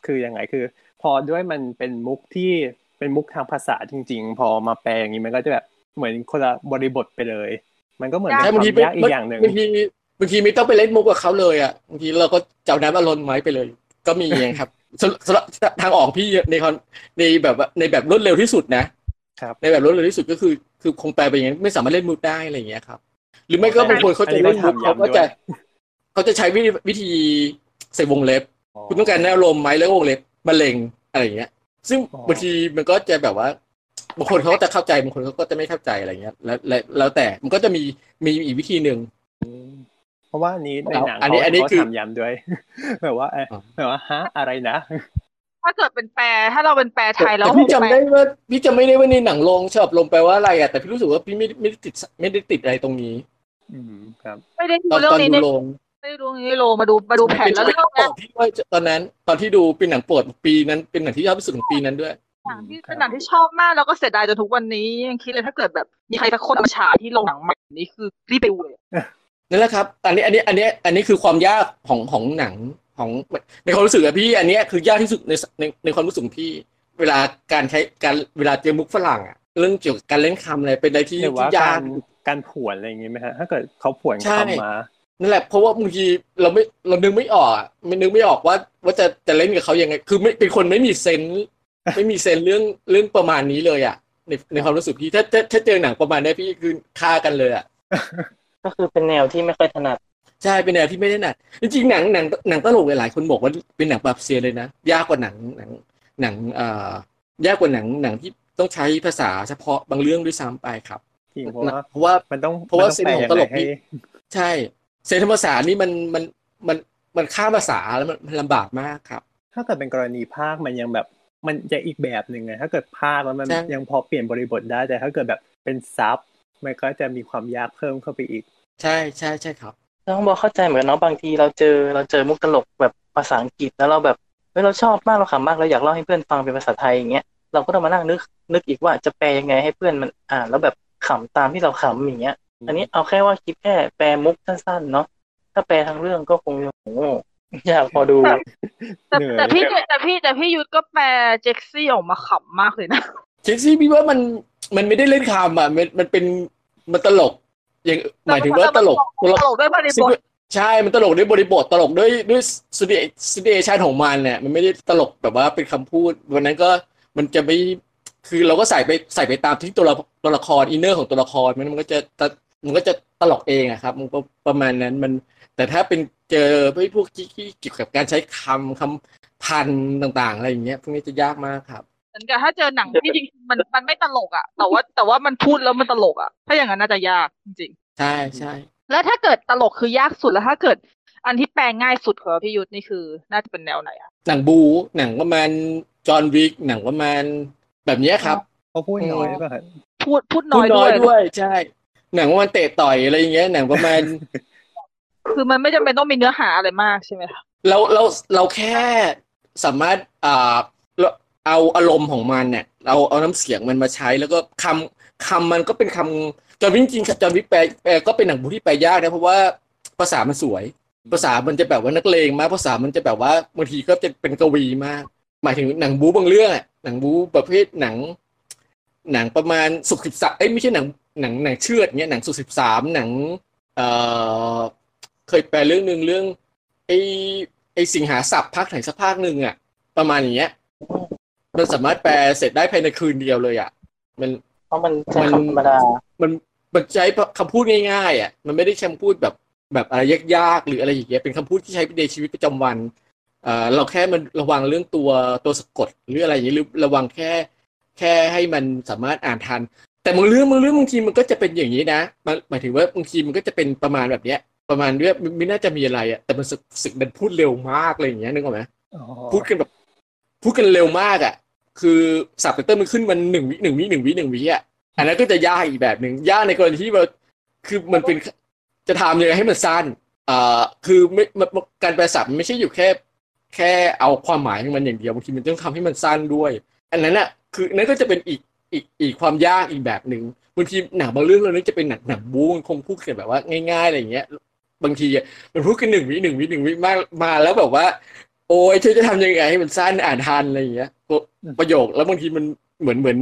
คือยังไงคือ พอด้วยมันเป็นมุกที่เป็นมุกทางภาษาจริง ๆ พอมาแปลอย่างนี้มันก็จะแบบเหมือนคนละบริบทไปเลย มันก็เหมือนเป็นใช่คบางทีวามไม่ยากอีกอย่างหนึ่งบางทีบางทีไม่ต้องไปเล่นมุกกับเขาเลยอะบางทีเราก็เจ้าน้ำอารมณ์ไว้ไปเลย ก็มีไงครับสำสำหรับทางออกพี่ในคอนในแบบว่าในแบบรวดเร็วที่สุดนะ ครับในแบบรวดเร็วที่สุดก็คือ คือคงแปลไปอย่างนี้ไม่สามารถเล่นมุกได้อะไรอย่างเงี้ยครับ หรือไม่ก็บางคนเขาจะเล่นมุกเขาก็จะเขาจะใช้วิธีวิธีใส่วงเล็บ คุณต้องการแนวลมไหมแล้ววงเล็บมะเร็งอะไรอย่างเงี้ย ซึ่งบางทีมันก็จะแบบว่าบางคนเขาก็จะเข้าใจบางคนเขาก็จะไม่เข้าใจอะไรเงี้ย แล้วแล้วแล้วแต่มันก็จะมีมีอีกวิธีหนึ่งอืมเพราะว่าอันนี้ในหนังอันนี้เขาอันนี้เขาคือถามย้ำด้วยแบบว่าเอ้ยอ๋อแบบว่าฮะอะไรนะ ถ้าเกิดเป็นแปลถ้าเราเป็นแปลไทยแล้วแต่พี่จำแปลได้ว่าพี่จำไม่ได้ว่าในหนังลงชอบลงแปลว่าอะไรอะแต่พี่รู้สึกว่าพี่ไม่ไม่ได้ติดไม่ได้ติดอะไรตรงนี้ อืมครับ ไม่ได้ตดูอนเรื่อตองนนี้ดูในลงไม่ได้ดูเรื่องนี้โลมาดูมาดูแผ่นแล้วเรื่องเป็เนี้นยพี่ว่าตอนนั้น ตอนที่ดูเป็นหนังโปรดปีนั้นเป็นหนังที่ชอบที่สุดของปีนั้นด้วยหนังที่เป็นหนังที่ชอบมากแล้วก็เสียดายจนทุกวันนี้ยังคิดเลยถ้าเกิดแบบมีใครสักคนเอามาฉายที่โรงหนังใหม่นี้คือรีบไปดูเลยนั่นแหละครับ อันนี้อันนี้อันนี้อันนี้คือความยากของของหนัง ของในความรู้สึกอะพี่ อันเนี้ยคือยากที่สุดในในในความรู้สึกของพี่ เวลาการใช้การเวลาเจอมุกฝรั่งอะเรื่องเกี่ยวกับการเล่นคำอะไรเป็นอะไรที่หรือว่าที่ยากการการผวนอะไรอย่างงี้ไหมฮะถ้าเกิดเขาผวนใช่คำมานั่นแหละเพราะว่าบางทีเราไม่เรานึกไม่ออกอะไม่นึกไม่ออกว่า ว่าจะจะเล่นกับเขายังไง คือไม่เป็นคนไม่มีเซนส์ไม่มีเซนส์เรื่องเรื่องประมาณนี้เลยอะในในความรู้สึกพี่ถ้าถ้าถ้าเจอหนังประมาณเนี้ยพี่คือฆ่ากันเลยอะก็คือเป็นแนวที่ไม่ค่อยถนัด ใช่เป็นแนวที่ไม่ได้หนักจริงๆหนังหนังหนังตลกหลายๆคนบอกว่าเป็นหนังปรับเซียนเลยนะยากกว่าหนังหนังหนังเอ่อยากกว่าหนังหนังที่ต้องใช้ภาษาเฉพาะบางเรื่องด้วยซ้ำไปครับจริงเพราะว่าเพราะว่ามันต้องเพราะว่ามันเส้นแปลของยังตลไงกให้นี่ใช่เซนธรรมศาสตร์นี่มันมันมันมันข้ามภาษาแล้วมันมันลำบากมากครับ ถ้าเกิดเป็นกรณีภาคมันยังแบบมันจะอีกแบบหนึ่งไงถ้าเกิดภาคแล้วมันใช่ยังพอเปลี่ยนบริบทได้แต่ถ้าเกิดแบบเป็นซับมันก็จะมีความยากเพิ่มเข้าไปอีก ใช่ใช่ใช่ครับ ต้องบอกเข้าใจเหมือนกันเนาะบางทีเราเจอเราเจอมุกตลกแบบภาษาอังกฤษแล้วเราแบบเฮ้ยเราชอบมากเราขำมากเราอยากเล่าให้เพื่อนฟังเป็นภาษาไทยอย่างเงี้ยเราก็ต้องมานั่งนึกนึกอีกว่าจะแปลยังไงให้เพื่อนมันอ่านแล้วแบบขำตามที่เราขำอย่างเงี้ย อันนี้เอาแค่ว่าคิดแค่แปลมุกสั้นๆเนาะถ้าแปลทั้งเรื่องก็คงโอ้โหอยากพอดู แต่เหนื่อยแต่พี่แต่พี่แต่พี่ยุทธก็แปลเจ็กซี่ออกมาขำมากเลยนะเช็คซี่พี่ว่ามันมันไม่ได้เล่นคำอะมันมันเป็นมันตลกอ ย่างหมายถึงว่าตลกตลกตลกด้วยบริบทใช่มันตลกด้วยบริบทตลกด้วยด้วย situa- situation ของมันเนี่ยมันไม่ได้ตลกแบบว่าเป็นคำพูด วันนั้นก็มันจะไม่คือเราก็ใส่ไปใส่ไปตามที่ตัวละตัวละคร inner ของตัวละครมันมันก็จะตะมันก็จะตลกเองอะครับ มันก็ประมาณนั้นมัน แต่ถ้าเป็นเจอพวกที่ที่เกี่ยวกับการใช้คำคำ pun ต่าง ๆ อะไรอย่างเงี้ยพวกนี้จะยากมากครับเห เหมือนกับถ้าเจอหนังที่จริงๆมันมันไม่ตลกอะ แต่ว่าแต่ว่ามันพูดแล้วมันตลกอะ ถ้าอย่างนั้นน่าจะยากจริงใช่ใช่ๆแล้วถ้าเกิดตลกคือยากสุดแล้วถ้าเกิด อันที่แปลง่ายสุดของพี่ยุทธนี่คือ น่าจะเป็นแนวไหนอะหนังบูหนังประมาณจอห์นวิกหนังประมาณแบบเนี้ยครับเขาพูดน้อยหรือเปล่าครับพูดพูดพูน้ดอยน้ด้อวยยด้วย ใช่ หนังประมาณเตะต่อยอะไรอย่างเงี้ยหนังประมาณคือมันไม่จำเป็นต้องมีเนื้อหาอะไรมากใช่ไหมคะเราเราเราแค่สามารถอ่า เอาอารมณ์ของมันเนี่ยเราเอาน้ำเสียงมันมาใช้แล้วก็คำคำมันก็เป็นคำจอห์นวิกจริงจอห์นวิกแปลแปลก็เป็นหนังบูที่แปลยากนะเพราะว่าภาษามันสวย ภาษามันจะแบบว่านักเลงมากภาษามันจะแบบว่าบางทีก็จะเป็นกวีมาก หมายถึงหนังบูบางเรื่องอะหนังบูประเภทหนัง หนังประมาณสุขสิบสามเอ้ยไม่ใช่หนังหนังหนังเชือดเงี้ยหนังสุขสิบสามหนังเอ่อเคยแปลเรื่องหนึ่งเรื่องไอไอสิงหาศัพท์ภาคไหนสักภาคหนึ่งอะ ประมาณอย่างเงี้ย มันสามารถแปลเสร็จได้ภายในคืนเดียวเลยอะ มันเพราะมันใช้มันคำธรรมดา มันมันใช้คำพูดง่ายๆอะ มันไม่ได้คำพูดแบบแบบอะไรยากๆหรืออะไรอย่างเงี้ย เป็นคำพูดที่ใช้ในชีวิตประจำวันเอ่อเราแค่มันระวังเรื่องตัวตัวสะกดหรืออะไรอย่างเงี้ยหรือระวังแค่ แค่ให้มันสามารถอ่านทัน แต่บางเรื่องบางเรื่องบางทีมันก็จะเป็นอย่างนี้นะมันหมายถึงว่าบางทีมันก็จะเป็นประมาณแบบเนี้ย ประมาณเรื่องไม่น่าจะมีอะไรอะ แต่มันสึกสึกมันพูดเร็วมากอะไรอย่างเงี้ยนึกออกไหมอ๋อพูดกันแบบพูดกันเร็วมากอะ คือสับไตเติลมันขึ้นมันหนึ่งวิหนึ่งวิหนึ่งวิหนึ่งวิอะอันนั้นก็จะยากอีกแบบหนึ่งยากในกรณีที่ว่าคือมันเป็นจะทำยังไงให้มันสั้นอ่าคือไม่การแปลศัพท์มันไม่ใช่อยู่แค่ แค่เอาความหมายของมันอย่างเดียวบางทีมันต้องทำให้มันสั้นด้วย อันนั้นอะคือนั่นก็จะเป็นอีกอีกอีกความยากอีกแบบหนึ่งบางทีหนังบางเรื่องเรานึกจะเป็นหนังหนังบู๊มันคงพูดกันแบบว่าง่ายๆอะไรอย่างเงี้ย บางทีมันพูดกันหนึ่งวิหนึ่งวิหนึ่งวิมากมาแล้วแบบว่า โอ้ยเธอจะทำยังไงให้มันสั้นอ่านทันอะไรอย่างเงี้ย ประโยคแล้วบางทีมันเหมือนเหมือน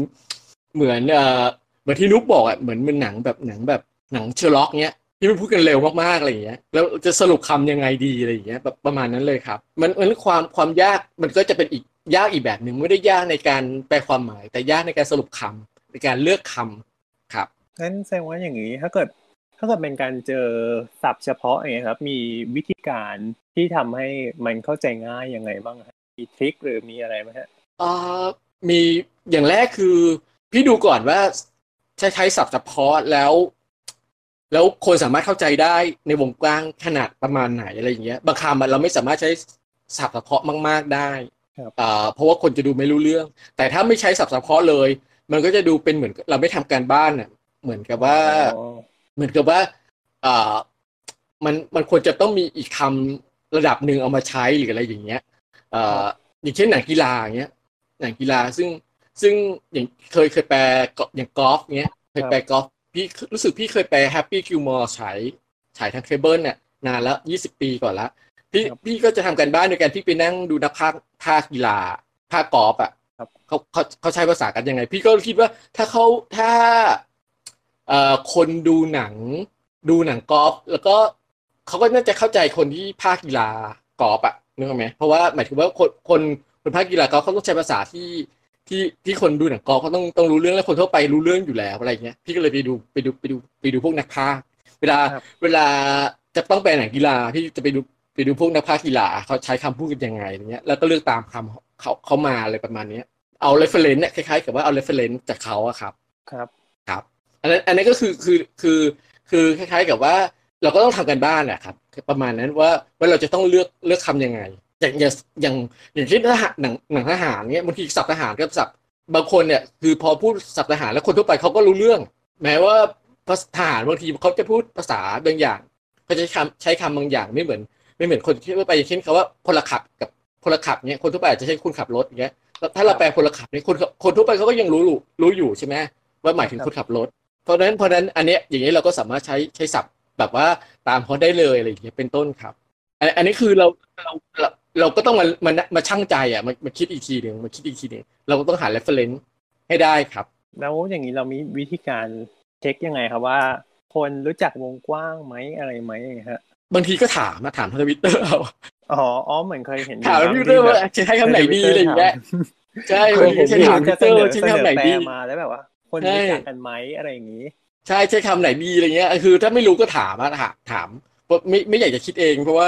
เหมือนเอ่อเหมือนที่นุ๊กบอกอะเหมือนมันหนังแบบหนังแบบหนังเชอร์ล็อกเนี้ยที่มันพูดกันเร็วมากๆอะไรอย่างเงี้ยแล้วจะสรุปคำยังไงดีอะไรอย่างเงี้ยแบบประมาณนั้นเลยครับ มันมันความความยากมันก็จะเป็นอีกยากอีกแบบหนึ่งไม่ได้ยากในการแปลความหมาย แต่ยากในการสรุปคำในการเลือกคำครับงั้นแสดงว่าอย่างนี้ถ้าเกิดถ้าเกิดเป็นการเจอศัพท์เฉพาะอย่างเงี้ยครับ มีวิธีการที่ทำให้มันเข้าใจง่ายยังไงบ้างครับมีทริคหรือมีอะไรไหมฮะเอ่อมีอย่างแรกคือ พี่ดูก่อนว่าใช้ใช้ศัพท์เฉพาะแล้ว แล้วคนสามารถเข้าใจได้ในวงกว้างขนาดประมาณไหนอะไรอย่างเงี้ยบางคำอะเราไม่สามารถใช้ศัพท์เฉพาะมาก ๆได้ครับอ่าเพราะว่าคนจะดูไม่รู้เรื่อง แต่ถ้าไม่ใช้ศัพท์เฉพาะเลย มันก็จะดูเป็นเหมือนเราไม่ทำการบ้านอะเหมือนกับว่าอ๋อเหมือนกับว่าอ่ามันมันควรจะต้องมีอีกคำระดับหนึ่งเอามาใช้หรืออะไรอย่างเงี้ยเอ่ออย่างเช่นหนังกีฬาอย่างเงี้ย หนังกีฬาซึ่งซึ่งอย่างเคยเคยแปลอย่างกอล์ฟเงี้ยเคยแปลกอล์ฟพี่รู้สึกพี่เคยแปล Happy Gilmore ฉายฉายทางเคเบิลเนี่ยนานแล้วยี่สิบปีก่อนละพี่พี่ก็จะทำการบ้านโดยการพี่ไปนั่งดูนักภาคภาคกีฬาภาคกอล์ฟอะครับเขาเขาเขาใช้ภาษากันยังไง พี่ก็คิดว่าถ้าเขาถ้าเอ่อคนดูหนัง ดูหนังกอล์ฟแล้วก็เขาก็น่าจะเข้าใจคนที่ภาคกีฬากอล์ฟอะนึกออกไหมเพราะว่าหมายถึงว่าคนคน คนภาคกีฬากอล์ฟเขาต้องใช้ภาษาที่ที่ที่คนดูหนังกอล์ฟเขาต้องต้องรู้เรื่องและคนทั่วไปรู้เรื่องอยู่แล้วอะไรเงี้ยพี่ก็เลยไปดูไปดูไปดูไปดูพวกนักพากย์เวลาครับเวลาจะต้องแปลหนังกีฬาพี่จะไปดูไปดูพวกนักพากย์กีฬาเขาใช้คำพูดกันยังไงอย่างเงี้ยแล้วก็เลือกตามคำเขาเขามาอะไรประมาณเนี้ยเอา reference เนี่ยคล้ายๆกับว่าเอา reference จากเขาอะครับครับครับ อันนั้นอันนั้นก็คือคือคือคือคล้ายๆกับว่าเราก็ต้องทำกันบ้านแหละครับ ประมาณนั้นว่าว่าเราจะต้องเลือกเลือกคำยังไง อย่างอย่างอย่างอย่างเช่นทหารหนังหนังทหารเนี้ยบางทีศัพท์ทหารกับศัพท์บางคนเนี่ยคือพอพูดศัพท์ทหารแล้วคนทั่วไปเขาก็รู้เรื่อง แม้ว่าภาษาทหารบางทีเขาจะพูดภาษาบางอย่างเขาจะใช้คำใช้คำบางอย่างไม่เหมือน ไม่เหมือนคนที่ทั่วไปอย่างเช่นคำว่าพลขับกับพลขับเนี้ยคนทั่วไปอาจจะใช้คนขับรถอย่างเงี้ยแล้วถ้าเราแปลพลขับเนี่ยคนคนทั่วไปเขาก็ยังรู้รู้รู้อยู่ใช่ไหมว่าหมายถึงคนขับรถ เพราะฉะนั้นเพราะฉะนั้นอันเนี้ยอย่างนี้เราก็สามารถใช้ใช้ศัพท์แบบว่าตามเขาได้เลยอะไรอย่างเงี้ยเป็นต้นครับ อันอันนี้คือเราเรา เราเราก็ต้องมามามาชั่งใจอะมามาคิดอีกทีหนึ่งมาคิดอีกทีหนึ่งเราก็ต้องหา reference ให้ได้ครับ แล้วอย่างนี้เรามีวิธีการเช็คยังไงครับว่า คนรู้จักวงกว้างไหมอะไรไหมอย่างเงี้ยฮะบางทีก็ถามมาถามทางทวิตเตอร์เอาอ๋ออ๋อเหมือนเคยเห็นถามทวิตเตอร์ว่าจะใช้คำไหนดีอะไรอย่างเงี้ยใช่เคบายงทีเห็นใช้อยู่ถามทวิจะตเสเตอร์นอว่าใช้เสนอคำไหนแปลดีมาแล้วแบบว่า คนใช่รู้จักกันไหมอะไรอย่างนี้ ใช่ใช้คำไหนดีอะไรเงี้ยคือ ถ้าไม่รู้ก็ถามอะถามถามเพราะไม่ไม่อยากจะคิดเอง เพราะว่า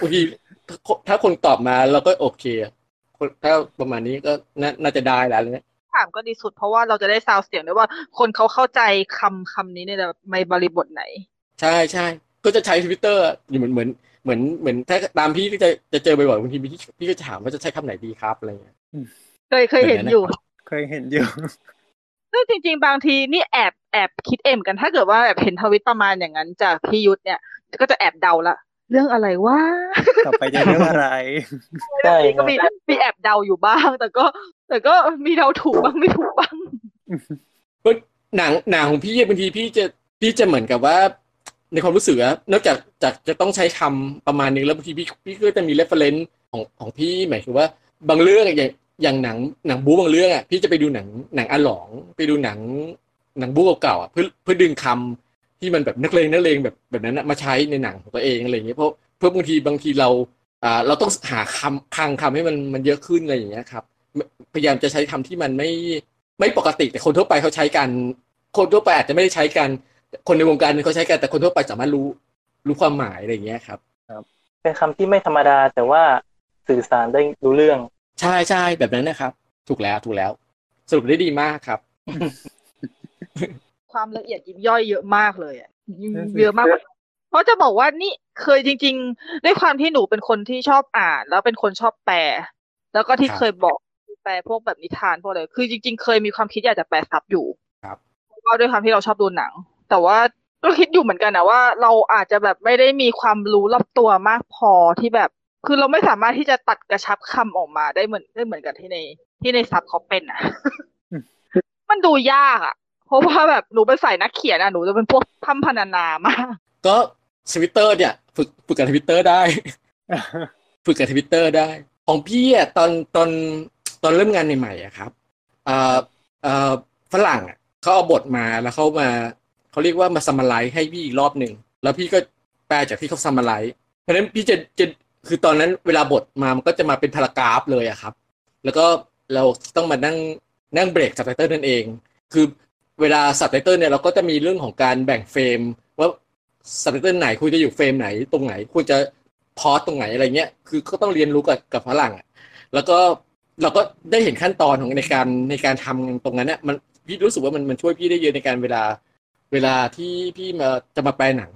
บางที ถ้าคนตอบมาเราก็โอเคอะคนถ้าประมาณนี้ก็น่าน่าจะได้แล้วเนี่ยถามก็ดีสุดเพราะว่าเราจะได้ซาวเสียงด้วยว่าคนเขาเข้าใจคำคำนี้ในแบบในบริบทไหน ใช่ใช่ก็จะใช้ทวิตเตอร์เหมือนเหมือนเหมือนเหมือนถ้าตามพี่ก็จะจะเจอบ่อยๆบางทีพี่พี่ก็จะถามว่าจะใช้คำไหนดีครับอะไรเงี้ยเคยเคยเห็นแบบนั้นนะอยู่ เคยเห็นอยู่ซึ่งจริง ๆ บางทีนี่แอบแอบคิดเองเหมือนกันถ้าเกิดว่าแบบเห็นทวิตประมาณอย่างนั้นจากพี่ยุทธเนี่ย ก็จะแอบเดาละ เรื่องอะไรว่าต่อไปจะเรื่องอะไรใช่คก็รับมีมีแอบเดาอยู่บ้าง แต่ก็ แต่ก็มีเดาถูกบ้างไม่ถูกบ้างก็หนังหนังของพี่บางทีพี่จะพี่จะเหมือนกับว่า ในความรู้สึกอะนอกจากจากจะต้องใช้คำประมาณนึงแล้วบางทีพี่พี่ก็จะมี reference ของของพี่หมายถึงว่าบางเรื่องอย่างอย่างหนังหนังบู๊บางเรื่องอะพี่จะไปดูหนังหนังอาหลอง ไปดูหนังหนังบู๊เก่าๆอะเพื่อเพื่อดึงคำ ที่มันแบบนักเลงนักเลงแบบแบบนั้นอะมาใช้ในหนังของตัวเองอะไรอย่างเงี้ยเพราะเพื่อบางทีบางทีเราอ่าเราต้องหาคำคลังคำให้มันมันเยอะขึ้นอะไรอย่างเงี้ยครับ พยายามจะใช้คำที่มันไม่ไม่ปกติแต่คนทั่วไปเขาใช้กัน คนทั่วไปอาจจะไม่ได้ใช้กัน คนในวงการเขาใช้กันแต่คนทั่วไปสามารถรู้รู้ความหมายอะไรอย่างเงี้ยครับเป็นคำที่ไม่ธรรมดาแต่ว่าสื่อสารได้รู้เรื่อง ใช่ใช่แบบนั้นนะครับ ถูกแล้วถูกแล้ว สรุปได้ดีมากครับ ความละเอียดยิบย่อยเยอะมากเลยอะนั่นสิเยอะมากกว่าเพราะจะบอกว่านี่เคยจริง ๆ ด้วยความที่หนูเป็นคนที่ชอบอ่าน แล้วเป็นคนชอบแปล แล้วก็ที่ครับเคยบอกแปลพวกแบบนิทานพวกอะไรคือจริง ๆ เคยมีความคิดอยากจะแปลซับอยู่ครับเพราะว่าด้วยความที่เราชอบดูหนัง แต่ว่าก็คิดอยู่เหมือนกันนะว่า เราอาจจะแบบไม่ได้มีความรู้รอบตัวมากพอที่แบบ คือเราไม่สามารถที่จะตัดกระชับคำออกมาได้เหมือนได้เหมือนกับที่ในที่ในซับเขาเป็นอะ มันดูยากอะเพ ราะว่าแบบหนูเป็นสายนักเขียนอะหนูจะเป็นพวกพัมพนานามากก็ทวิตเตอร์เนี่ย ฝึกฝึกกับทวิตเตอร์ได้ ฝึกกับทวิตเตอร์ได้ ของพี่อะตอนตอนตอนเริ่มงานใหม่ๆอะครับอ่าอ่าฝรั่งอะเขาเอาบทมาแล้วเขามาเขาเรียกว่ามา summarize ให้พี่อีกรอบหนึ่งแล้วพี่ก็แปลจากที่เขา summarize เพราะฉะนั้นพี่จะจะคือตอนนั้นเวลาบทมามันก็จะมาเป็น paragraph เลยอะครับ แล้วก็เราต้องมานั่งนั่งเบรกซับไตเติลนั่นเอง คือ เวลาซับไตเติลเนี่ยเราก็จะมีเรื่องของการแบ่งเฟรม ว่าซับไตเติลไหนควรจะอยู่เฟรมไหนตรงไหนควรจะ pause ตรงไหนอะไรเงี้ยคือก็ต้องเรียนรู้กับกับฝรั่งอะแล้วก็เราก็ได้เห็นขั้นตอนของในการในการทำตรงนั้นเนี่ยมันพี่รู้สึกว่ามันมันช่วยพี่ได้เยอะในการเวลาเวลาที่พี่มาจะมาแปลหนัง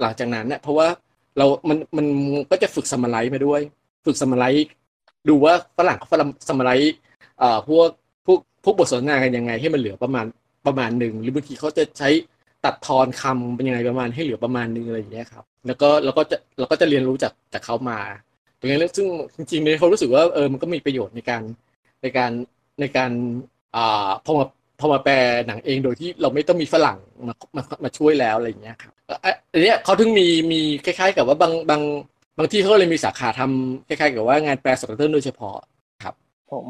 หลังจากนั้นเนี่ยเพราะว่าเรามันมันก็จะฝึกสมาไลซ์มาด้วย ฝึกสมาไลซ์ดูว่าฝรั่งเขาสมาไลซ์อ่อพวกพวกพวกบทสนทนากันยังไงให้มันเหลือประมาณ ประมาณหนึ่งหรือบางทีเขาจะใช้ตัดทอนคำเป็นยังไงประมาณให้เหลือประมาณหนึงอะไรอย่างเงี้ยครับ แล้วก็เราก็จะเราก็จะเรียนรู้จากจากเขามาตรงนี้ซึ่งจริงๆเนี่ยเขารู้สึกว่าเออมันก็มีประโยชน์ในการในการในการอ่าพอมาพอมาแปลหนังเองโดยที่เราไม่ต้องมีฝรั่งมามามาช่วยแล้วอะไรอย่างเงี้ยครับอันเนี้ยเขาถึงมีมีคล้าย ๆ กับว่าบางบางบางที่เขาเลยมีสาขาทำคล้ายๆ กับว่างานแปลสดเตอร์โดยเฉพาะครับ ผม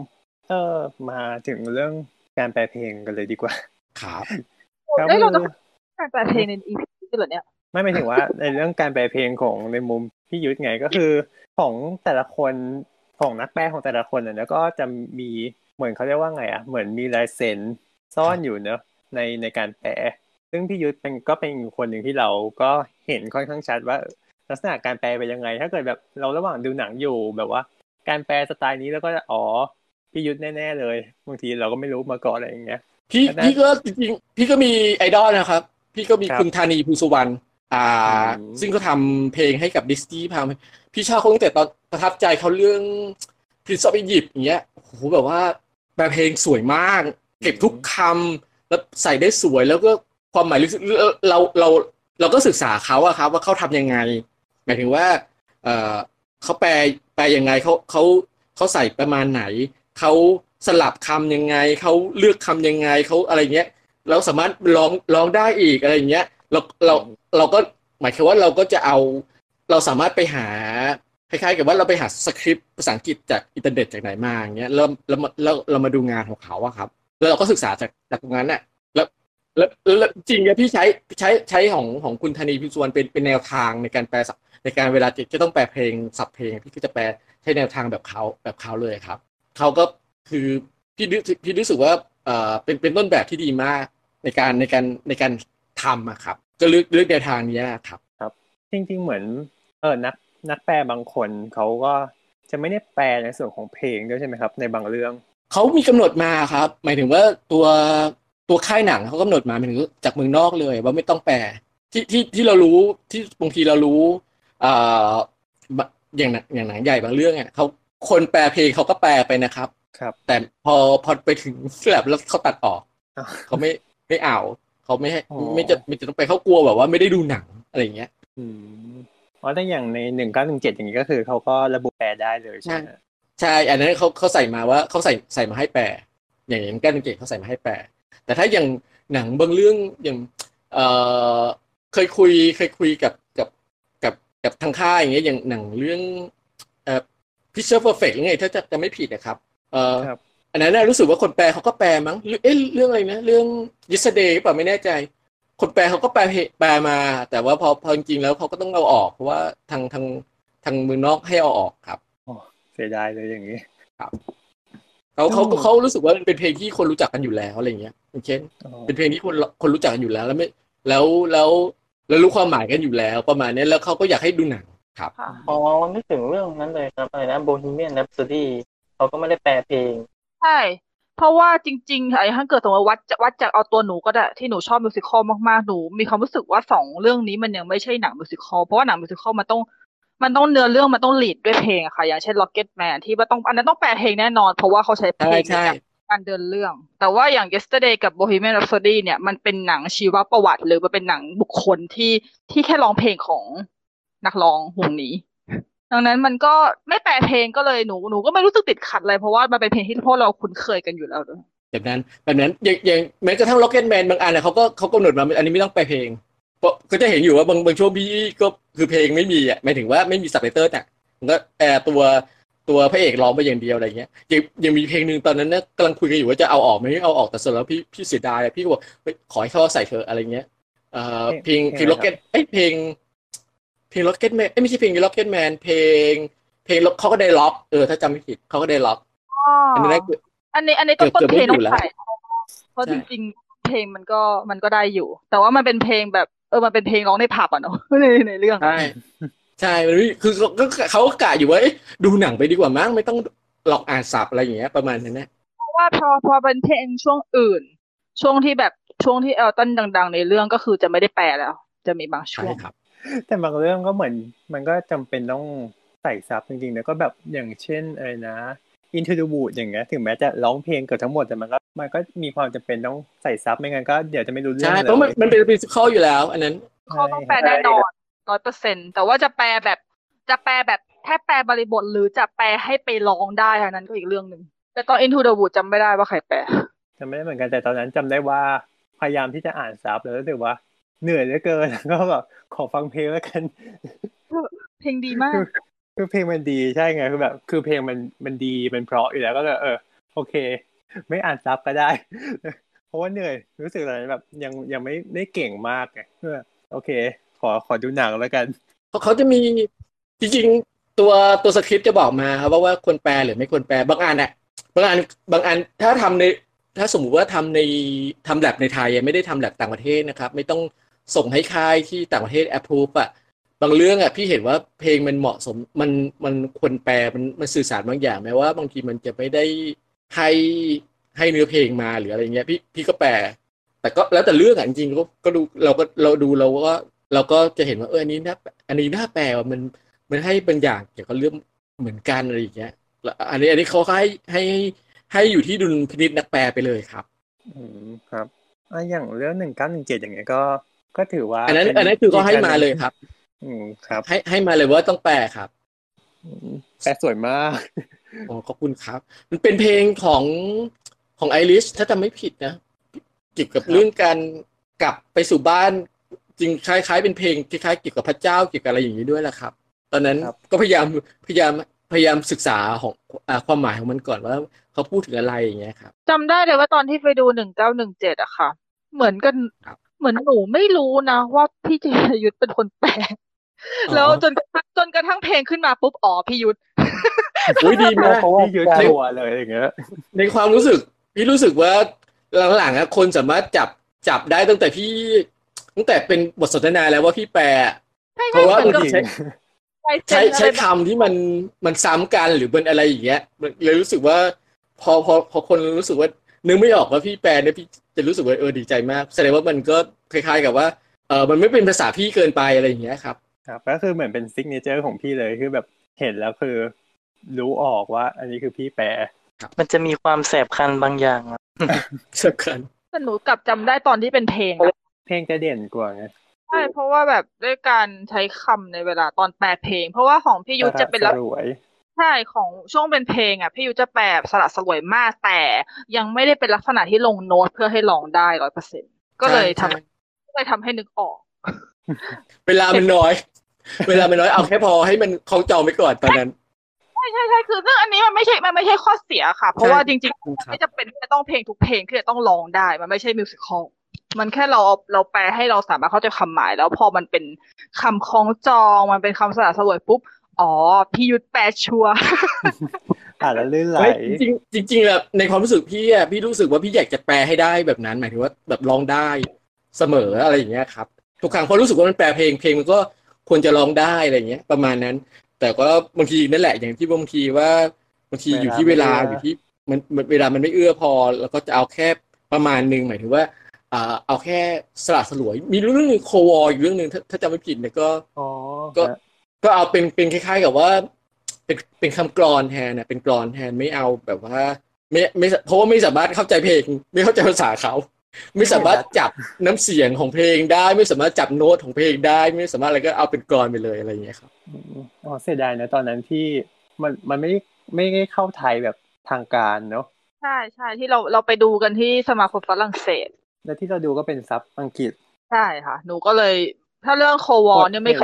เออมาถึงเรื่องการแปลเพลงกันเลยดีกว่า ครับครับเอ้ยเราจะคือการแปลเพลงในอีพีนี้เหรอเนี่ยไม่หมายถึงว่า ในเรื่องการแปลเพลงของในมุมพี่ยุทธไงก็คือของแต่ละคนของนักแปลของแต่ละคนเนี่ยก็จะมีเหมือนเขาเรียกว่าไงอะเหมือนมีลายเซ็นซ่อนอยู่เนอะในในการแปลซึ่งพี่ยุทธเป็นก็เป็นคนหนึ่งที่เราก็เห็นค่อนข้างชัดว่าลักษณะการแปลเป็นยังไง ถ้าเกิดแบบเราระหว่างดูหนังอยู่แบบว่า การแปลสไตล์นี้แล้วก็จะอ๋อพี่ยุทธแน่ๆเลยบางทีเราก็ไม่รู้มาก่อนอะไรอย่างเงี้ย พี่ก็ได้พี่ก็จริงๆพี่ก็มีไอดอลนะครับ พี่ก็มีครับคุณธานีภูสุวรรณอ่าอืมซึ่งเขาทำเพลงให้กับดิสนีย์พาพี่ชอบเขาตั้งแต่ตอนประทับใจเขาเรื่อง Prince of Egypt อย่างเงี้ยโอ้โหแบบว่าแปลเพลงสวยมาก เก็บทุกคำแล้วใส่ได้สวยแล้วก็ความหมายลึกซึ้งเราเราเราเราก็ศึกษาเขาอะครับ ว่าเขาทำยังไง หมายถึงว่า เออเขาแปลแปลยังไงเขาเขาเขาใส่ประมาณไหนเขา สลับคำยังไงเขาเลือกคำยังไงเขาอะไรเงี้ยเราสามารถร้องร้องได้อีกอะไรอย่างเงี้ยเราเราเราก็หมายความว่าเราก็จะเอาเราสามารถไปหาคล้ายๆกับว่าเราไปหาสคริปต์ภาษาอังกฤษจากอินเทอร์เน็ตจากไหนมาอย่างเงี้ยแล้วแล้วแล้วเรามาดูงานของเขาอะครับ แล้วเราก็ศึกษาจากจากตรงนั้นน่ะแล้วแล้วแล้วจริงเนี่ยพี่ใช้ใช้ใช้ของของคุณธนีพิสุวรรณเป็นเป็นแนวทางในการแปลในการเวลาจะต้องแปลเพลงสับเพลงพี่ก็จะแปลใช้แนวทางแบบเขาแบบเขาเลยครับเขาก็ คือพี่พี่รู้สึกว่าเอ่อเป็นเป็นต้นแบบที่ดีมากในการในการในการทำอะครับ ก็เลือกเลือกแนวทางนี้ครับ ครับ จริง ๆ เหมือนเออนักนักแปลบางคนเขาก็จะไม่ได้แปลในส่วนของเพลงด้วยใช่ไหมครับ ในบางเรื่องเขามีกำหนดมาครับ หมายถึงว่าตัวตัวค่ายหนังเขากำหนดมาหมายถึงจากเมืองนอกเลย ว่าไม่ต้องแปลที่ที่ที่เรารู้ที่บางทีเรารู้อ่าอย่างอย่างหนังใหญ่บางเรื่องเนี่ยเขาคนแปลเพลงเขาก็แปลไปนะครับ ครับ แต่พอพอไปถึงแลบแล้วเขาตัดออกเขาไม่ไม่เอาเขาไม่ให้ไม่จะไม่จะต้องไปเขากลัวแบบว่าไม่ได้ดูหนังอะไรอย่างเงี้ย อืมอ๋อแต่อย่างในหนึ่งเก้าหนึ่งเจ็ดอย่างนี้ก็คือเขาก็ระบุแปลได้เลยใช่ไหมใช่ อันนั้นเขาเขาใส่มาว่าเขาใส่ใส่มาให้แปลอย่างอย่างก้าหนึ่งเจ็ดเขาใส่มาให้แปลแต่ถ้าอย่างหนังบางเรื่องอย่างเอ่อเคยคุยเคยคุยกับกับกับกับทางค่ายอย่างเงี้ยอย่างหนังเรื่องเอ่อ Pitch Perfect ยังไงถ้าจะจำไม่ผิดนะครับ เอ่ออันนั้นรู้สึกว่าคนแปลเขาก็แปลมั้งเอ๊ะเรื่องอะไรนะ เรื่อง Yesterday ป่ะไม่แน่ใจ คนแปลเขาก็แปลแปลมา แต่ว่าพอพอจริงๆแล้วเขาก็ต้องเอาออกเพราะว่าทางทางทางเมืองนอกให้เอาออกครับอ๋อเสียดายเลยอย่างนี้ครับเขาเขาเขารู้สึกว่าเป็นเพลงที่คนรู้จักกันอยู่แล้วอะไรเงี้ยเช่นเป็นเพลงที่คนคนรู้จักกันอยู่แล้ว แล้วไม่แล้วแล้วแล้วรู้ความหมายกันอยู่แล้ว ประมาณนี้แล้วเขาก็อยากให้ดูหนังครับอ๋อนึกถึงเรื่องนั้นเลยครับอะไรนะโบฮีเมียนแรปโซดี้ เขาก็ไม่ได้แปลเพลง ใช่ เพราะว่าจริงๆไอ้ถ้าเกิดสมมติวัดวัดจากเอาตัวหนูก็ได้ที่หนูชอบมิวสิควลมากๆหนูมีความรู้สึกว่าสองเรื่องนี้มันยังไม่ใช่หนังมิวสิควลเพราะว่าหนังมิวสิควลมันต้องมันต้องเนื้อเรื่องมันต้องลีดด้วยเพลงอะค่ะ อย่างเช่น Rocket Man ที่ว่าต้องอันนั้นต้องแปลเพลงแน่นอน เพราะว่าเขาใช้เพลงในการเดินเรื่อง แต่ว่าอย่าง Yesterday กับ Bohemian Rhapsody เนี่ยมันเป็นหนังชีวประวัติ หรือมันเป็นหนังบุคคลที่ที่แค่ร้องเพลงของนักร้องวงนี้ ดังนั้นมันก็ไม่แปลเพลงก็เลยหนูหนูก็ไม่รู้สึกติดขัดอะไรเพราะว่ามันเป็นเพลงที่พวกเราคุ้นเคยกันอยู่แล้วด้วยแบบนั้นแบบนั้นอย่างอย่างแม้กระทั่ง Rocket Man บางอันเนี่ยเขาก็เขากำหนดมาอันนี้ไม่ต้องแปลเพลงเพราะก็จะเห็นอยู่ว่าบางบางช่วงพี่ก็คือเพลงไม่มีอะหมายถึงว่าไม่มีซับไตเติลอะก็แอร์ตัวตัวพระเอกร้องไปอย่างเดียวอะไรเงี้ยยังยังมีเพลงหนึ่งตอนนั้นเนี่ยกำลังคุยกันอยู่ว่าจะเอาออกไหมเอาออกแต่สุดแล้วพี่พี่เสียดายพี่ก็บอกขอให้เขาใส่เธออะไรเงี้ยเอ่อเพลงเพลงล็อกเก็ตเอ้เพลง เพลง Rocketman ไม่ใช่เพลง Rocketman เพลง เพลงเขาก็ได้ล็อกเออถ้าจำไม่ผิดเขาก็ได้ล็อกอันนี้อันนี้ อันนี้ต้นต้นเพลงต้องใส่เพราะจริงๆ เพลงมันก็มันก็ได้อยู่ แต่ว่ามันเป็นเพลงแบบเออมันเป็นเพลงร้องในผับอะเนาะในในเรื่องใช่ใช่มันคือเขาเขากะอยู่ว่าดูหนังไปดีกว่ามั้งไม่ต้องหลอกอ่านสับอะไรอย่างเงี้ยประมาณนั้นนะเพราะว่าพอพอเป็นเพลงช่วงอื่น ช่วงที่แบบช่วงที่เอลตันดัง ๆ ในเรื่องก็คือจะไม่ได้แปลแล้ว จะมีบางช่วงครับ แต่บางเรื่องก็เหมือน มันก็จำเป็นต้องใส่ซับจริงๆแล้วก็แบบอย่างเช่นอะไรนะ Into the Wood อย่างเงี้ยถึงแม้จะร้องเพลงเกือบทั้งหมดแต่มันก็มันก็มีความจำเป็นต้องใส่ซับไม่งั้นก็เดี๋ยวจะไม่รู้เรื่องใช่เพราะมันมันเป็นฟิสิกอลอยู่แล้ว อันนั้นเขาต้องแปลแน่นอนร้อยเปอร์เซ็นแต่ว่าจะแปลแบบ จะแปลแบบแค่แปลบริบทหรือจะแปลให้ไปร้องได้อันนั้นก็อีกเรื่องหนึ่งแต่ตอน Into the Wood จำไม่ได้ว่าใครแปลจำไม่ได้เหมือนกันแต่ตอนนั้นจำได้ว่าพยายามที่จะอ่านซับแล้วรู้สึกว่า เหนื่อยเหลือเกินก็แบบขอฟังเพลงแล้วกัน เพลงดีมาก คือเพลงมันดีใช่ไงคือแบบ คือเพลงมันมันดีมันเพราะอยู่แล้วก็เลยเออ โอเค ไม่อ่านซับก็ได้ เพราะว่าเหนื่อยรู้สึกอะไรแบบ ยังยังไม่ได้เก่งมากไงเพื่อโอเค ขอขอดูหนังแล้วกันเขาจะมีจริงๆตัวตัวสคริปต์จะบอกมาครับว่าว่าควรแปลหรือไม่ควรแปลบางอันอะบางอันบางอันถ้าทำในถ้าสมมุติว่าทำในทำแลบในไทยไม่ได้ทำแลบต่างประเทศนะครับ ไม่ต้อง ส่งให้ค่ายที่ต่างประเทศแอปพูฟอะบางเรื่องอะพี่เห็นว่าเพลงมันเหมาะสมมันมันควรแปลมันมันสื่อสารบางอย่างแม้ว่า บางทีมันจะไม่ได้ให้ให้เนื้อเพลงมาหรืออะไรเงี้ยพี่พี่ก็แปล แต่ก็แล้วแต่เรื่องอะจริงๆก็ก็ดูเราก็เราดูเราก็เราก็จะเห็นว่าเอออันนี้น่าอันนี้น่าแปลว่ามันมันให้บางอย่างเกี่ยวกับเรื่องเหมือนกันอะไรอย่างเงี้ยอันนี้อันนี้เขาให้ให้ให้อยู่ที่ดุลพินิจนักแปลไปเลยครับ อืมครับอะอย่างเรื่องหนึ่งเก้าหนึ่งเจ็ดอย่างเงี้ยก็ ก็ถือว่า อันนั้น อันนั้นคือก็ให้มาเลยครับ อืมครับ ให้ให้มาเลยว่าต้องแปลครับแปลสวยมากอ๋อขอบคุณครับ มันเป็นเพลงของของไอริชถ้าจำไม่ผิดนะเกี่ยวกับเรื่องการกลับไปสู่บ้าน จริงคล้าย ๆ เป็นเพลงคล้ายๆเกี่ยวกับพระเจ้าเกี่ยวกับอะไรอย่างนี้ด้วยแหละครับ ตอนนั้นครับก็พยายามพยายามพยายามศึกษาของอ่าความหมายของมันก่อนว่าเขาพูดถึงอะไรอย่างเงี้ยครับจำได้เลยว่าตอนที่ไปดูหนึ่งเก้าหนึ่งเจ็ดอะค่ะ เหมือนกันครับ เหมือนหนูไม่รู้นะว่าพี่จิรายุทธเป็นคนแปลอ๋อแล้วจนกระทั่งจนกระทั่งเพลงขึ้นมาปุ๊บอ๋อพี่ยุทธอุ้ยดีมากเพราะว่าพี่ยุทธการตัวเลยอย่างเงี้ย ในความรู้สึก พี่รู้สึกว่าหลังๆอะคนสามารถจับจับได้ตั้งแต่พี่ ตั้งแต่เป็นบทสนทนาแล้วว่าพี่แปลใช่เพราะว่าเหมือนกับบางทีลายเซ็ใช้นอะไรใช้แบบคำที่มันมันซ้ำกันหรือเป็นอะไรอย่างเงี้ยเลยรู้สึกว่า พอพอพอคนรู้สึกว่านึกไม่ออกว่าพี่แปลเนี่ยพี่ จะรู้สึกว่าเออดีใจมากแสดงว่ามันก็คล้ายๆกับว่าเออมันไม่เป็นภาษาพี่เกินไปอะไรอย่างเงี้ยครับครับก็คือเหมือนเป็น signature ของพี่เลยคือแบบเห็นแล้วคือ รู้ออกว่า อันนี้คือพี่แปลมันจะมีความแสบคันบางอย่างอะสำคัญแต่หนูกลับจำได้ตอนที่เป็นเพลงอะเพลงจะเด่นกว่าไงใช่เพราะว่าแบบด้วยการใช้คำในเวลาตอนแปลเพลง เพราะว่าของพี่ยุทธจะเป็นสลักรวย ใช่ของช่วงเป็นเพลงอะพี่ยุทธจะแปลสละสลวยมากแต่ยังไม่ได้เป็นลักษณะที่ลงโน้ตเพื่อให้ร้องได้ร้อยเปอร์เซ็นก็เลยทำใช่ก็เลยทำให้นึกออก เวลามันน้อย เวลามันน้อยเอาแค่พอให้มันคล้องจองไปก่อนตอนนั้นใช่ใช่ใช่คือซึ่งอันนี้มันไม่ใช่มันไม่ใช่ข้อเสียค่ะ เพราะว่าจริงครัๆบไม่จะเป็นที่จะต้องเพลงทุกเพลงที่จะต้องร้องได้ มันไม่ใช่มิวสิควลมันแค่เราเอาเราแปลให้เราสามารถเข้าใจความหมาย แล้วพอมันเป็นคำคล้องจองมันเป็นคำสละสลวยปุ๊บ อ๋อ พี่ยุทธแปลชัวร์อ่านแล้วลื่นไหลเฮ้ยจริงๆจริงๆแบบในความรู้สึกพี่อะพี่รู้สึกว่าพี่อยากจะแปลให้ได้แบบนั้น หมายถึงว่าแบบร้องได้เสมออะไรอย่างเงี้ยครับทุกครั้งเพราะรู้สึกว่ามันแปลเพลงเพลงมันก็ควรจะร้องได้อะไรอย่างเงี้ย ประมาณนั้น แต่ก็บางทีนั่นแหละอย่างที่บางทีว่าบางทีอยู่ที่เวลาอยู่ที่มันมันเวลามันไม่เอื้อพอ แล้วก็จะเอาแค่ประมาณหนึ่งหมายถึงว่าอ่าเอาแค่สละสลวย มีเรื่องหนึงโควออีกเรื่องหนึ่งถ้าถ้าจำไม่ผิดเนี่ยก็อ๋อก็ฮะ ก็เอาเป็นเป็นคล้าย ๆ กับว่า เป็นเป็นคำกรอนแทนนะเป็นกรอนแทนไม่เอาแบบว่า ไม่ไม่เพราะว่าไม่สามารถเข้าใจเพลง ไม่เข้าใจภาษาเขา ไม่สามารถจับน้ำเสียงของเพลงได้ ไม่สามารถจับโน้ตของเพลงได้ ไม่สามารถอะไรก็เอาเป็นกรอนไปเลยอะไรอย่างเงี้ยครับอืมอ๋อเสียดายนะตอนนั้นที่มันมันไม่ได้ไม่ได้เข้าไทยแบบทางการเนาะใช่ใช่ที่เราเราไปดูกันที่สมาคมฝรั่งเศส แล้วที่เราดูก็เป็นซับอังกฤษใช่ค่ะ หนูก็เลย ถ้าเรื่องโควอเนี่ยไม่เค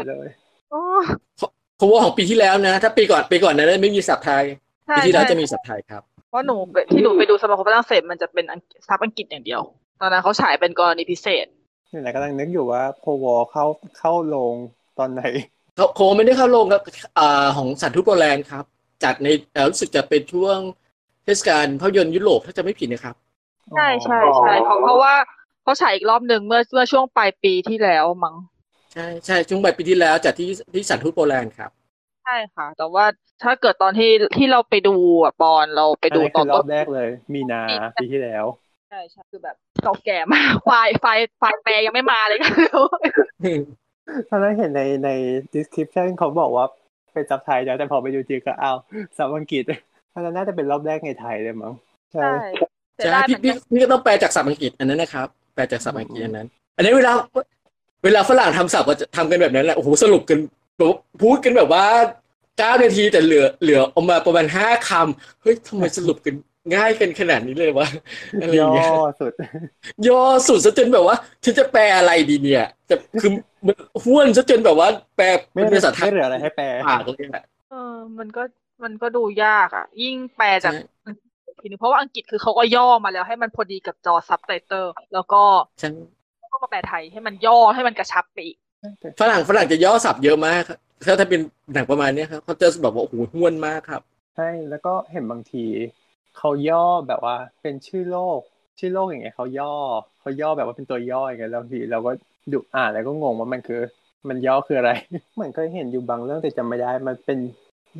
โคยตรเลยโอ้เพราะว่าของปีที่แล้วนะ ถ้าปีก่อนปีก่อนนั้นไม่มีศัพท์ไทยใช่ปีที่แล้วใช่จะมีศัพท์ไทยครับ เพราะหนูไปที่หนูไปดูสมาคมฝรั่งเศสมันจะเป็นอังซับอังกฤษอย่างเดียว ตอนนั้นเขาฉายเป็นกรณีพิเศษนี่แหละกำลังนึกอยู่ว่าโควอเข้าเข้าลงตอนไหนเขาโคไม่ได้เข้าลงครับอ่าของสันทุโปแลนด์ครับ จัดในเอ่อรู้สึกจะเป็นช่วงเทศกาลภาพยนตร์ยุโรปถ้าจะไม่ผิดนะครับ ใช่ใช่ใช่เพราะเพราะว่าเขาฉายอีกรอบหนึ่งเมื่อเมื่อช่วงปลายปีที่แล้วมั้ง ใช่ใช่ช่วงปลายปีที่แล้วจัดที่ที่สันทุโปแลนด์ครับใช่ค่ะ แต่ว่าถ้าเกิดตอนที่ที่เราไปดูอะบอลเราไปอันดูนี้ตอคืนอรต้อนบแรกเลย มีนาปีที่แล้วใช่ใช่คือแบบเก่าแก่มากไฟล์ไฟล์ไฟล์แปลยังไม่มาเลยตอนนั้นเห็นในใน description เขาบอกว่าเป็นซับไทยแล้วแต่พอไปดูจริงก็อ้าวซับอังกฤษตอนนั้นน่าจะเป็นรอบแรกในไทยเลยมั้งใช่ใช่เสียใช่ดายเหพี่มือนกันพี่พี่ก็ต้องแปลจากศัพท์อังกฤษอันนั้นนะครับ แปลจากศัพท์อังกฤษอันนั้น อันนี้เวลา เวลาฝรั่งทำศัพท์ก็จะทำกันแบบนั้นแหละโอ้โหสรุปกันแบบว่าพูดกันแบบว่าเก้านาทีแต่เหลือเหลือออกมาประมาณห้าคำเฮ้ยทำไมสรุปกันง่ายกันขนาดนี้เลยวะอะไรอย่ย่างเงี้ยอสุดย่อสุดซะจนแบบว่าฉันจะแปลอะไรดีเนี่ยจะคือมันห้วนซะจนแบบว่า แปลไม่เป็นภาษาไทยไม่เหลืออะไรให้แปลปากเลยอะเออ มันก็มันก็ดูยากอะ ยิ่งแปลจากใช่อังกฤษอีกทีนึงเพราะว่าอังกฤษคือเขาก็ย่อมาแล้วให้มันพอดีกับจอซับไตเติลแล้วก็ฉันก็ มาแปลไทยให้มันย่อให้มันกระชับไปอีกฝรั่งฝรั่งจะย่อศัพท์เยอะมากครับถ้าถ้าเป็นหนังประมาณเนี้ยครับเขาจะแบบว่าโอ้โหห้วนมากครับใช่แล้วก็เห็นบางทีเขาย่อแบบว่าเป็นชื่อโลก ชื่อโลกอย่างเงี้ยเขาย่อเขาย่อแบบว่าเป็นตัวย่ออย่างเงี้ยแล้วบางทีเราก็ดูอ่านแล้วก็งงว่ามันคือ มันย่อคืออะไร เหมือนเคยเห็นอยู่บางเรื่องแต่จำไม่ได้มันเป็น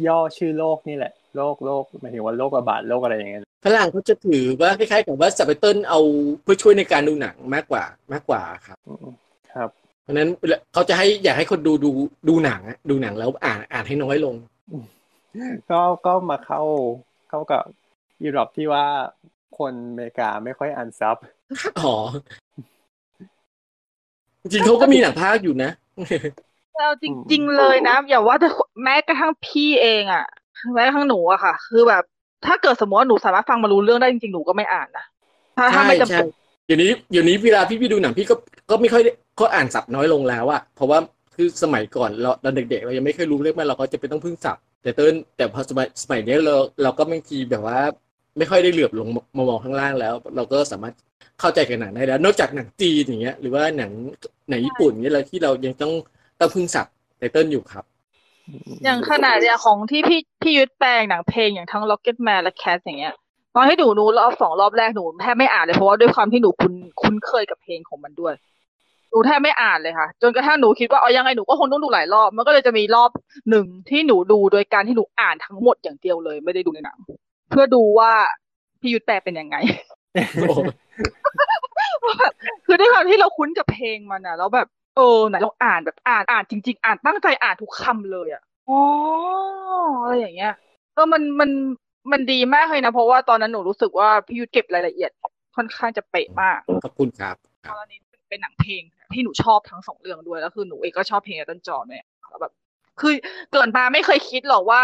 ย่อชื่อโลกนี่แหละโลกโลกหมายถึงว่าโลกระบาดโลกอะไรอย่างเงี้ยฝรั่งเขาจะถือว่าคล้ายๆกับว่าสับไตเติลเอาเพื่อช่วยในการดูหนังมากกว่ามากกว่าครับอืมครับ เพราะฉะนั้นเวลาเขาจะให้อยากให้คนดูดูดูหนังอะดูหนังแล้วอ่านอ่านให้น้อยลง ก็ก็มาเข้าเข้ากับยุโรปที่ว่าคนอเมริกาไม่ค่อยอ่านซับอ๋อจริงๆเขาก็มีหนังภาคอยู่นะ แล้วจริง ๆ เลยนะอย่าว่าแต่แม้กระทั่งพี่เองอะแม้กระทั่งหนูอะค่ะ คือแบบ ถ้าเกิดสมมติว่าหนูสามารถฟังมารู้เรื่องได้จริงๆหนูก็ไม่อ่านนะถ้าถ้าใช่ไม่จำใช่เป็นเดี๋ยวนี้เดี๋ยวนี้เวลาพี่พี่ดูหนังพี่ก็ก็ไม่ค่อยได้ก็อ่านศัพท์น้อยลงแล้วอะเพราะว่าคือสมัยก่อนเราเราเด็ก ๆ เรายังไม่เคยรู้เรื่องมันเราก็จะเป็นต้องพึ่งศัพท์แต่เต้นแต่พอสมัยสมัยนี้เราเราก็บางทีแบบว่า ไม่ค่อยได้เหลือบลงมามองข้างล่างแล้ว เราก็สามารถเข้าใจกันหนังได้แล้ว นอกจากหนังจีนอย่างเงี้ยหรือว่าหนังหนังญี่ปุ่นเงี้ยเราที่เรายังต้อง ต้องพึ่งศัพท์ไตเติ้ลอยู่ครับ อย่างขนาดอย่างของที่พี่พี่ยุทธแปลงหนังเพลงอย่างทั้ง Rocket Man และ Cat อย่างเงี้ยตอนให้หนูดูรอบสองรอบแรกหนูแทบไม่อ่านเลยเพราะว่าด้วยความที่หนูคุ้นคุ้นเคยกับเพลงของมันด้วยหนูแทบไม่อ่านเลยค่ะ จนกระทั่งหนูคิดว่าเอายังไงหนูก็คงต้องดูหลายรอบ มันก็เลยจะมีรอบหนึ่งที่หนูดูโดยการที่หนูอ่านทั้งหมดอย่างเดียวเลย ไม่ได้ดูในหนัง เพื่อดูว่าพี่ยุทธแปลเป็นยังไงคือด้วยความที่เราคุ้นกับเพลงมันอะแล้วแบบเออไหนลองอ่านแบบอ่านอ่านจริง ๆ อ่านตั้งใจอ่านทุกคำเลยอะอ๋ออะไรอย่างเงี้ยเออมันมันมันดีมากเลยนะ เพราะว่าตอนนั้นหนูรู้สึกว่าพี่ยุทธเก็บรายละเอียด ค่อนข้างจะเป๊ะมากขอบคุณครับคตรับอนนี้เป็นหนังเพลงที่หนูชอบทั้งสองเรื่องด้วยแล้วคือหนูเองก็ชอบเพลงเอลตันจอห์นเนี่ยแล้วแบบคือเกิดมาไม่เคยคิดหรอกว่า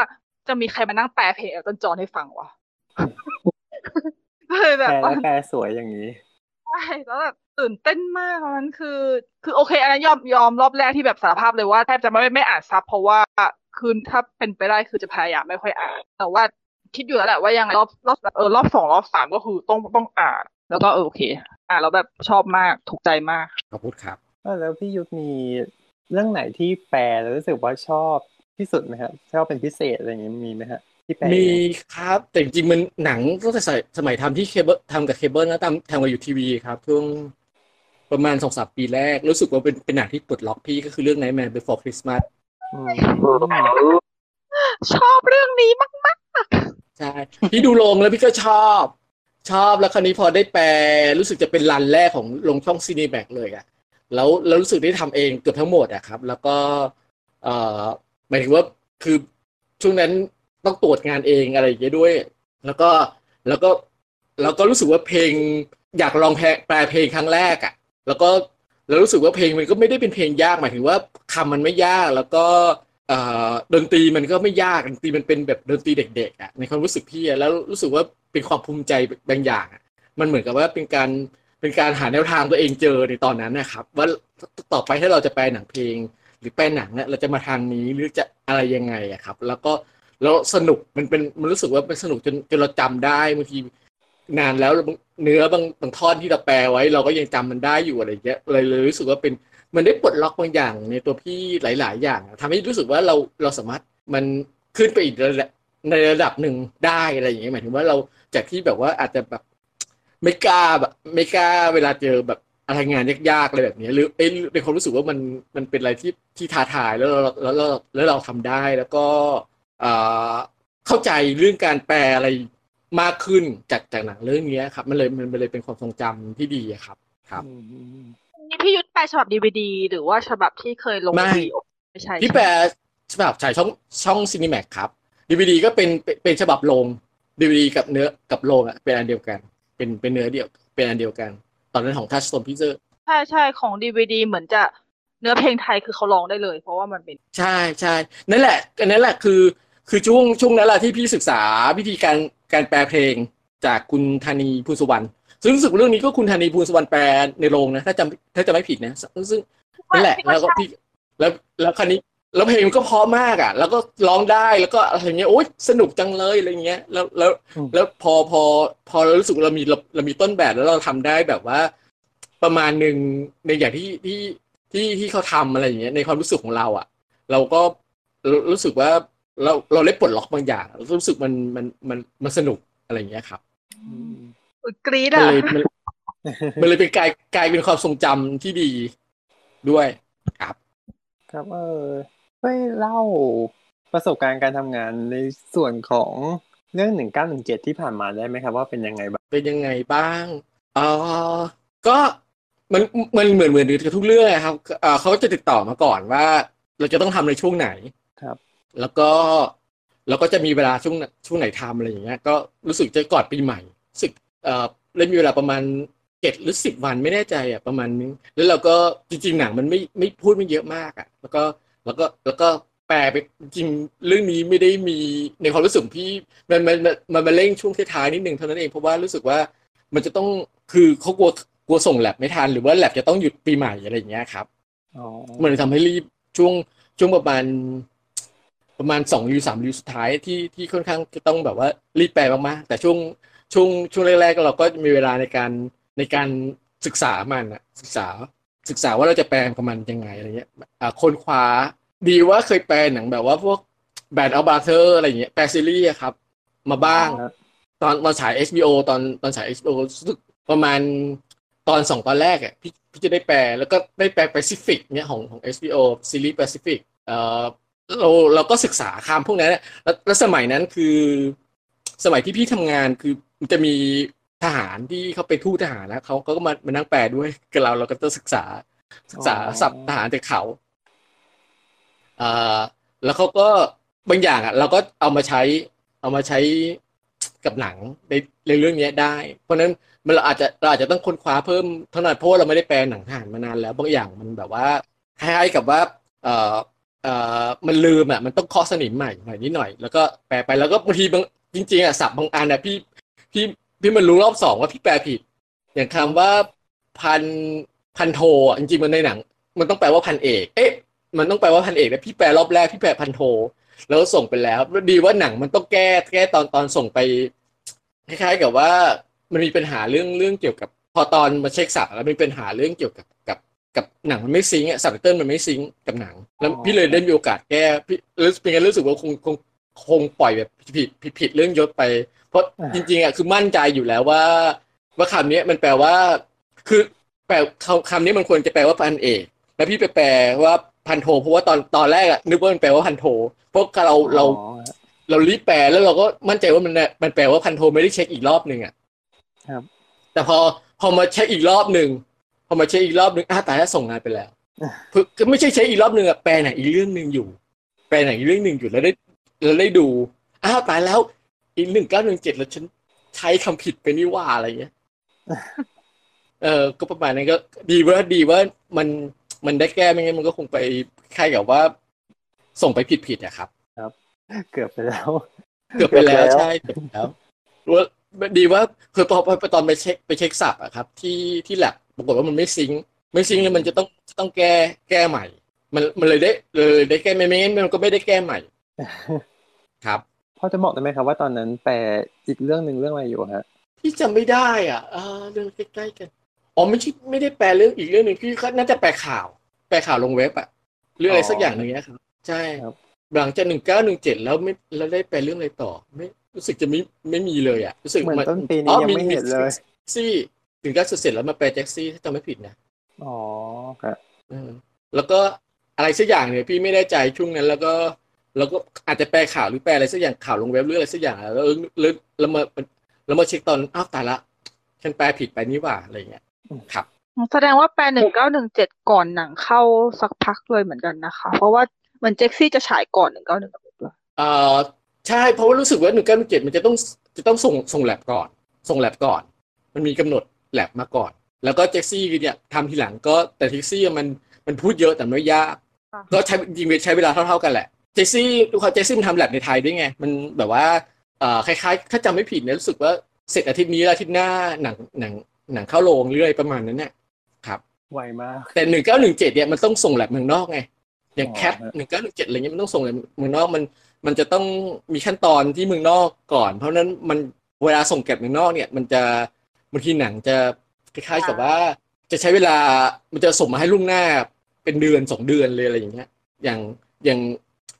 จะมีใครมานั่งแปลเพลงเอลตันจอห์นให้ฟังวะก็เลยแบแปลบและแปลสวยอย่างนี้ ใช่แล้วแบบตื่นเต้นมากตอนนั้นคือ คือโอเค อันนั้นยอมยอมรอบแรกที่แบบสารภาพเลยว่าแทบจะไม่ไม่อ่านซับเพราะว่าคือถ้าเป็นไปได้คือจะพยายามไม่ค่อยอ่าน แต่ว่าคิดอยู่แล้วแหละว่ายังไงรอบรอบเออรอบสองรอบสามก็คือต้องต้องอ่าน แล้วก็เออโอเค อ่านแล้วแบบชอบมากถูกใจมากขอบคุณครับแล้วพี่ยุทธมีเรื่องไหนที่แปลแล้วรู้สึกว่าชอบที่สุดไหมครับชอบเป็นพิเศษอะไรอย่างนี้มีไหมฮะ ที่แปลมีครับแต่จริงๆมันหนังตั้งแต่สมัยสมัยทำที่เคเบิลทำกับเคเบิลนะทำทำกับ UTV ครับช่วงประมาณสองสามปีแรก รู้สึกว่าเป็นเป็นหนังที่ปลดล็อกพี่ก็คือเรื่อง Nightmare Before Christmas อืมชอบเรื่องนี้มากใช่พี่ดูโรงแล้วพี่ก็ชอบ ชอบแล้วคราวนี้พอได้แปลรู้สึกจะเป็นรันแรกของลงช่องซีนีแบกเลยอะแล้วแล้วรู้สึกได้ทำเองเกือบทั้งหมดอะครับ แล้วก็ เอ่อหมายถึงว่าคือช่วงนั้น ต้องตรวจงานเองอะไรอย่างเงี้ยด้วย แล้วก็แล้วก็แล้วก็รู้สึกว่าเพลงอยากลองแปลเพลงครั้งแรกอะแล้วก็แล้วรู้สึกว่าเพลงมันก็ไม่ได้เป็นเพลงยากหมายถึงว่าคำมันไม่ยากแล้วก็เอ่อดนตรีมันก็ไม่ยากดนตรีมันเป็นแบบดนตรีเด็กๆอะในความรู้สึกพี่อะแล้วรู้สึกว่าเป็นความภูมิใจบางอย่างอะมันเหมือนกับว่าเป็นการเป็นการหาแนวทางตัวเองเจอในตอนนั้นนะครับ ว่าต่อไปถ้าเราจะแปลหนังเพลง หรือแปลหนังเนี่ยเราจะมาทางนี้หรือจะอะไรยังไงอะครับ แล้วก็ แล้วสนุกมันเป็นมันรู้สึกว่าเป็นสนุกจนจนเราจำได้บางทีนานแล้วเนื้อบางบางท่อนที่เราแปลไว้ เราก็ยังจำมันได้อยู่อะไรอย่างเงี้ยเลยเลยรู้สึกว่าเป็นมันได้ปลดล็อกบางอย่างในตัวพี่หลาย ๆ อย่างทำให้รู้สึกว่าเราเราสามารถมันขึ้นไปอีกระดับในระดับหนึ่งได้อะไรอย่างเงี้ยหมายถึงว่าเราจากที่แบบว่าอาจจะแบบไม่กล้าแบบไม่กล้าเวลาเจอแบบอะไรงานยากๆอะไรแบบนี้หรือเอ้ในความรู้สึกว่ามันมันเป็นอะไรที่ที่ท้าทายแล้วเราแล้วเราแล้วเราทำได้แล้วก็ เอ่อเข้าใจเรื่องการแปลอะไรมากขึ้นจากจากหนังเรื่องนี้ครับ มันเลยมันเลยเป็นความทรงจำที่ดีอะครับ ครับอืมๆนี่พี่ยุทธแปลฉบับดีวดีหรือว่าฉบับที่เคยลงไม่วิดีโอไม่ใช่พี่แปลฉบับฉายช่องช่องซีนิแม็กครับดีวดีก็เป็นเป็นเป็นฉบับโรงดีวดีกับเนื้อกับโรงอะเป็นอันเดียวกัน เป็นเป็นเนื้อเดียว เป็นอันเดียวกัน ตอนนั้นของทัชสโตนพิเซอร์ใช่ใช่ของดีวดีเหมือนจะเนื้อเพลงไทยคือเขาร้องได้เลย เพราะว่ามันเป็นใช่ใช่นั่นแหละอันนั้นแหละคือ คือช่วงช่วงนั้นแหละที่พี่ศึกษาวิธีการการแปลเพลงจากคุณธานีภูลสุวรรณซึ่งรู้สึกเรื่องนี้ก็คุณธานีภูลสุวรรณแปลในโรงนะถ้าจำถ้าจะไม่ผิดนะซึ่งซึ่งนั่นแหละแล้วก็พี่แล้วแล้วคันนี้แล้วเพลงมันก็เพราะมากอะ แล้วก็ร้องได้แล้วก็อะไรเงี้ยโอ๊ยสนุกจังเลยอะไรเงี้ย แล้วแล้วแล้วพอพอพอเรารู้สึกเรามีเราเรามีต้นแบบแล้วเราทำได้แบบว่า ประมาณหนึ่งในอย่างที่ที่ที่ที่เขาทำอะไรอย่างเงี้ยในความรู้สึกของเราอะ เราก็รู้รู้สึกว่า เราเราได้ปลดล็อกบางอย่างรู้สึกมันมันมันมันสนุกอะไรอย่างเงี้ยครับอืมอุ๊ยกรี๊ดมันอะเลยมันมันเลยเป็นกลายกลายเป็นความทรงจำที่ดีด้วยครับ ครับเออช่วยเล่าประสบการณ์การทำงานในส่วนของเรื่องหนึ่งเก้าหนึ่งเจ็ดที่ผ่านมาได้ไหมครับ ว่าเป็นยังไงบ้างเป็นยังไงบ้างเออก็มันมันเหมือนเหมือนกับทุกเรื่องอะครับเอ่อเขาจะติดต่อมาก่อนว่า เราจะต้องทำในช่วงไหนครับ แล้วก็แล้วก็จะมีเวลาช่วงช่วงไหนทำอะไรอย่างเงี้ย ก็รู้สึกจะก่อนปีใหม่รู้สึกเอ่อเล่นมีเวลาประมาณเจ็ดหรือสิบวันไม่แน่ใจอะประมาณนึงแล้วเราก็จริง ๆ หนังมันไม่ไม่พูดไม่เยอะมากอะ แล้วก็แล้วก็แล้วก็แปลไปจริงเรื่องนี้ไม่ได้มีในความรู้สึกของพี่มันมันมันมันมาเร่งช่วงท้ายๆนิดนึงเท่านั้นเองเพราะว่ารู้สึกว่ามันจะต้องคือเขากลัวกลัวส่งแลบไม่ทันหรือว่าแลบจะต้องหยุดปีใหม่อะไรอย่างเงี้ยครับอ๋อมันเลยทำให้รีบช่วงช่วงประมาณ ประมาณสองรีวสามรีวสุดท้ายที่ที่ค่อนข้างจะต้องแบบว่ารีบแปลมากๆแต่ช่วงช่วงช่วงแรกๆก็เราก็มีเวลาในการในการศึกษามันอะศึกษาศึกษาว่าเราจะแปลกับมันยังไงอะไรเงี้ยอ่าค้นคว้าดีว่าเคยแปลหนังแบบว่าพวกแบนด์อัลบาเธอร์อะไรเงี้ยแปลซีรีส์อะครับ มาบ้างครับตอนตอนฉาย HBO ตอนตอนฉาย HBO รู้สึกประมาณตอนสองตอนแรกอะพี่พี่จะได้แปลแล้วก็ได้แปล Pacific เนี่ยของของ HBO ซีรีส์ Pacific เอ่อ เราเราก็ศึกษาคำพวกนั้นอะแล้วแล้วสมัยนั้นคือ สมัยที่พี่ทำงานคือมันจะมีทหารที่เขาเป็นทูตทหารนะเขาเขาก็มามานั่งแปลด้วยกับเราเราก็ต้องศึกษา ศึกษาอ๋อศัพท์ทหารจากเขาเอ่อแล้วเขาก็บางอย่างอะ เราก็เอามาใช้ เอามาใช้กับหนังในในเรื่องเนี้ยได้ เพราะฉะนั้นมันเราอาจจะเราอาจจะต้องค้นคว้าเพิ่มเท่านั้นเพราะว่าเราไม่ได้แปลหนังทหารมานานแล้ว บางอย่างมันแบบว่าคล้ายๆกับว่า เอ่อ เอ่อมันลืมอะมันต้องเคาะสนิมใหม่หน่อยนิดหน่อย แล้วก็แปลไปแล้วก็บางทีบางจริง ๆอะศัพท์บางอันอะพี่พี่พี่มันรู้รอบสองว่าพี่แปลผิด อย่างคำว่าพันพันโทอะจริงๆมันในหนัง มันต้องแปลว่าพันเอกเอ๊ะมันต้องแปลว่าพันเอกแต่พี่แปลรอบแรกพี่แปลพันโท แล้วส่งไปแล้วดีว่าหนังมันต้องแก้แก้ตอนตอนส่งไปคล้ายๆกับว่ามันมีปัญหาเรื่องเรื่องเกี่ยวกับ พอตอนมาเช็คสับแล้วมีปัญหาเรื่องเกี่ยวกับกับ กับหนังมันไม่ซิงค์อะสับไตเติลมันไม่ซิงค์กับหนัง แล้วพี่เลยได้มีโอกาสแก้พี่รู้สึกเป็นไงรู้สึกว่าคงคงคงปล่อยแบบผิดผิดผิดเรื่องยศไป เพราะจริงๆอะคือมั่นใจอยู่แล้วว่า ว่าคำนี้มันแปลว่า คือแปลคำคำนี้มันควรจะแปลว่าพันเอกแล้วพี่ไปแปลว่าพันโท เพราะว่าตอนตอนแรกอะนึกว่ามันแปลว่าพันโท เพราะเราเราอ๋อเรารีบแปลแล้วเราก็มั่นใจว่ามันเนี่ยมันแปลว่าพันโทไม่ได้เช็คอีกรอบหนึ่งอะครับ แต่พอพอมาเช็คอีกรอบหนึ่ง พอมาเช็คอีกรอบหนึ่งอ้าวตายแล้วส่งงานไปแล้วคือก็ไม่ใช่เช็คอีกรอบหนึ่งอะแปลหนังอีกเรื่องหนึ่งอยู่ แปลหนังอีกเรื่องหนึ่งอยู่แล้วได้แล้วได้ดูอ้าวตายแล้วอีกหนึ่งเก้าหนึ่งเจ็ดแล้วฉันใช้คำผิดไปนี่ว่าอะไรเงี้ยเออก็ประมาณนั้นก็ ดีว่าดีว่ามันมันได้แก้ไม่งั้นมันก็คงไปคล้ายกับว่า ส่งไปผิดผิดๆอะครับ เกือบไปแล้ว เกือบไปแล้วเกือบแล้วใช่เกือบไปแล้วว่าดีว่าคือพอพอพอตอนไปเช็คไปเช็คสับอะครับ ที่ที่แลบ ปรากฏว่ามันไม่ซิงค์ไม่ซิงค์เลยมันจะต้องต้องแก้แก้ใหม่ มันมันเลยได้เลยได้แก้ไม่ไม่งั้นมันก็ไม่ได้แก้ใหม่ ครับพอจะบอกได้ไหมครับว่าตอนนั้นแปลอีกเรื่องหนึ่งเรื่องอะไรอยู่ฮะพี่จำไม่ได้อะอ่าเรื่องใกล้ๆกันอ๋อไม่ใช่ไม่ได้แปลเรื่องอีกเรื่องหนึ่งพี่ก็น่าจะแปลข่าว แปลข่าวลงเว็บอะเรื่องอะไรสักอย่างหนึ่งเนี้ยครับใช่ครับหลังจากหนึ่งเก้าหนึ่งเจ็ดแล้วไม่แล้วได้แปลเรื่องอะไรต่อ ไม่รู้สึกจะไม่ไม่มีเลยอะรู้สึกเหมือนต้นปีนี้ยังไม่เห็นเลยซี่ ถึงก้าเสร็จแล้วมาแปลแจ็คซี่ถ้าจำไม่ผิดนะอ๋อครับเออแล้วก็อะไรสักอย่างเนี่ยพี่ไม่แน่ใจช่วงนั้น แล้วก็แล้วก็อาจจะแปลข่าวหรือแปลอะไรสักอย่างข่าวลงเว็บหรืออะไรสักอย่างแล้วแล้วแล้วแล้วมาแล้วมาเช็คตอนอ้าวตายละฉันแปลผิดไปนี่หว่าอะไรเงี้ยครับแสดงว่าแปลหนึ่งเก้าหนึ่งเจ็ดก่อนหนังเข้าสักพักเลยเหมือนกันนะคะ เพราะว่าเหมือนเจ็กซี่จะฉายก่อนหนึ่งเก้าหนึ่งเลยเอ่อใช่เพราะว่ารู้สึกว่าหนึ่งเก้าหนึ่งเจ็ดมันจะต้องจะต้องส่งส่งแลบก่อน ส่งแลบก่อน มันมีกำหนด แลบมาก่อน แล้วก็เจ็กซี่เนี่ยทำทีหลังก็แต่เจ็กซี่มันมันพูดเยอะแต่ไม่ยาก ก็ใช้จริงๆใช้เวลาเท่า ๆกันแหละเจสซี่ดูเขาเจสซี่มันทำแลบในไทยด้วยไง มันแบบว่าเอ่อคล้ายๆ ถ้าจำไม่ผิดเนี่ยรู้สึกว่าเสร็จอาทิตย์นี้แล้วอาทิตย์หน้าหนังหนังหนังเข้าโรงเรื่อยประมาณนั้นเนี่ยครับไวมากแต่หนึ่งเก้าหนึ่งเจ็ดเนี่ยมันต้องส่งแลบเมืองนอกไงอย่างอ๋อแคทฮะหนึ่งเก้าหนึ่งเจ็ดอะไรเงี้ยมันต้องส่งแลบเมืองนอกมันมันจะต้องมีขั้นตอนที่เมืองนอกก่อน เพราะฉะนั้นมันเวลาส่งแกลบเมืองนอกเนี่ยมันจะบางทีหนังจะคล้ายๆกับว่า จะใช้เวลามันจะส่งมาให้ล่วงหน้าเป็นเดือนสองเดือนเลยอะไรอย่างเงี้ย อย่างอย่าง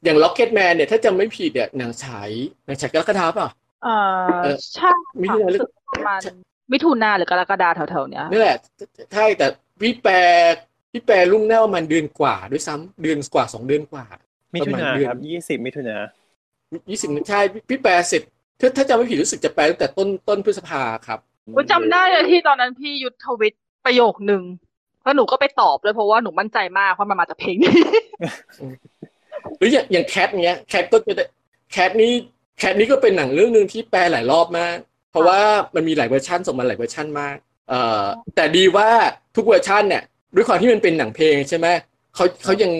อย่างล็อกเก็ตแมนเนี่ยถ้าจำไม่ผิดเนี่ยหนังฉายหนังฉายกรกฎาเปล่าเอ่อเออใช่มิถุนาหรือรู้สึกประมาณมิถุนาหรือกรกฎาแถวๆเนี้ยนี่แหละใช่แต่พี่แปลพี่แปลลุ่งหน้าประมาณเดือนกว่าด้วยซ้ำเดือนกว่าสองเดือนกว่ามิถุนาประมาณเดือนครับยี่สิบมิถุนายี่สิบใช่พี่พี่แปลเสร็จถ้าถ้าจำไม่ผิดรู้สึกจะแปลตั้งแต่ต้นต้นพฤษภาครับ กูจำได้เลยที่ตอนนั้นพี่ยุทธทวิตประโยคหนึ่งแล้วหนูก็ไปตอบเลยเพราะว่าหนูมั่นใจมากว่ามันมาจากเพลงนี้ หรืออย่างอย่าง Cats เนี้ย Cats ก็จะได้ Cats นี้ Cats นี้ก็เป็นหนังเรื่องหนึ่งที่แปลหลายรอบมาก เพราะว่ามันมีหลายเวอร์ชันส่งมาหลายเวอร์ชันมากเอ่อแต่ดีว่าทุกเวอร์ชันเนี่ยด้วยความที่มันเป็นหนังเพลงใช่ไหมเขาเขายัง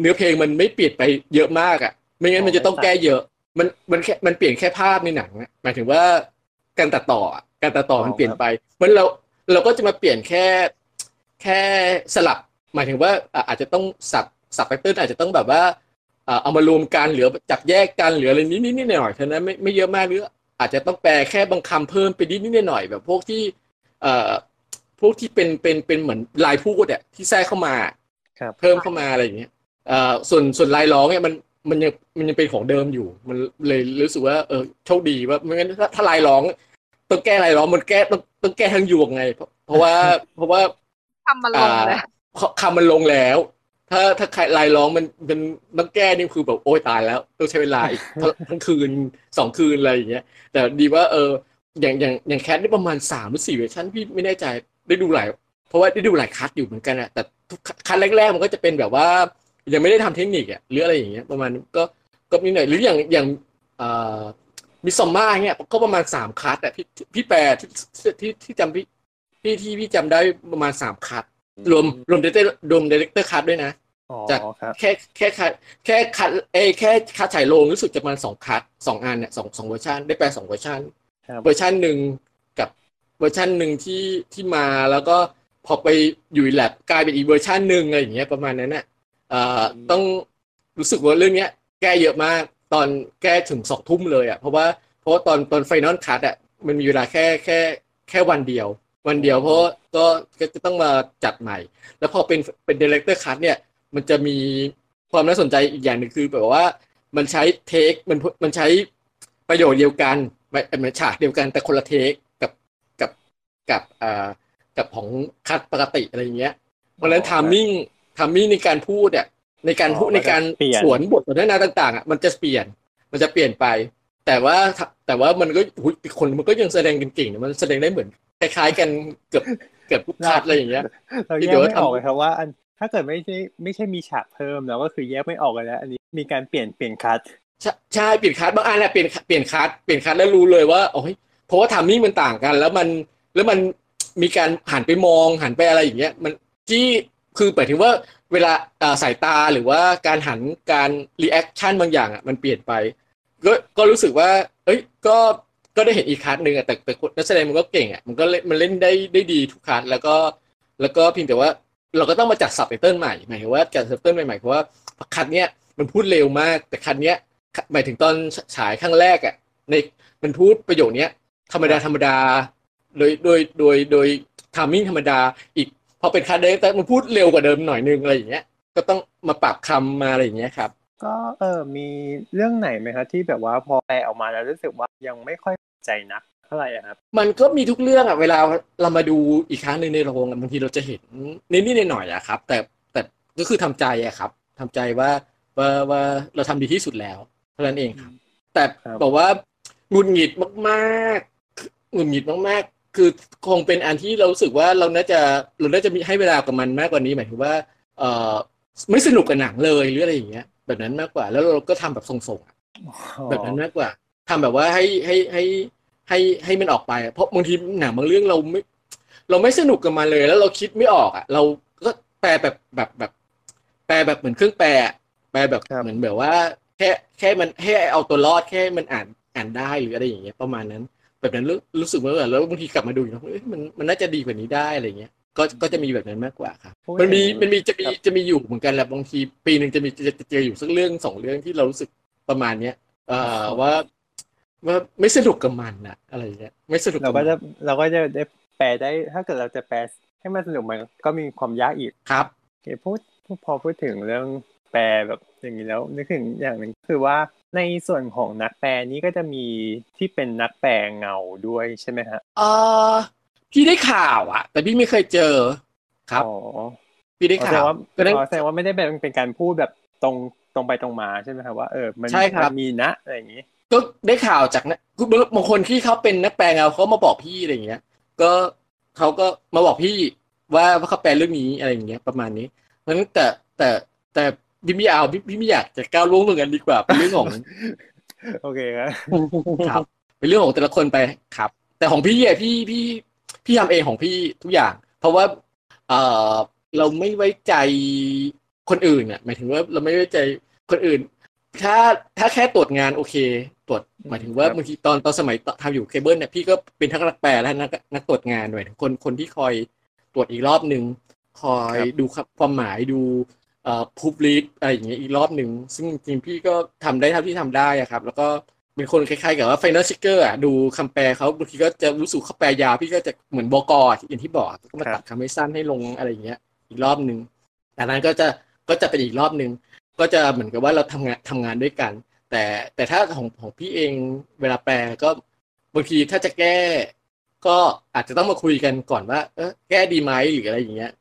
เนื้อเพลงมันไม่เปลี่ยนไปเยอะมากอะ ไม่งั้นมันจะต้องแก้เยอะ มันมันแค่มันเปลี่ยนแค่ภาพในหนังอะหมายถึงว่าการตัดต่ออะ การตัดต่อมันเปลี่ยนไปเหมือนเราเราก็จะมาเปลี่ยนแค่แค่สลับ หมายถึงว่าอะอาจจะต้องสับสับไปเติลอาจจะต้องแบบว่าอะเอามารวมกันหรือจับแยกกันหรืออะไรนิดนิดนิดหน่อยๆเท่านั้นไม่ไม่เยอะมากหรืออาจจะต้องแปลแค่บางคำเพิ่มไปนิดนิดหน่อยๆแบบพวกที่เอ่อพวกที่เป็นเป็นเป็นเหมือนลายพูดอะที่แทรกเข้ามาครับเพิ่มเข้ามาอะไรอย่างเงี้ยเอ่อส่วนส่วนลายร้องเนี่ยมันมันยังมันยังเป็นของเดิมอยู่ มันเลยรู้สึกว่าเออโชคดีว่าไม่งั้นถ้าถ้าลายร้อง ต้องแก้ลายร้องมันแก้ต้องต้องแก้ทั้งยวงไง เพราะเพราะว่าเพราะว่าทำมาลงเลยอ่าคำมันลงแล้ว ถ้าถ้าใครลายร้องมันมันต้องแก้นี่คือแบบโอ้ยตายแล้ว ต้องใช้เวลาอีกทั้งทั้งคืนสองคืนอะไรอย่างเงี้ย แต่ดีว่าเอออย่างอย่างอย่างแคทได้ประมาณสามหรือสี่เวอร์ชันพี่ไม่แน่ใจได้ดูหลายเพราะว่าได้ดูหลายคัดอยู่เหมือนกันอะแต่ทุก cut แรกๆมันก็จะเป็นแบบว่า ยังไม่ได้ทำเทคนิคอะหรืออะไรอย่างเงี้ย ประมาณนั้นก็ก็นิดหน่อยหรืออย่างอย่างเอ่อ Midsommar เงี้ยก็ประมาณสาม cut อะพี่พี่แปลที่ที่ที่จำพี่พี่ที่พี่จำได้ประมาณสาม cut รวมรวม director รวม director's cut ด้วยนะอ๋อจากครับแค่แค่ cut แค่ cut เอยแค่ cut ฉายโรงรู้สึกจะประมาณสอง cut สองอันเนี่ยสองสองเวอร์ชันได้แปลสองเวอร์ชันครับเวอร์ชันหนึ่งกับเวอร์ชันหนึ่งที่ที่มาแล้วก็พอไปอยู่แล็บกลายเป็นอีกเวอร์ชันหนึ่งอะไรอย่างเงี้ยประมาณนั้นน่ะเอ่อต้องรู้สึกว่าเรื่องเนี้ย แก้เยอะมาก ตอนแก้ถึงสองทุ่มเลยอะเพราะว่าเพราะว่าตอนตอน final cut อะมันมีเวลาแค่แค่แค่วันเดียว วันเดียวเพราะก็ก็จะต้องมาจัดใหม่ แล้วพอเป็นเป็น director's cut เนี่ยมันจะมีความน่าสนใจอีกอย่างหนึ่งคือแบบว่ามันใช้take มันมันใช้ประโยคเดียวกันไม่เหมือนฉากเดียวกันแต่คนละ take กับกับกับอ่ากับของ cut ปกติอะไรอย่างเงี้ยเพราะฉะนั้น timing timing ในการพูดเนี่ย ในการพูดอ๋อในการมันจะเปลี่ยนสวนบทสนทนาต่างๆอะมันจะเปลี่ยนมันจะเปลี่ยนไป แต่ว่าแต่ว่ามันก็อุ๊ยคนมันก็ยังแสดงกันเก่งนะมันแสดงได้เหมือนคล้ายๆกันเกือบเกือบทุก cut อะไรอย่างเงี้ยเดี๋ยวเราที่แยกยวไม่ออกทำเลยครับว่าอันถ้าเกิดไม่ใช่ไม่ใช่มีฉากเพิ่มเราก็คือแยกไม่ออกเลยแล้วอันนี้มีการเปลี่ยนเปลี่ยน cut ใช่ใช่เปลี่ยน cut บางอันแหละเปลี่ยนเปลี่ยน cut เปลี่ยน cut แล้วรู้เลยว่าโอ้ยเพราะว่า timing มันต่างกัน แล้วมันแล้วมันมีการหันไปมองหันไปอะไรอย่างเงี้ย มันที่ คือหมายถึงว่าเวลาสายตาหรือว่าการหันการ reaction บางอย่างอะมันเปลี่ยนไปก็ก็รู้สึกว่า เอ้ยก็ก็ได้เห็นอีก cut หนึ่งอะแต่แต่คนนักแสดงมันก็เก่งอะมันก็เล่นมันเล่นได้ได้ดีทุก cut แล้วก็แล้วก็เพียงแต่ว่าเราก็ต้องมาจัดซับไตเติลใหม่หมายถึงว่าจัดซับไตเติลใหม่ๆเพราะว่า cut เนี้ยมันพูดเร็วมากแต่ cut เนี้ยหมายถึงตอนฉายครั้งแรกอะในมันพูดประโยคเนี้ยธรรมดาธรรมดา โดยโดยโดยโดย timing ธรรมดาอีก พอเป็นคัดเดแต่มันพูดเร็วกว่าเดิมหน่อยนึงอะไรอย่างเงี้ย ก็ต้องมาปรับคำมาอะไรอย่างเงี้ยครับ ก็เออมีเรื่องไหนไหมครับที่แบบว่าพอแปลออกมาแล้วรู้สึกว่ายังไม่ค่อยใจนักเท่าไหร่อะครับ มันก็มีทุกเรื่องอะเวลาเรามาดูอีกครั้งหนึ่งในโรงอะบางทีเราจะเห็นนิดๆหน่อยๆอะครับ แต่แต่ก็คือทำใจอะครับทำใจว่าว่าว่าเราทำดีที่สุดแล้วเท่านั้นเองครับ แต่ครับบอกว่าหงุดหงิดมากๆหงุดหงิดมากๆ คือคงเป็นอันที่เรารู้สึกว่าเราน่าจะเราน่าจะมีให้เวลากับมันมากกว่านี้หมายถึงว่าเออไม่สนุกกับหนังเลยหรืออะไรอย่างเงี้ย แบบนั้นมากกว่า แล้วเราก็ทำแบบทรงๆอะแบบนั้นมากกว่าทำแบบว่าให้ให้ให้ให้ให้มันออกไปอะเพราะบางทีหนังบางเรื่องเราไม่ เราไม่สนุกกับมันเลย แล้วเราคิดไม่ออกอะ เราก็แปลแบบแบบแบบ แปลแบบเหมือนเครื่องแปลอะแปลแบบครับเหมือนแบบว่า แค่แค่มันให้เอาตัวรอดแค่มันอ่านอ่านได้หรืออะไรอย่างเงี้ยประมาณนั้น แบบนั้นรู้รู้สึกว่าแบบแล้วบางทีกลับมาดูอีกนะเอ้ยมันมันน่าจะดีกว่านี้ได้อะไรเงี้ยก็ก็จะมีแบบนั้นมากกว่าครับโอ้ยมันมีอย่างนี้มันมีจะมีครับจะมีอยู่เหมือนกันแหละบางทีปีหนึ่งจะมีจะจะเจออยู่สักเรื่องสองเรื่องที่เรารู้สึกประมาณเนี้ยเอ่อว่าว่าไม่สนุกกับมันนะอะไรเงี้ยไม่สนุกเราบก็มันจะเราก็จะได้แปลได้ถ้าเกิดเราจะแปลให้มันสนุกมันก็มีความยากอีกครับโอเคพูดพูดพอพูดถึงเรื่อง แปลแบบอย่างนี้แล้วนึกถึงอย่างหนึ่งคือว่าในส่วนของนักแปลนี้ก็จะมีที่เป็นนักแปลเงาด้วยใช่ไหมฮะเออพี่ได้ข่าวอะแต่พี่ไม่เคยเจอครับอ๋อพี่ได้อ๋อแสดข่างวว่าก็นั้นอ๋อแสดงว่าไม่ได้เป็นเป็นการพูดแบบตรงตรงไปตรงมาใช่ไหมครับว่าเออมันใช่ครับมันมีนะอะไรอย่างนี้ก็ได้ข่าวจากนะคือบางคนที่เขาเป็นนักแปลเงาเขามาบอกพี่อะไรอย่างเงี้ย ก็เขาก็มาบอกพี่ว่าว่าเขาแปลเรื่องนี้อะไรอย่างเงี้ยประมาณนี้เพราะฉะนั้นแต่แต่แต่ พี่ไม่เอาพี่พี่ไม่อยากจะก้าวล่วงตรงนั้นดีกว่าเป็นเรื่องของ โอเคครับครับเป็นเรื่องของแต่ละคนไปครับ แต่ของพี่อะพี่พี่พี่ทำเองของพี่ทุกอย่าง เพราะว่า เออเราไม่ไว้ใจคนอื่นอะหมายถึงว่าเราไม่ไว้ใจคนอื่น ถ้าถ้าแค่ตรวจงานโอเค ตรวจตรวจหมายถึงว่าครับบางทีตอนตอนสมัยทำอยู่เคเบิลเนี่ยพี่ก็เป็นทั้งนักแปลและนักนักตรวจงานหมายถึงคนคนที่คอยตรวจอีกรอบหนึ่งคอยดูครับความหมายดู เอ่อ proofread อะไรอย่างเงี้ยอีกรอบหนึ่งซึ่งจริงๆพี่ก็ทำได้เท่าที่ทำได้อะครับ แล้วก็เป็นคนคล้ายๆ กับว่า final checker อะดูคำแปลเขาบางทีก็จะรู้สึกเขาแปลยาวพี่ก็จะเหมือนบกอย่างที่บอกก็มาตัดคำให้สั้นให้ลงอะไรอย่างเงี้ย อีกรอบหนึ่งแต่นั้นก็จะก็จะเป็นอีกรอบหนึ่งก็จะเหมือนกับว่าเราทำงานทำงานด้วยกัน แต่แต่ถ้าของของพี่เองเวลาแปลก็บางทีถ้าจะแก้ ก็อาจจะต้องมาคุยกันก่อนว่า เออแก้ดีไหมหรืออะไรอย่างเงี้ย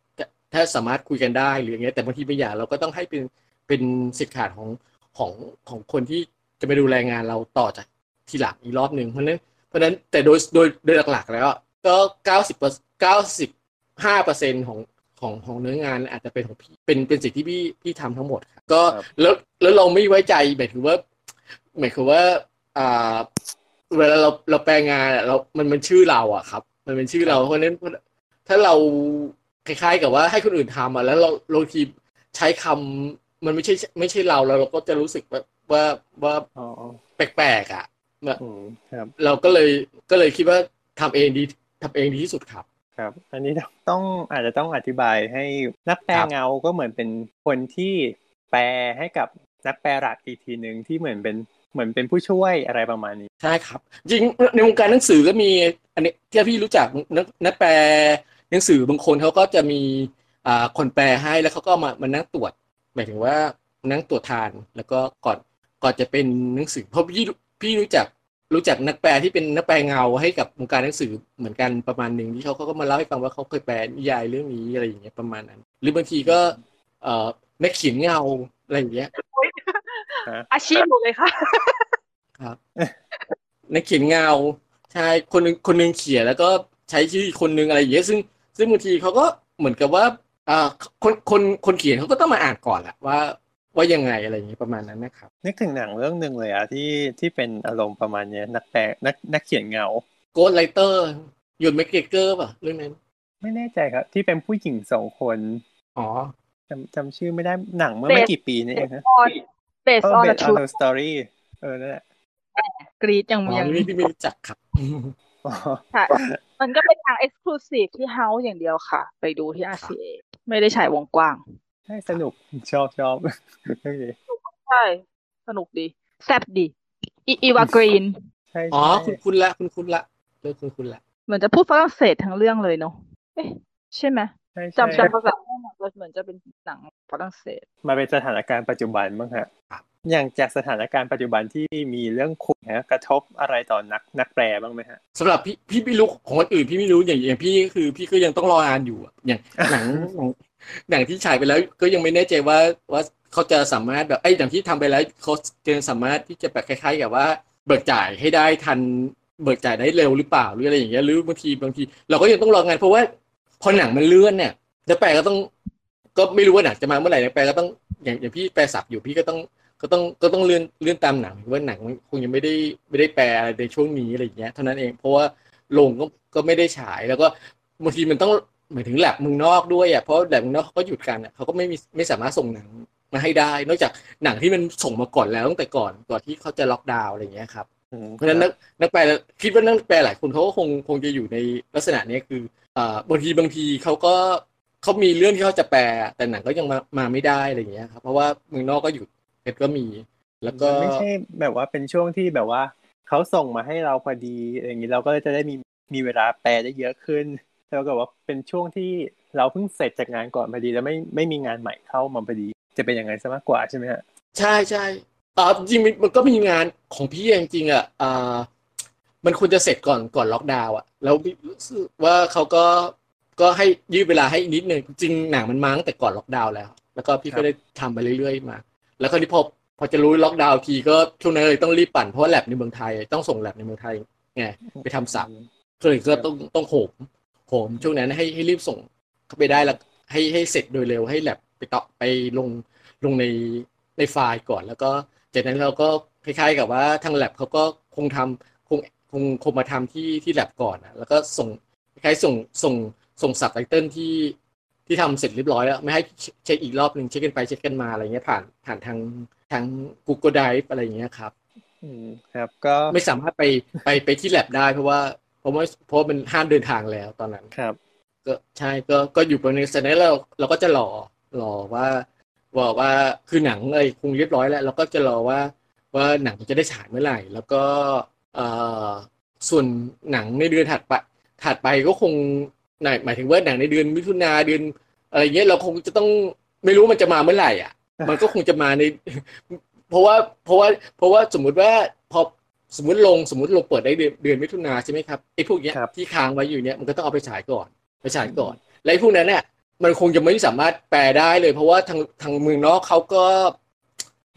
ถ้าถ้าสามารถคุยกันได้หรืออย่างเงี้ยแต่บางทีบางอย่างเราก็ต้องให้เป็นเป็นสิทธิ์ขาดของของของคนที่จะไปดูแลงานเราต่อจากทีหลังอีกรอบหนึ่งเพราะฉะนั้นเพราะฉะนั้นแต่โดยโดยโดยหลักๆ แล้วก็เก้าสิบเก้าสิบห้าเปอร์เซ็นของของของเนื้องานอาจจะเป็นของพี่เป็นเป็นสิ่งที่พี่พี่ทำทั้งหมดครับก็ครับแล้วแล้วเราไม่ไว้ใจหมายถึงว่าหมายถึงว่าอ่าเวลาเราเราแปลงานอะเรา มันมันชื่อเราอะครับ มันเป็นชื่อเราเพราะฉะนั้นถ้าเรา คล้ายๆ กับว่าให้คนอื่นทำอะแล้วเราบางทีใช้คำมันไม่ใช่ไม่ใช่เราแล้วเราก็จะรู้สึกว่าว่าว่าอ๋อแปลกๆอะอืมครับเราก็เลยก็เลยคิดว่าทำเองดีทำเองดีที่สุดครับครับ อันนี้ต้องอาจจะต้องอธิบายให้นักแปลครับเงาก็เหมือนเป็นคนที่แปลให้กับนักแปลหลักอีกทีหนึ่งที่เหมือนเป็นเหมือนเป็นผู้ช่วยอะไรประมาณนี้ใช่ครับ จริงในวงการหนังสือก็มีอันนี้ที่พี่รู้จักนักนักแปล หนังสือบางคนเขาก็จะมีอ่าคนแปลให้แล้วเขาก็มามานั่งตรวจ หมายถึงว่านั่งตรวจทาน แล้วก็ก่อนก่อนจะเป็นหนังสือเพราะพี่พี่รู้จักรู้จักนักแปลที่เป็นนักแปลเงาให้กับวงการหนังสือเหมือนกันประมาณหนึ่งที่เขาเขาก็มาเล่าให้ฟังว่าเขาเคยแปลนิยายเรื่องนี้อะไรอย่างเงี้ยประมาณนั้น หรือบางทีก็ เอ่อนักเขียนเงาอะไรอย่างเงี้ยอาชีพหมดเลยค่ะครับนักเขียนเงาใช่คนหนึงคนหนึงเขียนแล้วก็ใช้ชื่ออีกคนหนึงอะไรอย่างเงี้ยซึ่ง ซึ่งบางทีเขาก็เหมือนกับว่าอ่าคนคนคนเขียนเขาก็ต้องมาอ่านก่อนแหละว่าว่ายังไงอะไรอย่างเงี้ยประมาณนั้นนะครับ นึกถึงหนังเรื่องหนึ่งเลยอะที่ที่เป็นอารมณ์ประมาณเนี้ยนักแปลนักนักเขียนเงา Ghost Writer Ewan McGregor ป่ะเรื่องนั้นไม่แน่ใจครับ ที่เป็นผู้หญิงสองคน อ๋อจำจำชื่อไม่ได้หนังเมื่อไม่ Based กี่ปีนี่เองฮะ on based เออ on the based on truth the story เออนั่นแหละกรีดยังอ๋อยังนี่พี่ไม่รู้จักครับอ๋อ ค่ะ มันก็เป็นทาง exclusive ที่ House อย่างเดียวค่ะ ไปดูที่ RCA ไม่ได้ฉายวงกว้าง ใช่สนุกชอบชอบโอเคใช่ สนุกดี แซ่บดีอีอีวากรีน ใช่อ๋อใช่คุณคุณละ คุณคุณละเรื่องคุณคุณละ เหมือนจะพูดฝรั่งเศสทั้งเรื่องเลยเนาะเอ๊ะใช่ไหมใช่ใช่จำจำภาษาไม่ได้เลยเหมือนจะเป็นหนังฝรั่งเศส มาเป็นสถานการณ์ปัจจุบันบ้างฮะ อย่างจากสถานการณ์ปัจจุบันที่มีเรื่องขุดฮะกระทบอะไรต่อนักนักแปลบ้างไหมฮะสำหรับพี่พี่ไม่รู้ของคนอื่นพี่ไม่รู้อย่างอย่างพี่ก็คือ พี่ก็ยังต้องรองานอยู่อย่างหนังหนังที่ฉายไปแล้วก็ยังไม่แน่ใจว่าว่าเขาจะสามารถแบบไอ้ยอย่างที่ทำไปแล้วเขาจะสามารถที่จะแบบคล้ายๆกับว่า เบิกจ่ายให้ได้ทันเบิกจ่ายได้เร็วหรือเปล่าหรืออะไรอย่างเงี้ยหรือบางทีบางที เราก็ยังต้องรองานเพราะว่าพอหนังมันเลื่อนเนี่ยจะแปลก็ต้อง ก็ไม่รู้ว่าหนังจะมาเมื่อไหร่นะแปลก็ต้องอย่างอย่างพี่แปลสับอยู่พี่ก็ต้อง ก็ต้องก็ต้องเลื่อนเลื่อนตามหนังว่าหนังมันคงยังไม่ได้ไม่ได้แปลอะไรในช่วงนี้อะไรอย่างเงี้ยเท่านั้นเองเพราะว่าโรงก็ก็ไม่ได้ฉายแล้วก็บางทีมันต้องหมายถึงแลบเมืองนอกด้วยอะเพราะแลบเมืองนอกเขาก็หยุดกันอะเขาก็ไม่มีไม่สามารถส่งหนังมาให้ได้ นอกจากหนังที่มันส่งมาก่อนแล้วตั้งแต่ก่อนก่อนที่เขาจะล็อกดาวน์อะไรอย่างเงี้ยครับอืมเพราะฉะนั้นนักนักแปลคิดว่านักแปลหลายคนเขาก็คงคงจะอยู่ในลักษณะเนี้ยคืออ่าบางทีบางทีเขาก็เขามีเรื่องที่เขาจะแปลแต่หนังก็ยังมามาไม่ได้อะไรอย่างเงี้ยครับเพราะว่าเมืองนอกก็หยุด เอ็ดก็มี แล้วก็มันไม่ใช่แบบว่าเป็นช่วงที่แบบว่าเขาส่งมาให้เราพอดีอะไรอย่างนี้เราก็จะได้มีมีเวลาแปลได้เยอะขึ้น แล้วก็ว่าเป็นช่วงที่เราเพิ่งเสร็จจากงานก่อนพอดี แล้วไม่ไม่มีงานใหม่เข้ามาพอดี จะเป็นยังไงซะมากกว่าใช่ไหมฮะใช่ใช่อ่าจริงๆมันก็มีงานของพี่จริงๆอะอ่ามันควรจะเสร็จก่อนก่อนล็อกดาวน์อะแล้วรู้สึกว่าเขาก็ก็ให้ยืดเวลาให้อีกนิดนึงจริงหนังมันมาตั้งแต่ก่อนล็อกดาวน์แล้ว แล้วก็พี่ก็ได้ทำไปเรื่อยๆมา แล้วคราวนี้พอพอจะรู้ล็อกดาวน์ทีก็ช่วงนั้นเลยต้องรีบปั่นเพราะว่าแลบในเมืองไทย ต้องส่งแลบในเมืองไทยไงไปทำสับก็เลยก็ต้องต้องโหมโหมช่วงนั้นให้ให้รีบส่งเข้าไปได้แล้วให้ให้เสร็จโดยเร็วให้แลบไปต่อไปลงลงในในไฟล์ก่อน แล้วก็จากนั้นเราก็คล้ายๆกับว่าทางแลบเขาก็คงทำคงคงคงมาทำที่ที่แลบก่อนนะแล้วก็ส่งคล้ายๆส่งส่งส่งสับไตเติลที่ ที่ทำเสร็จเรียบร้อยแล้ว ไม่ให้เช็คอีกรอบหนึ่งเช็คกันไปเช็คกันมาอะไรเงี้ยผ่านผ่านทางทาง Google Drive อะไรอย่างเงี้ยครับอืมครับ ก็ไม่สามารถไปไปไปที่แลบได้เพราะว่าเพราะว่าเพราะมันห้ามเดินทางแล้วตอนนั้นครับ ก็ใช่ก็ก็อยู่บนเสร็จแล้วเราเราก็จะรอรอว่าบอกว่าคือหนังอะไรคงเรียบร้อยแล้วเราก็จะรอว่าว่าหนังจะได้ฉายเมื่อไหร่ แล้วก็เอ่อส่วนหนังในเดือนถัดไปถัดไปก็คง หมายหมายถึงว่าหนังในเดือนมิถุนาเดือนอะไรเงี้ยเราคงจะต้องไม่รู้มันจะมาเมื่อไหร่อะ มันก็คงจะมาใน เพราะว่าเพราะว่าเพราะว่าสมมุติว่าพอสมมติลงสมมติลงเปิดได้เดือนเดือนมิถุนาใช่ไหมครับไอ้พวกเนี้ยครับที่ค้างไว้อยู่เนี้ยมันก็ต้องเอาไปฉายก่อนไปฉายก่อนและไอ้พวกนั้นเนี่ยมันคงจะไม่สามารถแปลได้เลย เพราะว่าทางทางเมืองนอกเขาก็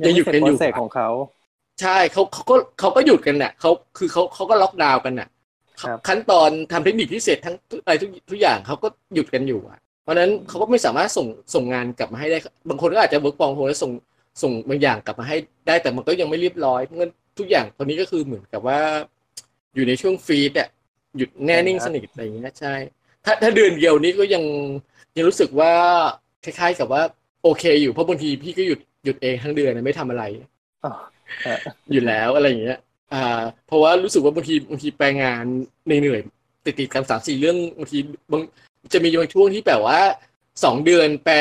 ยังยังหยุไม่ดเสร็จกันโปอรยู่เซสอะของเขา ใช่เขาเขาก็เขาก็หยุดกันน่ะเขาคือเขาเขาก็ล็อกดาวน์กันน่ะครับ ขั้นตอนทำเทคนิคพิเศษทั้งอะไรทุกทุกอย่างเขาก็หยุดกันอยู่อะ เพราะฉะนั้นเขาก็ไม่สามารถส่งส่งงานกลับมาให้ได้ บางคนก็อาจจะ work from home แล้วส่งส่งบางอย่างกลับมาให้ได้แต่มันก็ยังไม่เรียบร้อยเพราะงั้นทุกอย่างตอนนี้ก็คือเหมือนกับว่า อยู่ในช่วง freeze อะหยุดแน่นิ่งสนิทอะไรอย่างเงี้ยใช่ ถ้าถ้าเดือนเดียวนี้ก็ยังยังรู้สึกว่าคล้ายๆกับว่า โอเค อยู่เพราะบางทีพี่ก็หยุดหยุดเองทั้งเดือนนะไม่ทำอะไรอ๋อฮะอยู่แล้วอะไรอย่างเงี้ย อ่า เพราะว่ารู้สึกว่าบางทีบางทีแปลงานเหนื่อยๆติดติดๆกันสามสี่เรื่องบางทีบางจะมีบางช่วงที่แบบว่าสองเดือนแปล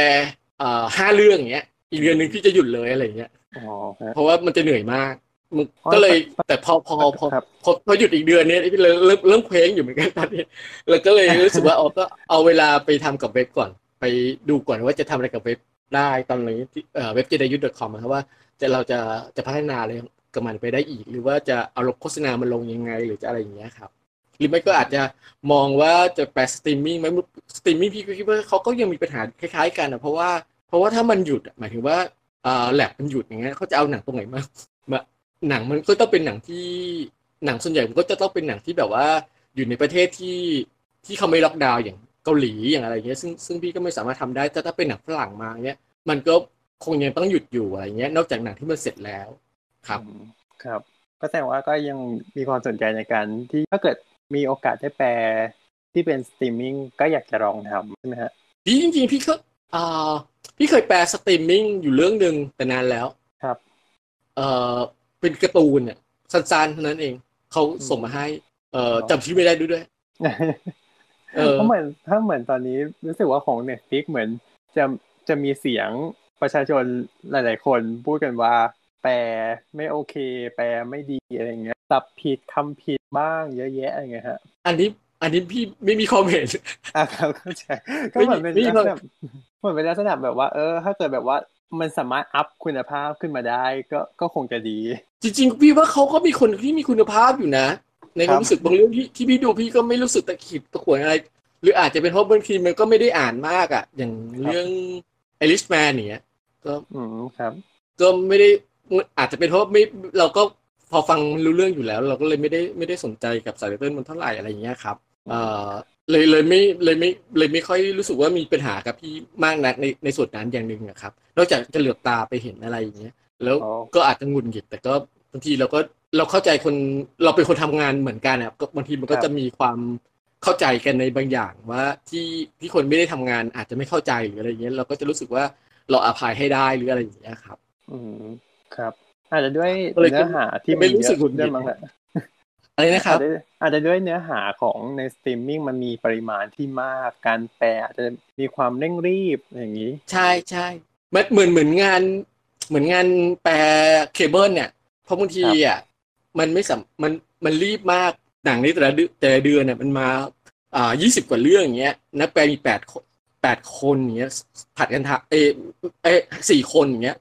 อ่าห้าเรื่องอย่างเงี้ย อีกเดือนหนึ่งพี่จะหยุดเลยอะไรอย่างเงี้ยอ๋อฮะเพราะว่ามันจะเหนื่อยมากมันอ๋อก็เลยแต่พอพอพอครับพอพอหยุดอีกเดือนเนี้ยพี่เลยเริ่มเริ่มเคว้งอยู่เหมือนกันตอนนี้แล้วก็เลยรู้สึกว่าอ๋อก็เอาเวลาไปทำกับเว็บก่อน ไปดูก่อนว่าจะทำอะไรกับเว็บได้ตอนนี้ที่เอ่อเว็บ j e d a y u t c o m นะครับว่าจะเราจะจะพัฒนาอะไร กับมันไปได้อีก หรือว่าจะเอาลงโฆษณามันลงยังไง หรือจะอะไรอย่างเงี้ยครับหรือไม่ก็อาจจะมองว่าจะแปลสตรีมมิ่งไหมสตรีมมิ่งพี่ก็คิดว่าเขาก็ยังมีปัญหาคล้ายๆกันนะเพราะว่าเพราะว่าถ้ามันหยุดอะหมายถึงว่าอ่าแลบมันหยุดอย่างเงี้ยเขาจะเอาหนังตรงไหนมามาหนังมันก็ต้องเป็นหนังที่หนังส่วนใหญ่มันก็จะต้องเป็นหนังที่แบบว่าอยู่ในประเทศที่ที่เขาไม่ล็อกดาวน์อย่างเกาหลีอย่างอะไรเงี้ยซึ่งซึ่งพี่ก็ไม่สามารถทำได้แต่ถ้าเป็นหนังฝรั่งมาเงี้ยมันก็คงยังต้องหยุดอยู่อะไรเงี้ยนอกจากหนังที่มันเสร็จแล้ว ครับอืมครับ ก็แสดงว่าก็ยังมีความสนใจในการที่ถ้าเกิดมีโอกาสได้แปลที่เป็นสตรีมมิ่งก็อยากจะลองทำใช่ไหมฮะพี่จริงๆพี่ก็อ่าพี่เคยแปลสตรีมมิ่งอยู่เรื่องหนึ่งแต่นานแล้วครับ เอ่อเป็นการ์ตูนเนี่ยสั้นๆเท่านั้นเองเขาส่งมาให้ เอ่อจำชื่อไม่ได้ด้วยด้วยเออเพราะเหมือนถ้าเหมือนตอนนี้รู้สึกว่าของ Netflix เหมือนจะจะมีเสียงประชาชนหลาย ๆ คนพูดกันว่า แปลไม่โอเค แปลไม่ดีอะไรเงี้ยสับผิดคำผิดบ้างเยอะแยะอะไรเงี้ยฮะ อันนี้อันนี้พี่ไม่มีความเห็นอะครับเข้าใจก็เหมือนเป็นไม่มีลักษณะเหมือนเป็นลักษณะแบบว่า เออ ถ้าเกิดแบบว่ามันสามารถอัพคุณภาพขึ้นมาได้ก็ก็คงจะดี จริงๆ พี่ว่าเขาก็มีคนที่มีคุณภาพอยู่นะ ในความครับรู้สึกบางเรื่องที่ที่พี่ดูพี่ก็ไม่รู้สึกตะขิดตะขวนอะไร หรืออาจจะเป็นเพราะบางทีมันก็ไม่ได้อ่านมากอะ อย่างเรื่องไอริชแมนเนี่ยก็อืมครับ ก็ไม่ได้ อาจจะเป็นเพราะไม่เราก็พอฟังรู้เรื่องอยู่แล้ว เราก็เลยไม่ได้ไม่ได้สนใจกับสายเติ้ลมันเท่าไหร่อะไรอย่างเงี้ยครับเอ่อเลยเลยไม่เลยไม่เลยไม่ค่อยรู้สึกว่ามีปัญหากับพี่มากนักในในส่วนนั้นอย่างหนึ่งอะครับ นอกจากจะเหลือบตาไปเห็นอะไรอย่างเงี้ย แล้วอ๋อก็อาจจะหงุดหงิดแต่ก็บางทีเราก็เราเข้าใจคนเราเป็นคนทำงานเหมือนกันอะก็บางทีมันก็จะมีความเข้าใจกันในบางอย่างว่าที่ที่คนไม่ได้ทำงานอาจจะไม่เข้าใจหรืออะไรเงี้ยเราก็จะรู้สึกว่าเราอภัยให้ได้หรืออะไรอย่างเงี้ยครับ อืม ครับอาจจะด้วยก็เลยเนื้อหาที่ไม่รู้สึกหงุดหงิดด้วยมั้งแหละอะไรนะครับอาจจะอาจจะด้วยเนื้อหาของในสตรีมมิ่งมันมีปริมาณที่มากการแปลอาจจะมีความเร่งรีบอย่างนี้ ใช่ใช่มันเหมือนเหมือนงาน เหมือนงานแปลเคเบิลเนี่ยเพราะบางทีอะมันไม่สัมมันมันรีบมากหนังในแต่ละเดือนแต่ละเดือนเนี่ยมันมาอ่ายี่สิบกว่าเรื่องอย่างเงี้ยนักแปลมีแปดแปดคนอย่างเงี้ยผลัดกันทำเอเอสี่คนอย่างเงี้ย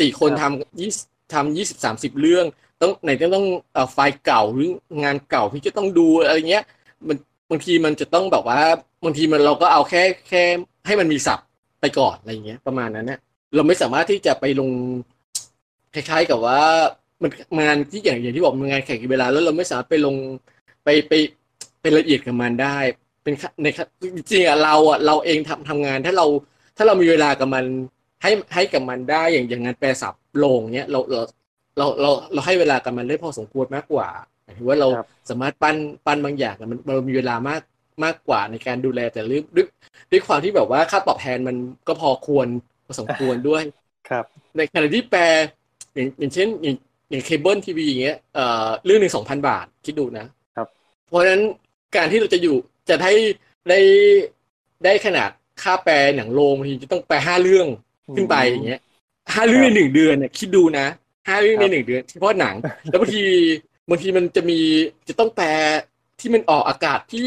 สี่คนครับทำยี่ทำยี่สิบสามสิบเรื่อง ต้องไหนจะต้องเอ่อไฟล์เก่าหรืองานเก่าที่จะต้องดูอะไรเงี้ย มันบางทีมันจะต้องแบบว่าบางทีมันเราก็เอาแค่แค่ให้มันมีศัพท์ไปก่อนอะไรเงี้ย ประมาณนั้นเนี่ยเราไม่สามารถที่จะไปลงคล้ายๆกับว่ามันงานที่อย่างอย่างที่บอกมันงานแข่งกับเวลา แล้วเราไม่สามารถไปลงไปไปไปละเอียดกับมันได้ เป็นขั้นในขั้นจริงๆอะเราอะเราเองทำทำงานถ้าเราถ้าเรามีเวลากับมัน ให้ให้กับมันได้อย่างอย่างงานแปลศัพท์ลงเนี้ยเราเราเราเราเราให้เวลากับมันได้พอสมควรมากกว่าหมายถึงว่าเราครับสามารถปั้นปั้นบางอย่างอะมันเรามีเวลามากมากกว่าในการดูแลแต่เรื่องด้วยด้วยความที่แบบว่าค่าตอบแทนมันก็พอควรพอสมควรด้วยครับ ในขณะที่แปลอย่างอย่างเช่นอย่างอย่างเคเบิลทีวีอย่างเงี้ยเอ่อเรื่องหนึ่งสองพันบาทคิดดูนะครับ เพราะฉะนั้นการที่เราจะอยู่จะได้ได้ได้ขนาดค่าแปลหนังโรงบางทีจะต้องแปลห้าเรื่อง ขึ้นไปอย่างเงี้ยห้าเรื่องในหนึ่งเดือนเนี่ยคิดดูนะห้าเรื่องในหนึ่งเดือนเฉพาะหนัง แล้วบางทีบางทีมันจะมีจะต้องแปลที่มันออกอากาศที่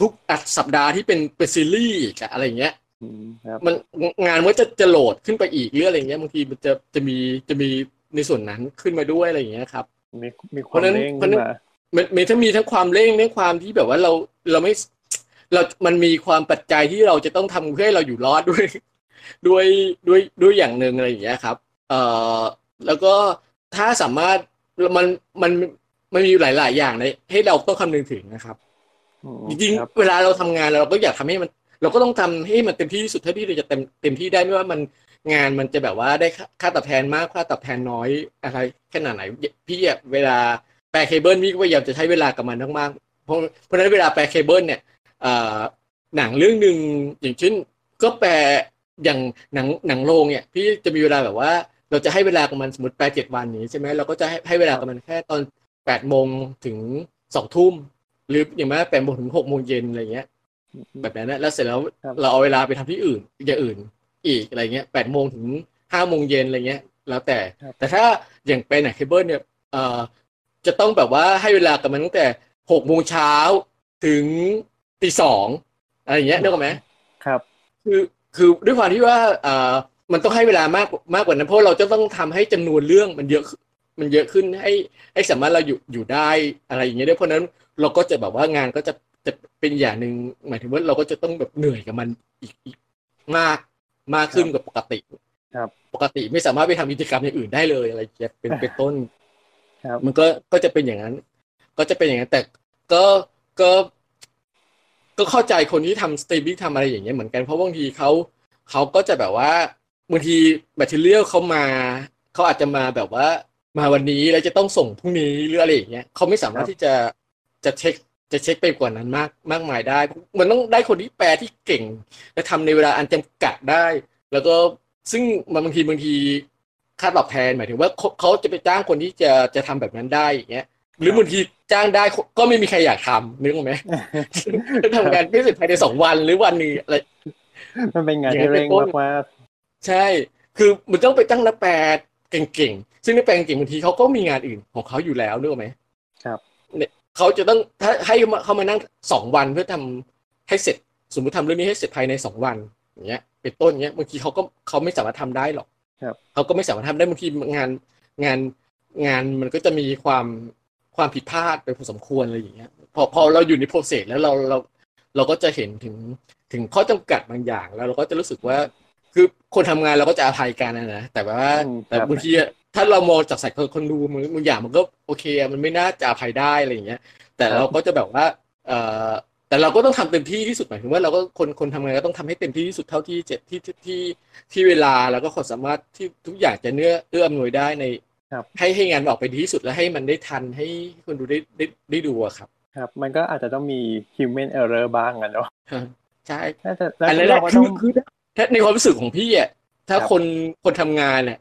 ทุกอัดสัปดาห์ที่เป็นเป็นซีรีส์กับอะไรอย่างเงี้ยอืมครับมันงานมันก็จะจะโหลดขึ้นไปอีกหรืออะไรเงี้ยบางทีมันจะจะมีจะมีในส่วนนั้นขึ้นมาด้วยอะไรอย่างเงี้ยครับมีมีคเพวามราะฉะนั้นเร่งเพราะขึ้ฉะนนั้นมามันมันถ้ามีทั้งความเร่งทั้งความที่แบบว่าเราเราไม่เรา มันมีความปัจจัยที่เราจะต้องทำเพื่อให้เราอยู่รอดด้วย ด้วยด้วยด้วยอย่างหนึ่งอะไรอย่างเงี้ยครับ เอ่อแล้วก็ถ้าสามารถมันมันมันมีหลาย ๆ อย่างในให้เราต้องคำนึงถึงนะครับอืมจริงครับๆเวลาเราทำงานเราก็อยากทำให้มัน เราก็ต้องทำให้มันเต็มที่ที่สุดเท่าที่เราจะเต็มเต็มที่ได้ไม่ว่ามันงานมันจะแบบว่าได้ค่าค่าตอบแทนมากค่าตอบแทนน้อยอะไรขนาดไหน พี่อะเวลาแปลเคเบิลพี่ก็พยายามจะใช้เวลากับมันมากๆเพราะเพราะฉะนั้นเวลาแปลเคเบิลเนี่ยเอ่อหนังเรื่องหนึ่งอย่างเช่นก็แปล อย่างหนังหนังโรงเนี่ยพี่จะมีเวลาแบบว่า เราจะให้เวลากับมันสมมติแปลเจ็ดวันนี้ใช่ไหมเราก็จะให้ให้เวลากับมันแค่ตอนแปดโมงถึงสองทุ่มหรืออย่างแม้แปดโมงถึงหกโมงเย็นอะไรเงี้ย แบบนั้นนะแล้วเสร็จแล้วครับเราเอาเวลาไปทำที่อื่นอย่างอื่นอีกอะไรเงี้ยแปดโมงถึงห้าโมงเย็นอะไรเงี้ย แล้วแต่ครับแต่ถ้าอย่างเป็นหนังเคเบิลเนี่ยเอ่อจะต้องแบบว่าให้เวลากับมันตั้งแต่หกโมงเช้าถึงตีสองอะไรอย่างเงี้ยนึกออกไหมครับ คือ คือด้วยความที่ว่าเอ่อมันต้องให้เวลามากมากกว่านั้นเพราะเราจะต้องทำให้จำนวนเรื่องมันเยอะขึ้นมันเยอะขึ้นให้ให้สามารถเราอยู่อยู่ได้อะไรอย่างเงี้ยด้วยเพราะฉะนั้นเราก็จะแบบว่างานก็จะจะเป็นอย่างหนึ่งหมายถึงว่าเราก็จะต้องแบบเหนื่อยกับมันอีกอีกมากมากขึ้นกว่าปกติ ครับ ปกติไม่สามารถไปทำกิจกรรมอย่างอื่นได้เลยอะไรอย่างเงี้ยเป็นเป็นต้น ครับ มันก็ก็จะเป็นอย่างนั้น ก็จะเป็นอย่างนั้นแต่ก็ก็ ก็เข้าใจคนที่ทำสตรีมมิ่งทำอะไรอย่างเงี้ยเหมือนกันเพราะบางทีเขาเขาก็จะแบบว่าบางที material เขามาเขาอาจจะมาแบบว่ามาวันนี้แล้วจะต้องส่งพรุ่งนี้หรืออะไรอย่างเงี้ยเขาไม่สามารถครับที่จะจะเช็คจะเช็คไปกว่านั้นมากมากมายได้ มันต้องได้คนที่แปลที่เก่ง และทำในเวลาอันจำกัดได้ แล้วก็ซึ่งมันบางทีบางทีค่าตอบแทนหมายถึงว่าเขาเขาจะไปจ้างคนที่จะจะทำแบบนั้นได้อย่างเงี้ย หรือบางทีจ้างได้ก็ไม่มีใครอยากทำนึกออกไหมทำงานไม่เสร็จภายในสองวันหรือวันหนึงอะไรมันเป็นงานอย่างนั้ที่นเร่งเป็นต้นมากใช่ คือมันต้องไปตั้งนักแปลเก่งๆ ซึ่งนักแปลเก่งบางทีเขาก็มีงานอื่นของเขาอยู่แล้วนึกออกไหมครับเนี่ยเขาจะต้องถ้าให้เขามาเขามานั่งสองวันเพื่อทำให้เสร็จ สมมติทำเรื่องนี้ให้เสร็จภายในสองวันอย่างเงี้ย เป็นต้นเงี้ยบางทีเขาก็เขาไม่สามารถทำได้หรอกครับเขาก็ไม่สามารถทำได้บางทีงานงานงานมันก็จะมีความ ความผิดพลาดไปพอสมควรอะไรอย่างเงี้ยพอพอเราอยู่ในโปรเซสแล้วเราเราเราก็จะเห็นถึงถึงข้อจำกัดบางอย่างแล้วเราก็จะรู้สึกว่าคือคนทำงานเราก็จะอภัยกันนะนะแต่ว่าอืมแต่ครับบางทีอะถ้าเรามองจากสายคนคนดูมันบางอย่างมันก็โอเคอะมันไม่น่าจะอภัยได้อะไรอย่างเงี้ย แต่เราก็จะแบบว่าเอ่อแต่เราก็ต้องทำเต็มที่ที่สุดหมายถึงว่าเราก็คนคนทำงานก็ต้องทำให้เต็มที่ที่สุดเท่าที่จะที่ที่ที่ที่เวลาแล้วก็ความสามารถที่ทุกอย่างจะเนื้อเอื้ออำนวยได้ในครับ ให้ให้งานออกไปดีที่สุดและให้มันได้ทันให้คนดูได้ได้ได้ดูอะครับ ครับ มันก็อาจจะต้องมี human error บ้างอะเนาะใช่น่าจะแล้วอันนั้นแหเราละก็คืต้อองคือถ้าในความรู้สึกของพี่อะถ้าครับคนคนทำงานเนี่ย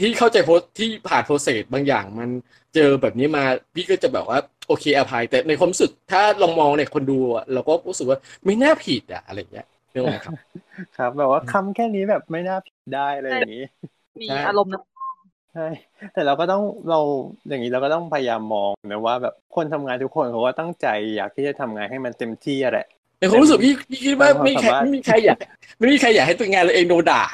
ที่เข้าใจโพสที่ผ่านโปรเซสบางอย่างมันเจอแบบนี้มาพี่ก็จะแบบว่าโอเคอภัยแต่ในความรู้สึกถ้าลองมองเนี่ยคนดูอะเราก็รู้สึกว่าไม่น่าผิดอะอะไรอย่างเงี้ยเรื่องไหมครับ ครับ แบบว่าคำแค่นี้แบบไม่น่าผิดได้อะไรอย่างนี้ มีใช่อารมณ์นะ ใช่แต่เราก็ต้องเราอย่างนี้เราก็ต้องพยายามมองนะว่าแบบคนทำงานทุกคนเขาก็ตั้งใจอยากที่จะทำงานให้มันเต็มที่อะแหละในความรู้สึกพี่พี่คิดว่าความไม่มีใครสามารถไม่มีใครอยากไม่มีใครอยากให้ตัวงานเราเองโดนด่า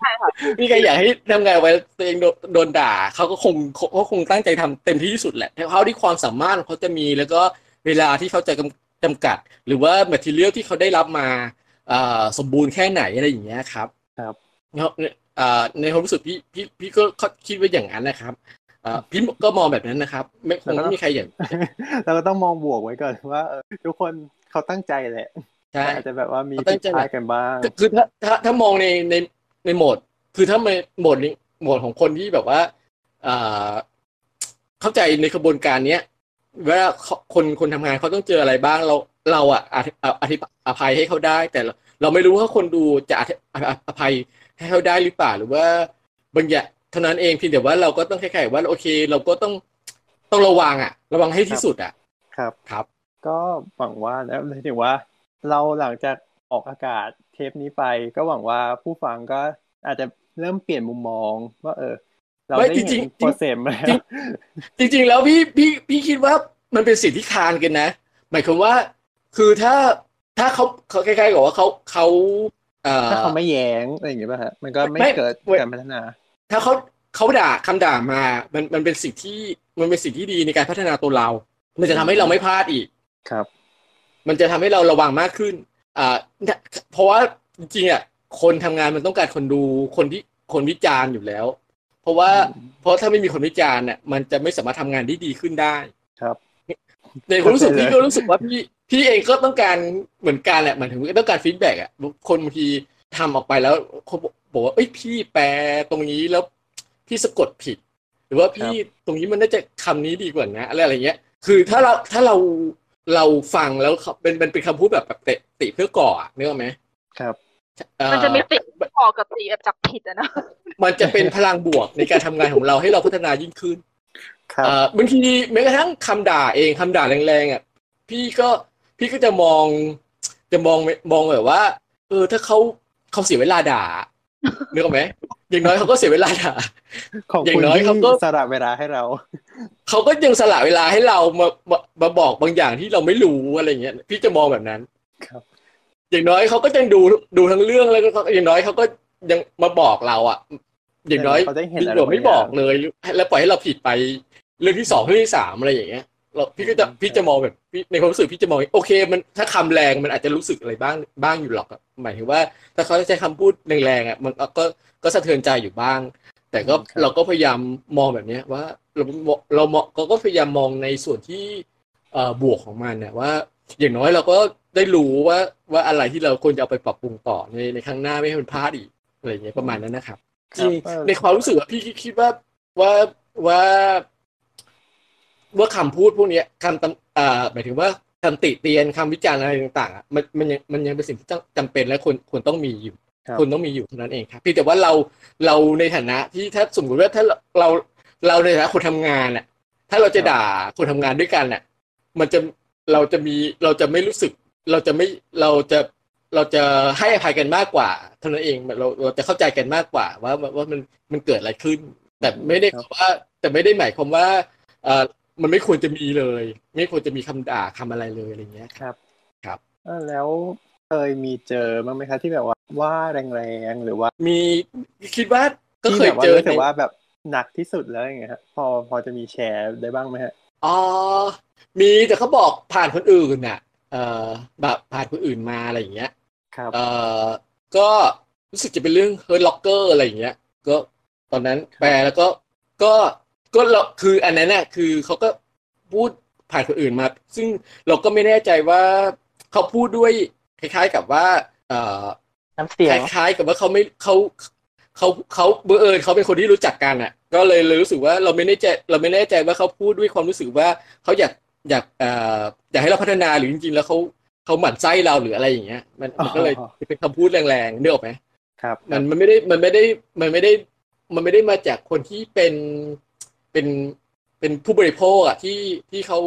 ใช่ค่ะไม่มีใครอยากให้ทำงานไว้ตัวเองโดนโดนด่าเขาก็คงเขาคงตั้งใจทำเต็มที่ที่สุดแหละเท่าที่ความสามารถของเขาจะมีแล้วก็เวลาที่เขาจะจำจำกัด หรือว่าแมทเทียลที่เขาได้รับมาเอ่อสมบูรณ์แค่ไหนอะไรอย่างเงี้ยครับ ครับเนาะเอ่อ ในความรู้สึกพี่พี่พี่ก็คิดว่าอย่างนั้นนะครับเอ่อพี่ก็มองแบบนั้นนะครับ ไม่คงไม่มีใครอยากเราก็ต้องมองบวกไว้ก่อนว่าเออทุกคนเขาตั้งใจแหละใช่แต่อาจจะแบบว่ามีเขาตั้ผิงดใจพลาดกันบ้างคือคือถ้าถ้าถ้ามองในในในโหมด คือถ้าในโหมดนี้โหมดของคนที่แบบว่าเอ่อเข้าใจในกระบวนการเนี้ยเวลาเขาคนคนทำงานเขาต้องเจออะไรบ้างเราเราอะอธิอธิอภัยให้เขาได้ แต่เราเราไม่รู้ว่าคนดูจะอธิออภัย ให้เขาได้หรือเปล่าหรือว่าบางอย่างเท่านั้นเองเพียงแต่ว่าเราก็ต้องแค่ๆว่าโอเค เราก็ต้องต้องระวังอะ ระวังให้ที่สุดอะ ครับครับ ก็หวังว่าแล้วเลยถึงว่า เราหลังจากออกอากาศเทปนี้ไป ก็หวังว่าผู้ฟังก็อาจจะเริ่มเปลี่ยนมุมมองว่าเออ เราไม่ได้จเห็รินงๆโปรเซสมาแล้วจริง ๆ แล้วพี่พี่พี่คิดว่ามันเป็นสิ่งที่คานกันนะ หมายความว่า คือถ้าถ้าเขาเขาคล้ายๆกับว่าเขาเขาเอ่อ ถ้าเขาไม่แย้งอะไรอย่างเงี้ยป่ะฮะมันก็ไม่ไม่เกิดเว้ยการพัฒนา ถ้าเขาเขาด่าคำด่ามา มันมันเป็นสิ่งที่มันเป็นสิ่งที่ดีในการพัฒนาตัวเรา มันจะทำให้เราไม่พลาดอีกครับ มันจะทำให้เราระวังมากขึ้น อ่าเพราะว่าจริงๆอะคนทำงานมันต้องการคนดูคนที่คนวิจารณ์อยู่แล้ว เพราะว่าอืมเพราะถ้าไม่มีคนวิจารณ์เนี่ยมันจะไม่สามารถทำงานได้ดีขึ้นได้ครับ ในความรู้สึกเข้าใจเลยพี่ก็รู้สึกว่าพี่ พี่เองก็ต้องการเหมือนกันแหละหมายถึงต้องการฟีดแบ็กอะคนบางทีทำออกไปแล้วเขาบอกว่าเอ้ยพี่แปลตรงนี้แล้วพี่สะกดผิด หรือว่าพี่ตรงนี้มันน่าจะคำนี้ดีกว่านะอะไรอะไรเงี้ย คือถ้าเราถ้าเราเราฟังแล้วเขาเป็นเป็นเป็นคำพูดแบบแบบเตะติเพื่อก่ออะนึกออกไหมครับเอ่อมันจะมีติออกกับติแบบจับผิดอะนะมันจะเป็นพลังบวกในการทำงานของเราให้เราพัฒนายิ่งขึ้น ครับเอ่อบางทีแม้กระทั่งคำด่าเองคำด่าแรงๆอะพี่ก็ พี่ก็จะมอง จะมองมองแบบว่า เออ ถ้าเขาเขาเสียเวลาด่านึกออกไหมอย่างน้อยเขาก็เสียเวลาด่าของอย่างคุณน้อยที่เขาก็สละเวลาให้เราเขาก็ยังสละเวลาให้เรามามามาบอกบางอย่างที่เราไม่รู้อะไรเงี้ยพี่จะมองแบบนั้น ครับ อย่างน้อยเขาก็ยังดูดูทั้งเรื่องแล้วก็อย่างน้อยเขาก็ยังมาบอกเราอะ อย่างน้อยเขาได้เห็นดีอะไรกว่าไม่บางอย่างบอกเลย แล้วปล่อยให้เราผิดไปเรื่องที่สองเรื่องที่สามอะไรอย่างเงี้ย เราพี่ก็จะพี่จะมองแบบพี่ในความรู้สึกพี่จะมองโอเค มันถ้าคำแรงมันอาจจะรู้สึกอะไรบ้างบ้างอยู่หรอกอะหมายถึงว่า ถ้าเขาใช้คำพูดแรงๆอะมันก็ก็สะเทือนใจอยู่บ้าง แต่ก็ครับเราก็พยายามมองแบบเนี้ยว่าเราเรามองเราก็พยายามมองในส่วนที่เอ่อบวกของมันเนี่ยว่า อย่างน้อยเราก็ได้รู้ว่าว่าอะไรที่เราควรจะเอาไปปรับปรุงต่อในในครั้งหน้าไม่ให้มันพลาดอีกอะไรอย่างเงี้ยประมาณนั้นนะครับคจรับริงเออในความรู้สึกว่าพี่คิดว่าว่าว่า ว่าคำพูดพวกเนี้ยคำตำอ่าหมายถึงว่าคำติเตียนคำวิจารณ์อะไรต่างๆอะมันมันยังมันยังเป็นสิ่งที่ต้องจำเป็นและควรควรต้องมีอยู่ครับควรต้องมีอยู่เท่านั้นเองครับเพียงแต่ว่าเราเราในฐานะที่ถ้าสมมติว่าถ้าเราเราในฐานะคนทำงานอะถ้าเราจะด่าคนทำงานด้วยกันอะมันจะเราจะมีเราจะไม่รู้สึก เราจะไม่เราจะเราจะให้อภัยกันมากกว่าเท่านั้นเองเราเราจะเข้าใจกันมากกว่าว่าว่ามันมันเกิดอะไรขึ้น แต่ไม่ได้ครับว่าแต่ไม่ได้หมายความว่าเอ่อ มันไม่ควรจะมีเลย ไม่ควรจะมีคำด่าคำอะไรเลยอะไรเงี้ยครับ ครับเออแล้วเคยมีเจอบ้างไหมครับที่แบบว่าว่าแรงๆหรือว่า มีคิดว่าก็ที่เคยแบบว่าเจอรู้สึในกว่าแบบหนักที่สุดแล้วอย่างเงี้ยครับพอพอจะมีแชร์ได้บ้างไหมฮะอ๋อมีแต่เขาบอกผ่านคนอื่นน่ะ เอ่อแบบผ่านคนอื่นมาอะไรอย่างเงี้ย ครับ เอ่อก็รู้สึกจะเป็นเรื่องเฮิร์ l ล็อกเกอร์อะไรอย่างเงี้ย ก็ตอนนั้นแปลแล้วก็ก็ ก็เราคืออันนั้นน่ะคือเขาก็พูดผ่านคนอื่นมา ซึ่งเราก็ไม่แน่ใจว่าเขาพูดด้วยคล้าย ๆ กับว่า เอ่อน้ำเสียคงล้ายๆ กับว่าเขาไม่เขาเขาเขาเบอร์เอิญเขาเป็นคนที่รู้จักกันอะ ก็เลยเลยรู้สึกว่าเราไม่แน่ใจเราไม่แน่ใจว่าเขาพูดด้วยความรู้สึกว่าเขาอยากอยากเอ่ออยากให้เราพัฒนาหรือจริงๆ แล้วเขาเขาหมั่นไส้เราหรืออะไรอย่างเงี้ย มันมันก็เลยอ๋อเป็นคำพูดแรงๆนึกออกไหมครับ มันมันไม่ได้มันไม่ได้มันไม่ได้ มันไม่ได้มาจากคนที่เป็น เป็นเป็นผู้บริโภคอะที่ที่เขา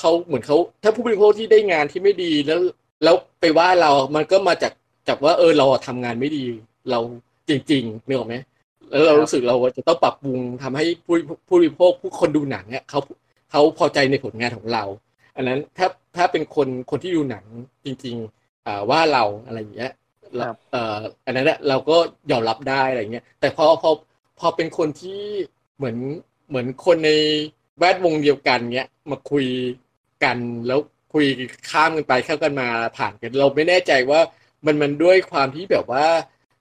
เขาเหมือนเขาถ้าผู้บริโภคที่ได้งานที่ไม่ดีแล้ว แล้วไปว่าเรามันก็มาจากจากว่าเออเราอะทำงานไม่ดีเราจริงๆนึกออกไหมแล้วเรารู้สึกเราจะต้องปรับปรุงทำให้ผู้ผู้บริโภคผู้คนดูหนังเนี่ยเขาเขาพอใจในผลงานของเรา อันนั้นถ้าถ้าเป็นคนคนที่ดูหนังจริงๆอ่าว่าเราอะไรอย่างเงี้ยเราครับเอ่ออันนั้นน่ะเราก็ยอมรับได้อะไรเงี้ยแต่พอพอพอเป็นคนที่เหมือน เหมือนคนในแวดวงเดียวกันเงี้ยมาคุยกันแล้วคุยข้ามกันไปเข้ากันมาผ่านกัน เราไม่แน่ใจว่ามันมันด้วยความที่แบบว่า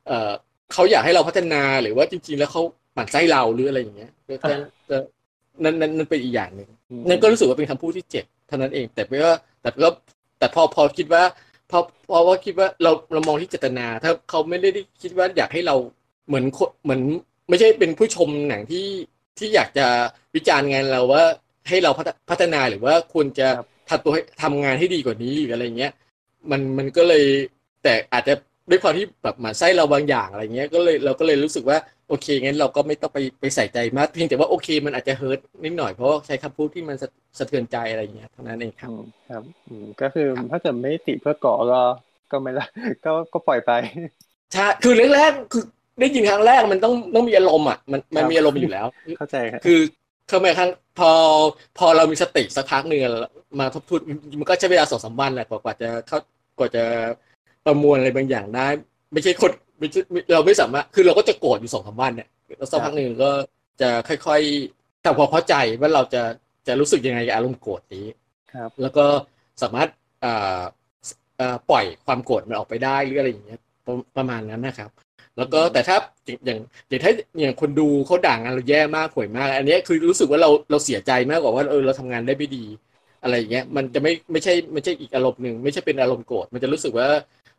เอ่อเขาอยากให้เราพัฒนาหรือว่าจริง ๆ แล้วเขาหมั่นไส้เราหรืออะไรอย่างเงี้ยก็ก็ก็นั่นนั่นนั่นเป็นอีกอย่างหนึ่งอืมนั่นก็รู้สึกว่าเป็นคำพูดที่เจ็บเท่านั้นเอง แต่ไม่ว่าแต่ก็แต่พอพอคิดว่าพอพอว่าคิดว่าเราเรามองที่เจตนา ถ้าเขาไม่ได้คิดว่าอยากให้เราเหมือนคนเหมือน ไม่ใช่เป็นผู้ชมหนังที่ ที่อยากจะวิจารณ์งานเราว่าให้เราพัฒพัฒนาหรือว่าควรจะครับทำตัวให้ทำงานให้ดีกว่านี้หรืออะไรเงี้ย มันมันก็เลยแต่อาจจะด้วยความที่แบบหมันไส้เราบางอย่างอะไรเงี้ยก็เลยเราก็เลยรู้สึกว่าโอเคงั้นเราก็ไม่ต้องไปไปใส่ใจมากเพียงแต่ว่าโอเค มันอาจจะเฮิร์ตนิดหน่อยเพราะใช้คำพูดที่มันสะเทือนใจอะไรอย่างเงี้ยเท่านั้นเองครับครับก็คือถ้าเกิดไม่ติเพื่อก่อก็ก็ไม่ละก็ก็ปล่อยไปใช่คือแรกๆคือ ได้ยินครั้งแรกมันต้องต้องมีอารมณ์อะมันมันมีอารมณ์อยู่แล้ว เข้าใจครับคือเข้ามาครั้งพอพอเรามีสติสักพักหนึ่งมาทบทวนมันก็ใช้เวลาสองสามวันแหละกว่าจะเข้ากว่าจะประมวลอะไรบางอย่างได้ ไม่ใช่คนไม่ใช่เราไม่สามารถคือเราก็จะโกรธอยู่สองสามวันเนี่ยแล้วสักพักหนึ่งก็จะค่อยๆทำความเข้าใจว่าเราจะจะรู้สึกยังไงกับอารมณ์โกรธนี้ครับ แล้วก็สามารถอ่าปล่อยความโกรธมันออกไปได้หรืออะไรอย่างเงี้ยประมาณนั้นนะครับ แล้วก็แต่ถ้าอย่างอย่างถ้าอย่างคนดูเขาด่างงานเราแย่มากห่วยมาก อันนี้คือรู้สึกว่าเราเราเสียใจมากกว่าว่าเออเราทำงานได้ไม่ดี อะไรอย่างเงี้ยมันจะไม่ไม่ใช่ไม่ใช่อีกอารมณ์หนึ่งไม่ใช่เป็นอารมณ์โกรธมันจะรู้สึกว่า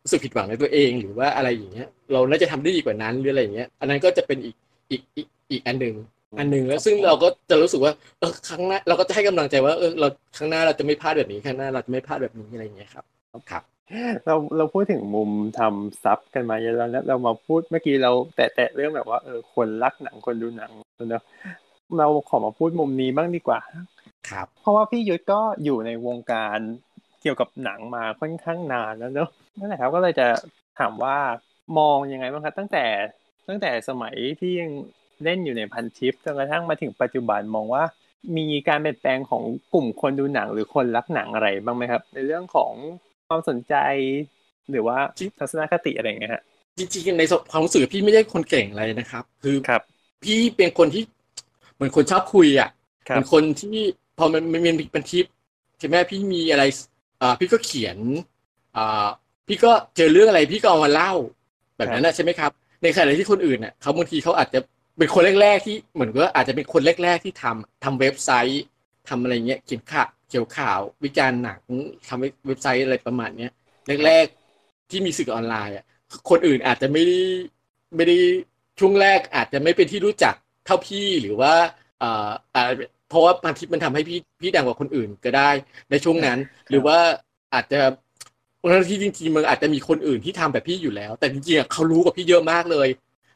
รู้สึกผิดหวังในตัวเองหรือว่าอะไรอย่างเงี้ย เราน่าจะทำได้ดีกว่านั้นหรืออะไรอย่างเงี้ย อันนั้นก็จะเป็นอีกอีกอีกอีกอันหนึ่งอันหนึ่งแล้วซึ่งเราก็จะรู้สึกว่าเออครั้งหน้าเราก็จะให้กำลังใจว่าเออเราครั้งหน้าเราจะไม่พลาดแบบนี้ครั้งหน้าเราจะไม่พลาดแบบนี้อะไรอย่างเงี้ยครับครับ เราเราพูดถึงมุมทำซับกันมาเยอะแล้วแล้วเรามาพูดเมื่อกี้เราแตะแตะเรื่องแบบว่าเออคนรักหนังคนดูหนังเนาะเราขอมาพูดมุมนี้บ้างดีกว่า ครับ เพราะว่าพี่ยุทธก็อยู่ในวงการเกี่ยวกับหนังมาค่อนข้างนานแล้วเนาะนั่นแหละครับก็เลยจะถามว่ามองยังไงบ้างครับตั้งแต่ตั้งแต่สมัยที่ยังเล่นอยู่ในพันทิปจนกระทั่งมาถึงปัจจุบันมองว่ามีการเปลี่ยนแปลงของกลุ่มคนดูหนังหรือคนรักหนังอะไรบ้างไหมครับ ในเรื่องของ ความสนใจ หรือว่าทัศนคติอะไรเงี้ยฮะจริงๆในความรู้สึกพี่ไม่ใช่คนเก่งอะไรนะครับ คือครับ พี่เป็นคนที่เหมือนคนชอบคุยอะเป็นคนที่พอมันมันเป็นทิปใช่ไหมพี่มีอะไรอ่าพี่ก็เขียนอ่าพี่ก็เจอเรื่องอะไรพี่ก็เอามาเล่า แบบนั้นนะใช่ไหมครับ ในขณะที่คนอื่นเนี่ยเขาบางทีเขาอาจจะเป็นคนแรก ๆ ที่เหมือนก็อาจจะเป็นคนแรก ๆ ที่ทำทำเว็บไซต์ทำอะไรเงี้ยเขียนข่าวเขียวข่าววิจารณ์หนังทำเว็บไซต์อะไรประมาณเนี้ยแรกๆที่มีสื่อออนไลน์อะคนอื่นอาจจะไม่ได้ไม่ได้ช่วงแรกอาจจะไม่เป็นที่รู้จักเท่าพี่หรือว่าอ่าเพราะว่าพันทิปมันทำให้พี่พี่ดังกว่าคนอื่นก็ได้ในช่วงนั้น หรือว่าอาจจะบางทีจริงๆมันอาจจะมีคนอื่นที่ทำแบบพี่อยู่แล้ว แต่จริงๆเขารู้กับพี่เยอะมากเลย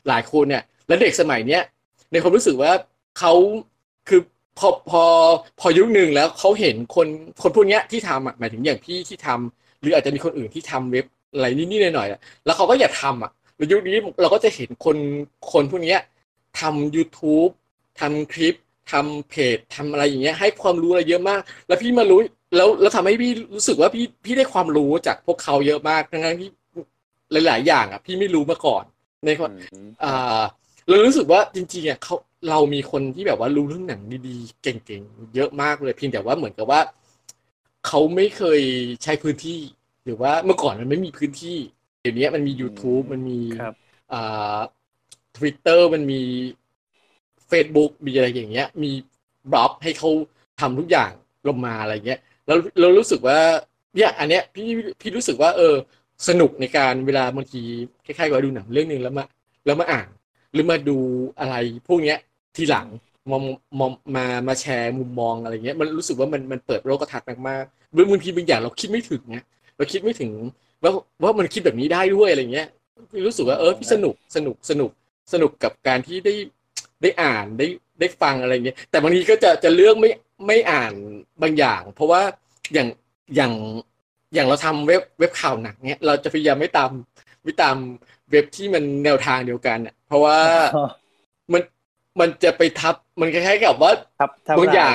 หลายคนเนี่ย แล้วเด็กสมัยเนี้ยในความรู้สึกว่าเขาคือ พอพอพอยุคหนึ่งแล้วเขาเห็นคนคนพวกนี้ที่ทำอะหมายถึงอย่างพี่ที่ทำหรืออาจจะมีคนอื่นที่ทำเว็บอะไรนิดๆหน่อยๆแล้วเขาก็อยากทำอะแล้วยุคนี้เราก็จะเห็นคนคนพวกนี้ทำ YouTube ทำคลิปทำเพจทำอะไรอย่างเงี้ย ให้ความรู้อะไรเยอะมาก แล้วพี่มารู้แล้วแล้วทำให้พี่รู้สึกว่าพี่พี่ได้ความรู้จากพวกเขาเยอะมากทั้งที่หลาย ๆ อย่างอะพี่ไม่รู้มาก่อนในอ่าเรารู้สึกว่าจริงๆอะเขา เรามีคนที่แบบว่ารู้เรื่องหนังดีๆ เก่งๆ เยอะมากเลยเพียงแต่ว่าเหมือนกับว่า เขาไม่เคยใช้พื้นที่ หรือว่าเมื่อก่อนมันไม่มีพื้นที่ เดี๋ยวนี้มันมี YouTube มันมีอ่าทวิตเตอร์มันมี Facebook มีอะไรอย่างเงี้ย มีบล็อกให้เขาทำทุกอย่างลงมาอะไรเงี้ย แล้วเรารู้สึกว่าเนี่ยอันเนี้ยพี่พี่รู้สึกว่า เออ สนุกในการเวลาบางทีคล้ายๆกับดูหนังเรื่องหนึ่งแล้วมาแล้วมาอ่าน หรือมาดูอะไรพวกเนี้ยทีหลังมองมองมามาแชร์มุมมองอะไรเงี้ยมันรู้สึกว่ามันมันเปิดโลกทัศน์มากๆบางทีบางอย่างเราคิดไม่ถึงเนี้ยเราคิดไม่ถึงว่าว่ามันคิดแบบนี้ได้ด้วยอะไรเงี้ยรู้สึกว่าเออพี่สนุกสนุกสนุกสนุกกับการที่ได้ได้อ่านได้ได้ฟังอะไรเงี้ยแต่บางทีก็จะจะเลือกไม่ไม่อ่านบางอย่าง เพราะว่าอย่างอย่างอย่างเราทำเว็บเว็บข่าวหนักเนี้ยเราจะพยายามไม่ตามไม่ตาม เว็บที่มันแนวทางเดียวกันเนี่ยเพราะว่ามันมันจะไปทับมันคล้ายๆกับว่าบางอย่าง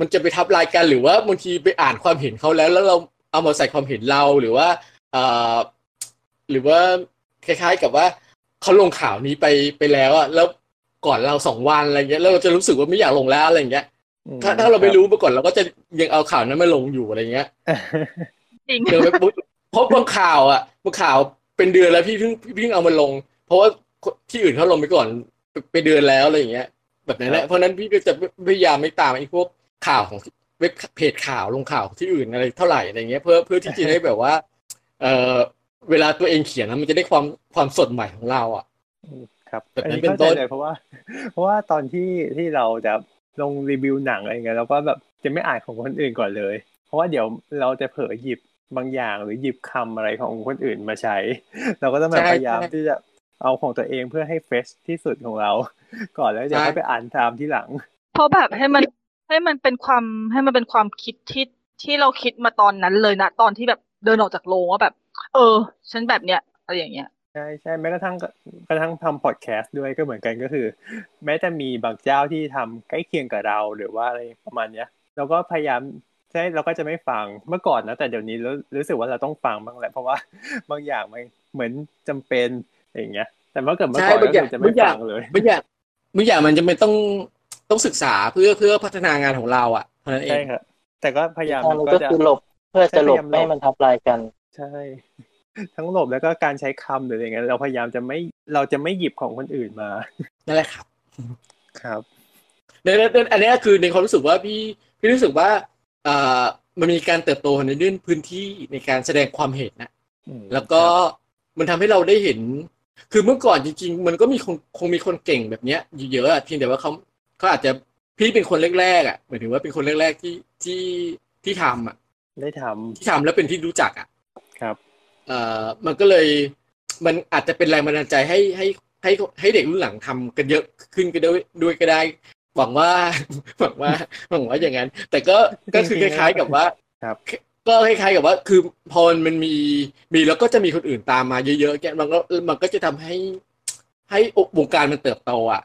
มันจะไปทับลายกันหรือว่าบางทีไปอ่านความเห็นเขาแล้ว แล้วเราเอามาใส่ความเห็นเราหรือว่าเอ่อหรือว่าคล้าย ๆ กับว่าเขาลงข่าวนี้ไปไปแล้วอะแล้วก่อนเราสองวันอะไรเงี้ยแล้วเราจะรู้สึกว่าไม่อยากลงแล้วอะไรเงี้ย ถ้าถ้าเราไม่รู้มาก่อนเราก็จะยังเอาข่าวนั้นมาลงอยู่อะไรเงี้ยจริงเดี๋ยวไปเพราะบางข่าวอะบางข่าว เป็นเดือนแล้วพี่เพิ่งพี่เพิ่งเอามาลง เพราะว่าที่อื่นเขาลงไปก่อนไปเดือนแล้วอะไรอย่างเงี้ย แบบนั้นแหละเพราะนั้นพี่ก็จะพยายามไม่ตามไอ้พวกข่าวของเว็บเพจข่าวลงข่าวที่อื่นอะไรเท่าไหร่อะไรเงี้ย เพื่อเพื่อที่จะได้แบบว่า เออเวลาตัวเองเขียนนะมันจะได้ความความสดใหม่ของเราอะครับอันนี้เป็นต้นเพราะว่า เพราะว่าตอนที่ที่เราจะลงรีวิวหนังอะไรเงี้ยเราก็แบบจะไม่อ่านของคนอื่นก่อนเลย เพราะว่าเดี๋ยวเราจะเผลอหยิบ บางอย่างหรือหยิบคำอะไรของคนอื่นมาใช้ เราก็ต้องแบบพยายามที่จะเอาของตัวเองเพื่อให้เฟรชที่สุดของเรา ก่อนแล้วจะใช่ค่อยไปอ่านตามที่หลัง เพราะแบบให้มันให้มันเป็นความให้มันเป็นความคิดที่ที่เราคิดมาตอนนั้นเลยนะตอนที่แบบเดินออกจากโรงว่าแบบ เออ ฉันแบบเนี้ยอะไรอย่างเงี้ยใช่ใช่แม้กระทั่งกระทั่งทำพอดแคสต์ด้วยก็เหมือนกันก็คือ แม้จะมีบางเจ้าที่ทำใกล้เคียงกับเราหรือว่าอะไรประมาณเนี้ยเราก็พยายาม ใช่เราก็จะไม่ฟังเมื่อก่อนนะแต่เดี๋ยวนี้รู้รู้สึกว่าเราต้องฟังบ้างแหละเพราะว่าบางอย่างมันเหมือนจำเป็นอย่างเงี้ย แต่เมื่อเกิดเมื่อใช่ก่อนบางก็อย่างคือจะบาไม่งอย่างฟังเลยบางอย่างบางอย่างมันจะไม่ต้องต้องศึกษาเพื่อเพื่อพัฒนางานของเราอะเท่านั้นเอใช่งครับแต่ก็พยายามมันก็ก็จะคือหลบเพื่อจะหลบใช่พยายามหลบไม่ให้มันทับลายกัน ใช่ ทั้งหลบแล้วก็การใช้คำหรืออะไรเงี้ยเราพยายามจะไม่เราจะไม่หยิบของคนอื่นมานั่นแหละครับ ครับในในในอันเนี้ยคือในความรู้สึกว่าพี่พี่รู้สึกว่า เอ่อมันมีการเติบโตในเรื่องพื้นที่ในการแสดงความเห็นนะอืมแล้วก็มันทำให้เราได้เห็น คือเมื่อก่อนจริง ๆ มันก็มีคงคงมีคนเก่งแบบเนี้ยอยู่เยอะอะเพียงแต่ว่าเขาเขาอาจจะพี่เป็นคนแรกๆอะหมายถึงว่าเป็นคนแรกๆที่ที่ที่ทำอะ ได้ทำที่ทำแล้วเป็นที่รู้จักอะครับ เอ่อมันก็เลยมันอาจจะเป็นแรงบันดาลใจให้ให้ให้ให้เด็กรุ่นหลังทำกันเยอะขึ้นก็ด้วยด้วยก็ได้ หวังว่าหวังว่าหวังว่าอย่างนั้น แต่ก็ก็คือคล้ายๆกับว่าครับก็คล้ายๆกับว่า คือพอมันมีมีแล้วก็จะมีคนอื่นตามมาเยอะๆแกมันก็มันก็จะทำให้ ให้วงการมันเติบโตอะ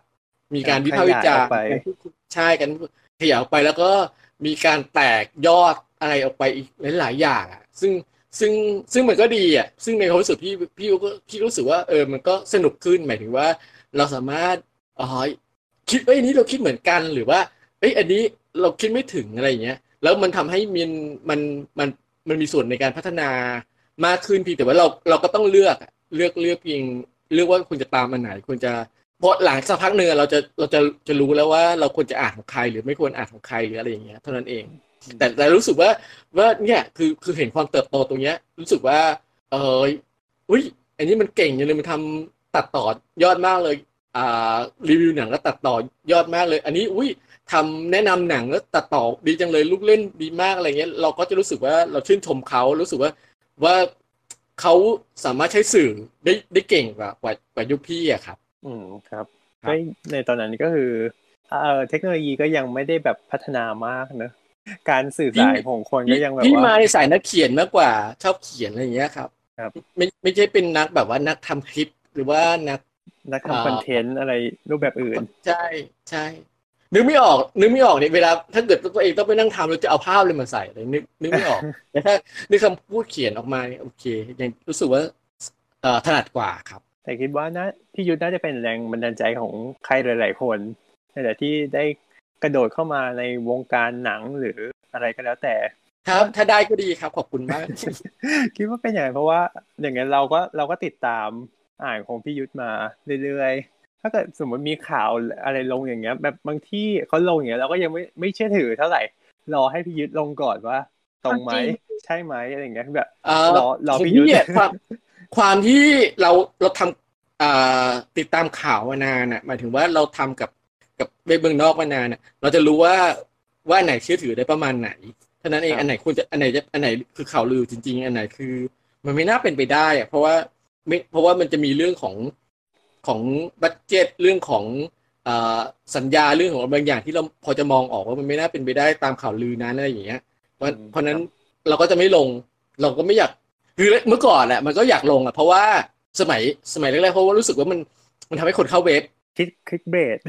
มีการวิพากษ์วิจารณ์ขยายออกไปการพูดคุยใช่กันขยายออกไปแล้วก็มีการแตกยอดอะไรออกไปอีกหลายๆอย่างอะ ซึ่งซึ่งซึ่งมันก็ดีอะ ซึ่งในความรู้สึกพี่พี่ก็พี่รู้สึกว่าเออมันก็สนุกขึ้นหมายถึงว่า เราสามารถอ๋อ คิดเอ้ยอันนี้เราคิดเหมือนกันหรือว่าเอ้ยอันนี้เราคิดไม่ถึงอะไรอย่างเงี้ย แล้วมันทำให้มันมันมันมันมีส่วนในการพัฒนามากขึ้นเพียงแต่ว่าเราเราก็ต้องเลือกเลือกเลือกเพียงเลือกว่าคุณจะตามอันไหนควรจะเพราะหลังสักพักหนึ่งเราจะเราจะจะรู้แล้วว่าเราควรจะอ่านของใคร หรือไม่ควรอ่านของใครหรืออะไรอย่างเงี้ยเท่านั้นเอง แต่แต่รู้สึกว่าว่าเนี่ยคือคือเห็นความเติบโตตรงเนี้ย รู้สึกว่า เอออุ้ยอันนี้มันเก่งอย่างเลยมันทำตัดต่อยอดมากเลย รีวิวหนังแล้วตัดต่อยอดมากเลย อันนี้อุ้ยทำแนะนำหนังแล้วตัดต่อดีจังเลยลูกเล่นดีมากอะไรเงี้ย เราก็จะรู้สึกว่าเราชื่นชมเขารู้สึกว่าว่าเขาสามารถใช้สื่อได้ได้เก่งกว่ากว่ากว่ายุคพี่อะครับ อืมครับครับก็ในตอนนั้นก็คือเอ่อเทคโนโลยีก็ยังไม่ได้แบบพัฒนามากเนอะการสื่อสารของคนก็ยังแบบพี่ว่ามาในสายนักเขียนมากกว่าชอบเขียนอะไรอย่างเงี้ยครับ ครับ ไม่ไม่ใช่เป็นนักแบบว่านักทำคลิปหรือว่านัก นักอ่าทำคอนเทนต์อะไรรูปแบบอื่น ใช่ใช่นึกไม่ออก นึกไม่ออกเนี่ยเวลาถ้าเกิดตัวเองต้องไปนั่งทำเราจะเอาภาพเลยมาใส่เลยนึกนึกไม่ออกแต่ถ้านึกคำพูดเขียนออกมาเนี่ยโอเคยังรู้สึกว่าเอ่อถนัดกว่าครับ แต่คิดว่านะพี่ยุทธน่าจะเป็นแรงบันดาลใจของใครหลาย ๆคนในแต่ที่ได้กระโดดเข้ามาในวงการหนังหรืออะไรก็แล้วแต่ ครับ ถ้าได้ก็ดีครับขอบคุณมาก คิดว่าเป็นอย่างนั้นเพราะว่าอย่างนั้นเราก็เราก็ติดตาม อ่านของพี่ยุทธมาเรื่อยๆ ถ้าเกิดสมมติมีข่าวอะไรลงอย่างเงี้ย แบบบางที่เขาลงอย่างเงี้ยเราก็ยังไม่ไม่เชื่อถือเท่าไหร่ รอให้พี่ยุทธลงก่อนว่า ตรงไหมจริงใช่ไหมอะไรอย่างเงี้ยแบบเอ่อรอรอผมพี่ยุทธเนี่ยความความที่เราเราทำอ่าติดตามข่าวมานานน่ะหมายถึงว่าเราทำกับกับเว็บเมืองนอกมานานน่ะ เราจะรู้ว่าว่าอันไหนเชื่อถือได้ประมาณไหนเท่านั้นเองอันไหนควรจะอันไหนจะอันไหนคือข่าวลือจริง ๆ อันไหนคือ มันไม่น่าเป็นไปได้อะเพราะว่า ไม่เพราะว่ามันจะมีเรื่องของของบัตเจ็ตเรื่องของอ่าสัญญาเรื่องของบางอย่างที่เราพอจะมองออกว่ามันไม่น่าเป็นไปได้ตามข่าวลือนั้นอะไรอย่างเงี้ยเพราะอืมเพราะนั้นเราก็จะไม่ลง เราก็ไม่อยากคือเมื่อก่อนแหละมันก็อยากลงอะเพราะว่าสมัยสมัยแรกๆเพราะว่ารู้สึกว่ามันมันทำให้คนเข้าเว็บคลิกคลิกเบส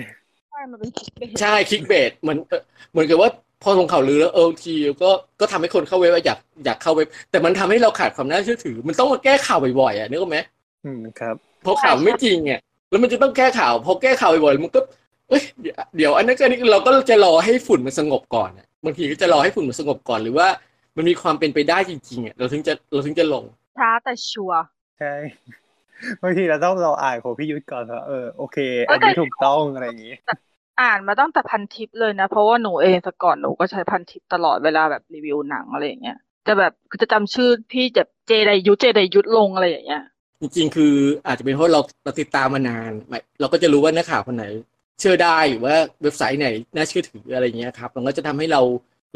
ใช่มันเป็นคิดไปใช่คลิกเบสเหมือนเอ่อเหมือนกับว่า พอลงข่าวลือแล้วเออทีก็ก็ทำให้คนเข้าเว็บอะอยากอยากเข้าเว็บ แต่มันทำให้เราขาดความน่าเชื่อถือ มันต้องมาแก้ข่าวบ่อยๆอะนึกออกไหมอืมครับเพราะข่าวไม่จริงเนี่ยแล้วมันจะต้องแก้ข่าวพอแก้ข่าวบ่อยๆมันก็เอ้ยเดี๋ยวเดี๋ยวอันนั้นก็นี่เราก็จะรอให้ฝุ่นมันสงบก่อนอะบางทีก็จะรอให้ฝุ่นมันสงบก่อนหรือว่า มันมีความเป็นไปได้จริงๆอะเราถึงจะเราถึงจะลงช้าแต่ชัวร์ใช่บางทีเราต้องรออ่านของพี่ยุทธก่อนว่าเออโอเคเอออันนี้แต่ถูกต้องอะไรอย่างงี้ อ่านมาตั้งแต่พันทิปเลยนะ เพราะว่าหนูเองแต่ก่อนหนูก็ใช้พันทิปตลอดเวลาแบบรีวิวหนังอะไรอย่างเงี้ยจะแบบคือจะจำชื่อพี่แบบเจไดยุทธเจไดยุทธลงอะไรอย่างเงี้ยจริงๆคืออาจจะเป็นเพราะเราเราติดตามมานานไม่เราก็จะรู้ว่านักข่าวคนไหน เชื่อได้หรือว่าเว็บไซต์ไหนน่าเชื่อถืออะไรเงี้ยครับมันก็จะทำให้เรา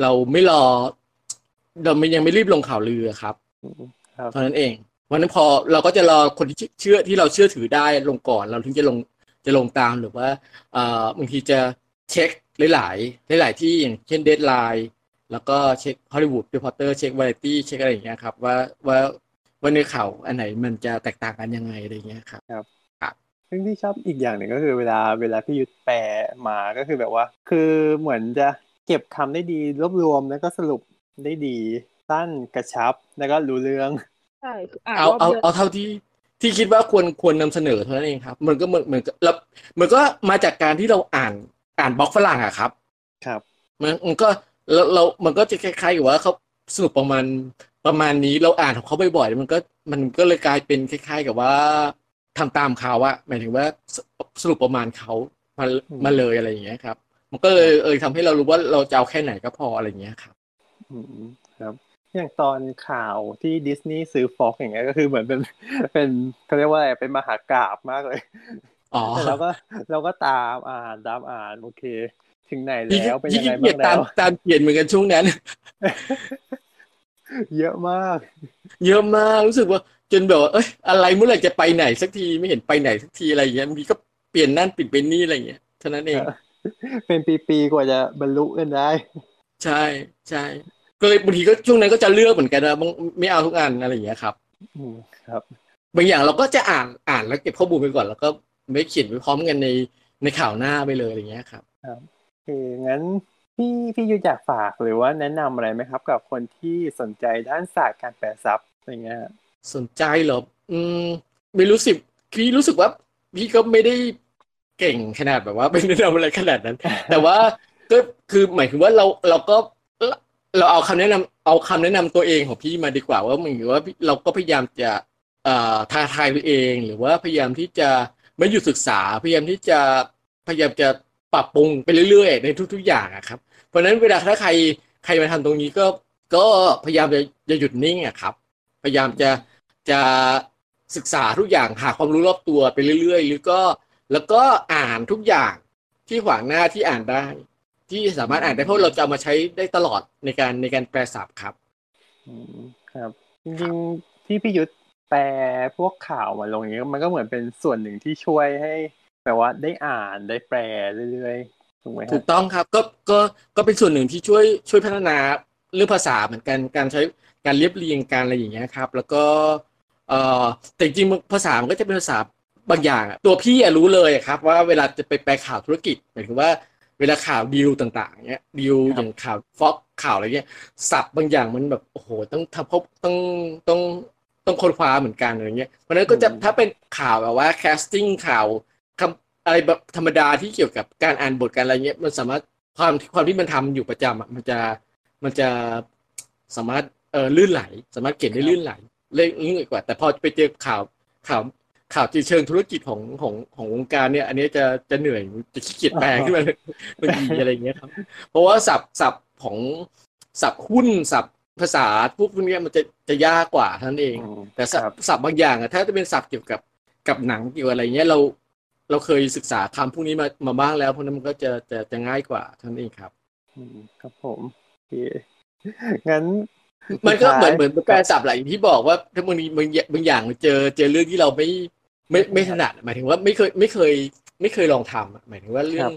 เราไม่รอ เราไม่ยังไม่รีบลงข่าวลือครับครับเท่านั้นเองวันนั้นพอเราก็จะรอคนที่เชื่อที่เราเชื่อถือได้ลงก่อน เราถึงจะลง จะลงตามหรือว่าเอ่อบางทีจะเช็คหลายๆหลาย ๆ ที่อย่างเช่น Deadline แล้วก็เช็ค Hollywood Reporter เช็ควาไรตี้เช็คอะไรอย่างเงี้ยครับว่าว่าว่าเนื้อข่าวอันไหนมันจะแตกต่างกันยังไงอะไรอย่างเงี้ยครับซึ่งที่ชอบอีกอย่างหนึ่งก็คือเวลาเวลาพี่ยุทธแปลมาก็คือแบบว่า คือเหมือนจะเก็บคำได้ดีรวบรวมแล้วก็สรุปได้ดีสั้นกระชับแล้วก็รู้เรื่องใช่คืออ่านเอารอบเอาเดือนเอาเท่าที่ ที่คิดว่าควรควรนำเสนอเท่านั้นเองครับ มันก็เหมือนเหมือนกับแล้วมันก็มาจากการที่เราอ่านอ่านบล็อกฝรั่งอะครับ ครับมันมันก็เราเรา มันก็จะคล้ายๆกับว่าเขาสรุปประมาณประมาณนี้เราอ่านของเขาบ่อยๆมันก็มันก็เลยกลายเป็นคล้าย ๆ กับว่าทำตามเขาอะหมายถึงว่าสสรุปประมาณเขามามาเลยอะไรอย่างเงี้ยครับ มันก็เลยเออทำให้เรารู้ว่าเราจะเอาแค่ไหนก็พออะไรอย่างเงี้ยครับ อืมครับอย่างตอนข่าวที่ดิสนีย์ซื้อฟ็อกอย่างเงี้ยก็คือเหมือนเป็นเป็นเขาเรียกว่าอะไรเป็นมหากราบมากเลยอ๋อแต่เราก็เราก็ตามอ่านตามอ่านโอเค ถึงไหนพี่แล้วเป็นพี่ยังไงเกียบ้าดงตามแล้วตามเขียนเหมือนกันช่วงนั้น เยอะมาก เยอะมากรู้สึกว่า จนแบบว่าเอ้ยอะไรเมื่อไหร่จะไปไหนสักทีไม่เห็นไปไหนสักทีอะไรอย่างเงี้ยบางทีก็เปลี่ยนนั่นเปลี่ยนเป็นนี่อะไรอย่างเงี้ยเท่านั้นเองเป็นปีๆกว่าจะบรรลุกันได้ ใช่ใช่ ก็เลยบางทีก็ช่วงนั้นก็จะเลือกเหมือนกันนะบางไม่เอาทุกอันอะไรอย่างเงี้ยครับอืมครับบางอย่างเราก็จะอ่านอ่านแล้วเก็บข้อมูลไปก่อน แล้วก็ไม่เขียนไปพร้อมกันในในข่าวหน้าไปเลยอะไรอย่างเงี้ยครับโอเคงั้นพี่พี่ยุทธอยากฝากหรือว่าแนะนำอะไรไหมครับ กับคนที่สนใจด้านศาสตร์การแปลซับอะไรเงี้ยฮะสนใจเหรออืมไม่รู้สึกพี่รู้สึกว่า พี่ก็ไม่ได้เก่งขนาดแบบว่าเป็นแนะนำอะไรขนาดนั้น แต่ว่าก็คือหมายถึงว่าเราเราก็ เราเอาคำแนะนำเอาคำแนะนำตัวเองของพี่มาดีกว่า ว่าเหมือนว่าเราก็พยายามจะเอ่อท้าทายตัวเอง หรือว่าพยายามที่จะไม่หยุดศึกษา พยายามที่จะพยายามจะปรับปรุงไปเรื่อยๆ ในทุก ๆ อย่างอะครับ เพราะฉะนั้นเวลาถ้าใครใครมาทำตรงนี้ก็ก็พยายามจะจะหยุดนิ่งอะครับ พยายามจะจะศึกษาทุกอย่างหาความรู้รอบตัวไปเรื่อยๆ หรือก็แล้วก็อ่านทุกอย่างที่ขวางหน้าที่อ่านได้ ที่สามารถอ่านได้เพราะเราจะเอามาใช้ได้ตลอดในการในการแปลศัพท์ครับอืมครับจริงๆที่พี่ยุทธแปลพวกข่าวมาลงอย่างเงี้ยมันก็เหมือนเป็นส่วนหนึ่งที่ช่วยให้แบบว่าได้อ่านได้แปลเรื่อยๆถูกไหมถูฮะกต้องครับก็ก็ก็เป็นส่วนหนึ่งที่ช่วยช่วยพัฒนาเรื่องภาษาเหมือนกันการใช้การเรียบเรียงการอะไรอย่างเงี้ยครับ แล้วก็เอ่อแต่จริงๆภาษามันก็จะเป็นภาษาบางอย่างอะตัวพี่อะรู้เลยอะครับ ว่าเวลาจะไปแปลข่าวธุรกิจหมายถึงว่า เวลาข่าวดีลต่างๆเงี้ยดีลอย่างข่าวฟอกข่าวอะไรเงี้ยศัพท์บางอย่างมันแบบโอ้โหต้องทำพบต้องต้องต้องค้นคว้าเหมือนกันอะไรเงี้ยเพราะฉะนั้นก็จะถ้าเป็นข่าวแบบว่า casting ข่าวคำอะไรแบบธรรมดาที่เกี่ยวกับการอ่านบทการอะไรเงี้ยมันสามารถความความที่มันทำอยู่ประจำอะมันจะมันจะสามารถเออลื่นไหล สามารถเขียนได้ลื่นไหลเรื่องนี้กว่า แต่พอไปเจอข่าวข่าว ข่าวที่เชิงธุรกิจของของของวงการเนี่ย อันนี้จะจะเหนื่อยจะขี้เกียจแปลขึ้นมาเลยบางทีอะไรอย่างเงี้ยครับ เพราะว่าศัพท์ศัพท์ของศัพท์หุ้นศัพท์ภาษาพวกพวกเนี้ยมันจะจะยากกว่าเท่านั้นเองอืมแต่ศัพครับท์ศัพท์บางอย่างอะถ้าจะเป็นศัพท์เกี่ยวกับกับหนังเกี่ยวกับอะไรเงี้ยเราเราเคยศึกษาคำพวกนี้มามาบ้างแล้วเพราะนั้นมันก็จะจะจะง่ายกว่าเท่านั้นเองครับอืมครับผมโอเคงั้นมันก็เหมือนสุดท้ายเหมือนแปลศัพท์แหละอย่างที่บอกว่าถ้าบางทีบางอย่างบางอย่างเจอเจอเรื่องที่เราไม่ ไม่ไม่ถนัดหมายถึงว่าไม่เคยไม่เคย ไม่เคยลองทำอะหมายถึงว่าเรื่อง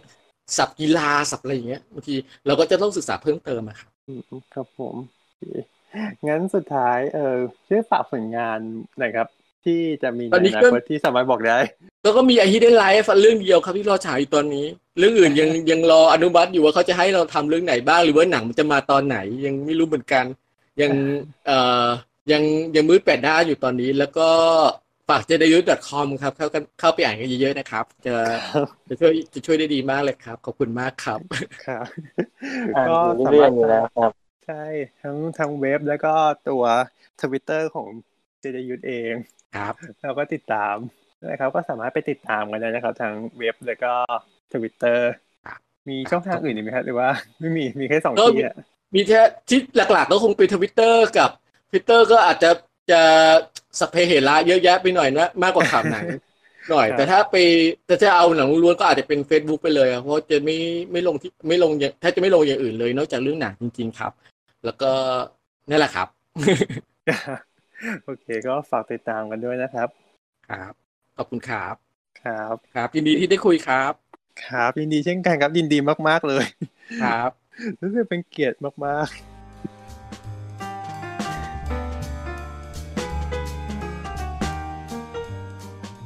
ศัพท์กีฬาศัพท์อะไรอย่างเงี้ยบางทีเราก็จะต้องศึกษาเพิ่มเติมอะครับอืมครับผมโอเคงั้นสุดท้ายเออช่วยฝากผลงานหน่อยครับ ที่จะมีในอนาคตที่สามารถบอกได้ แล้วก็มีไอฮิเดนไลฟ์เรื่องเดียวครับที่รอฉายอยู่ตอนนี้ เรื่องอื่นยังยังรออนุมัติอยู่ว่าเขาจะให้เราทำเรื่องไหนบ้าง หรือว่าหนังมันจะมาตอนไหน ยังไม่รู้เหมือนกัน ยังเอ่อยังยังมืดแปดด้านอยู่ตอนนี้ แล้วก็ฝาก j d u c o m ครับ เข้ากันเข้าไปอ่านกันเยอะๆนะครับ จะจะช่วยจะช่วยได้ดีมากเลยครับ ขอบคุณมากครับครับอ่านก็อยู่สาเรื่อมายรถๆอยู่แล้วครับ ใช่ทั้งทั้งเว็บแล้วก็ตัวทวิตเตอร์ของเจเจยุทธเองครับเราก็ติดตามนะครับ ก็สามารถไปติดตามกันได้นะครับทั้งเว็บแล้วก็ทวิตเตอร์ครับมีช่องทางอื่นอีกไหมครับหรือว่า ไม่มีมีแค่สองก็ที่อะมีแค่ที่หลักๆก็คงเป็นทวิตเตอร์กับทวิตเตอร์ก็อาจจะจะ สัพเพเหระเยอะแยะไปหน่อยนะมากกว่าข่าวหนังหน่อย แต่ถ้าไปแต่ถ้าเอาหนังล้วนๆก็อาจจะเป็น Facebook ไปเลยอะเพราะจะไม่ไม่ลงที่ไม่ลงอย่างถ้าจะไม่ลงอย่างอื่นเลย นอกจากเรื่องหนังจริง ๆ ครับ แล้วก็นั่นแหละครับ โอเค ก็ฝากติดตามกันด้วยนะครับ ครับ ขอบคุณครับ ครับ ครับ ยินดีที่ได้คุยครับ ครับ ยินดีเช่นกันครับยินดีมาก ๆ เลย ครับรู้สึกเป็นเกียรติมาก ๆ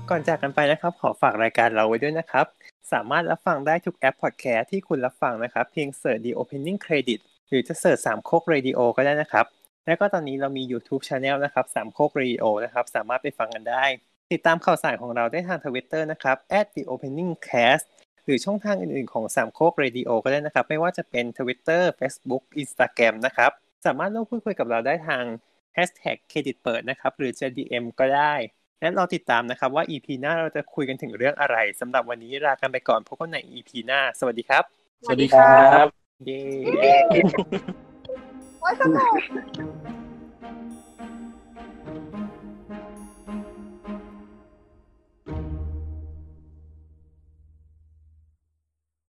ก่อนจากกันไปนะครับ ขอฝากรายการเราไว้ด้วยนะครับ สามารถรับฟังได้ทุกแอปพอดแคสต์ที่คุณรับฟังนะครับ เพียง search The Opening Credit หรือจะ search สามโคกเรดิโอก็ได้นะครับ แล้วก็ตอนนี้เรามี YouTube Channel นะครับสามโคกเรดิโอนะครับ สามารถไปฟังกันได้ ติดตามข่าวสารของเราได้ทาง Twitter นะครับ @theopeningcast หรือช่องทางอื่นๆของสามโคกเรดิโอก็ได้นะครับ ไม่ว่าจะเป็น Twitter Facebook Instagram นะครับ สามารถร่วมพูดคุยกับเราได้ทาง Hashtag เครดิตเปิดนะครับ หรือจะ DM ก็ได้ และเราติดตามนะครับว่า EP หน้าเราจะคุยกันถึงเรื่องอะไรสำหรับวันนี้ลากันไปก่อนพบกันใน EP หน้า สวัสดีครับ สวัสดีครับ เย้โอ้ยสนุก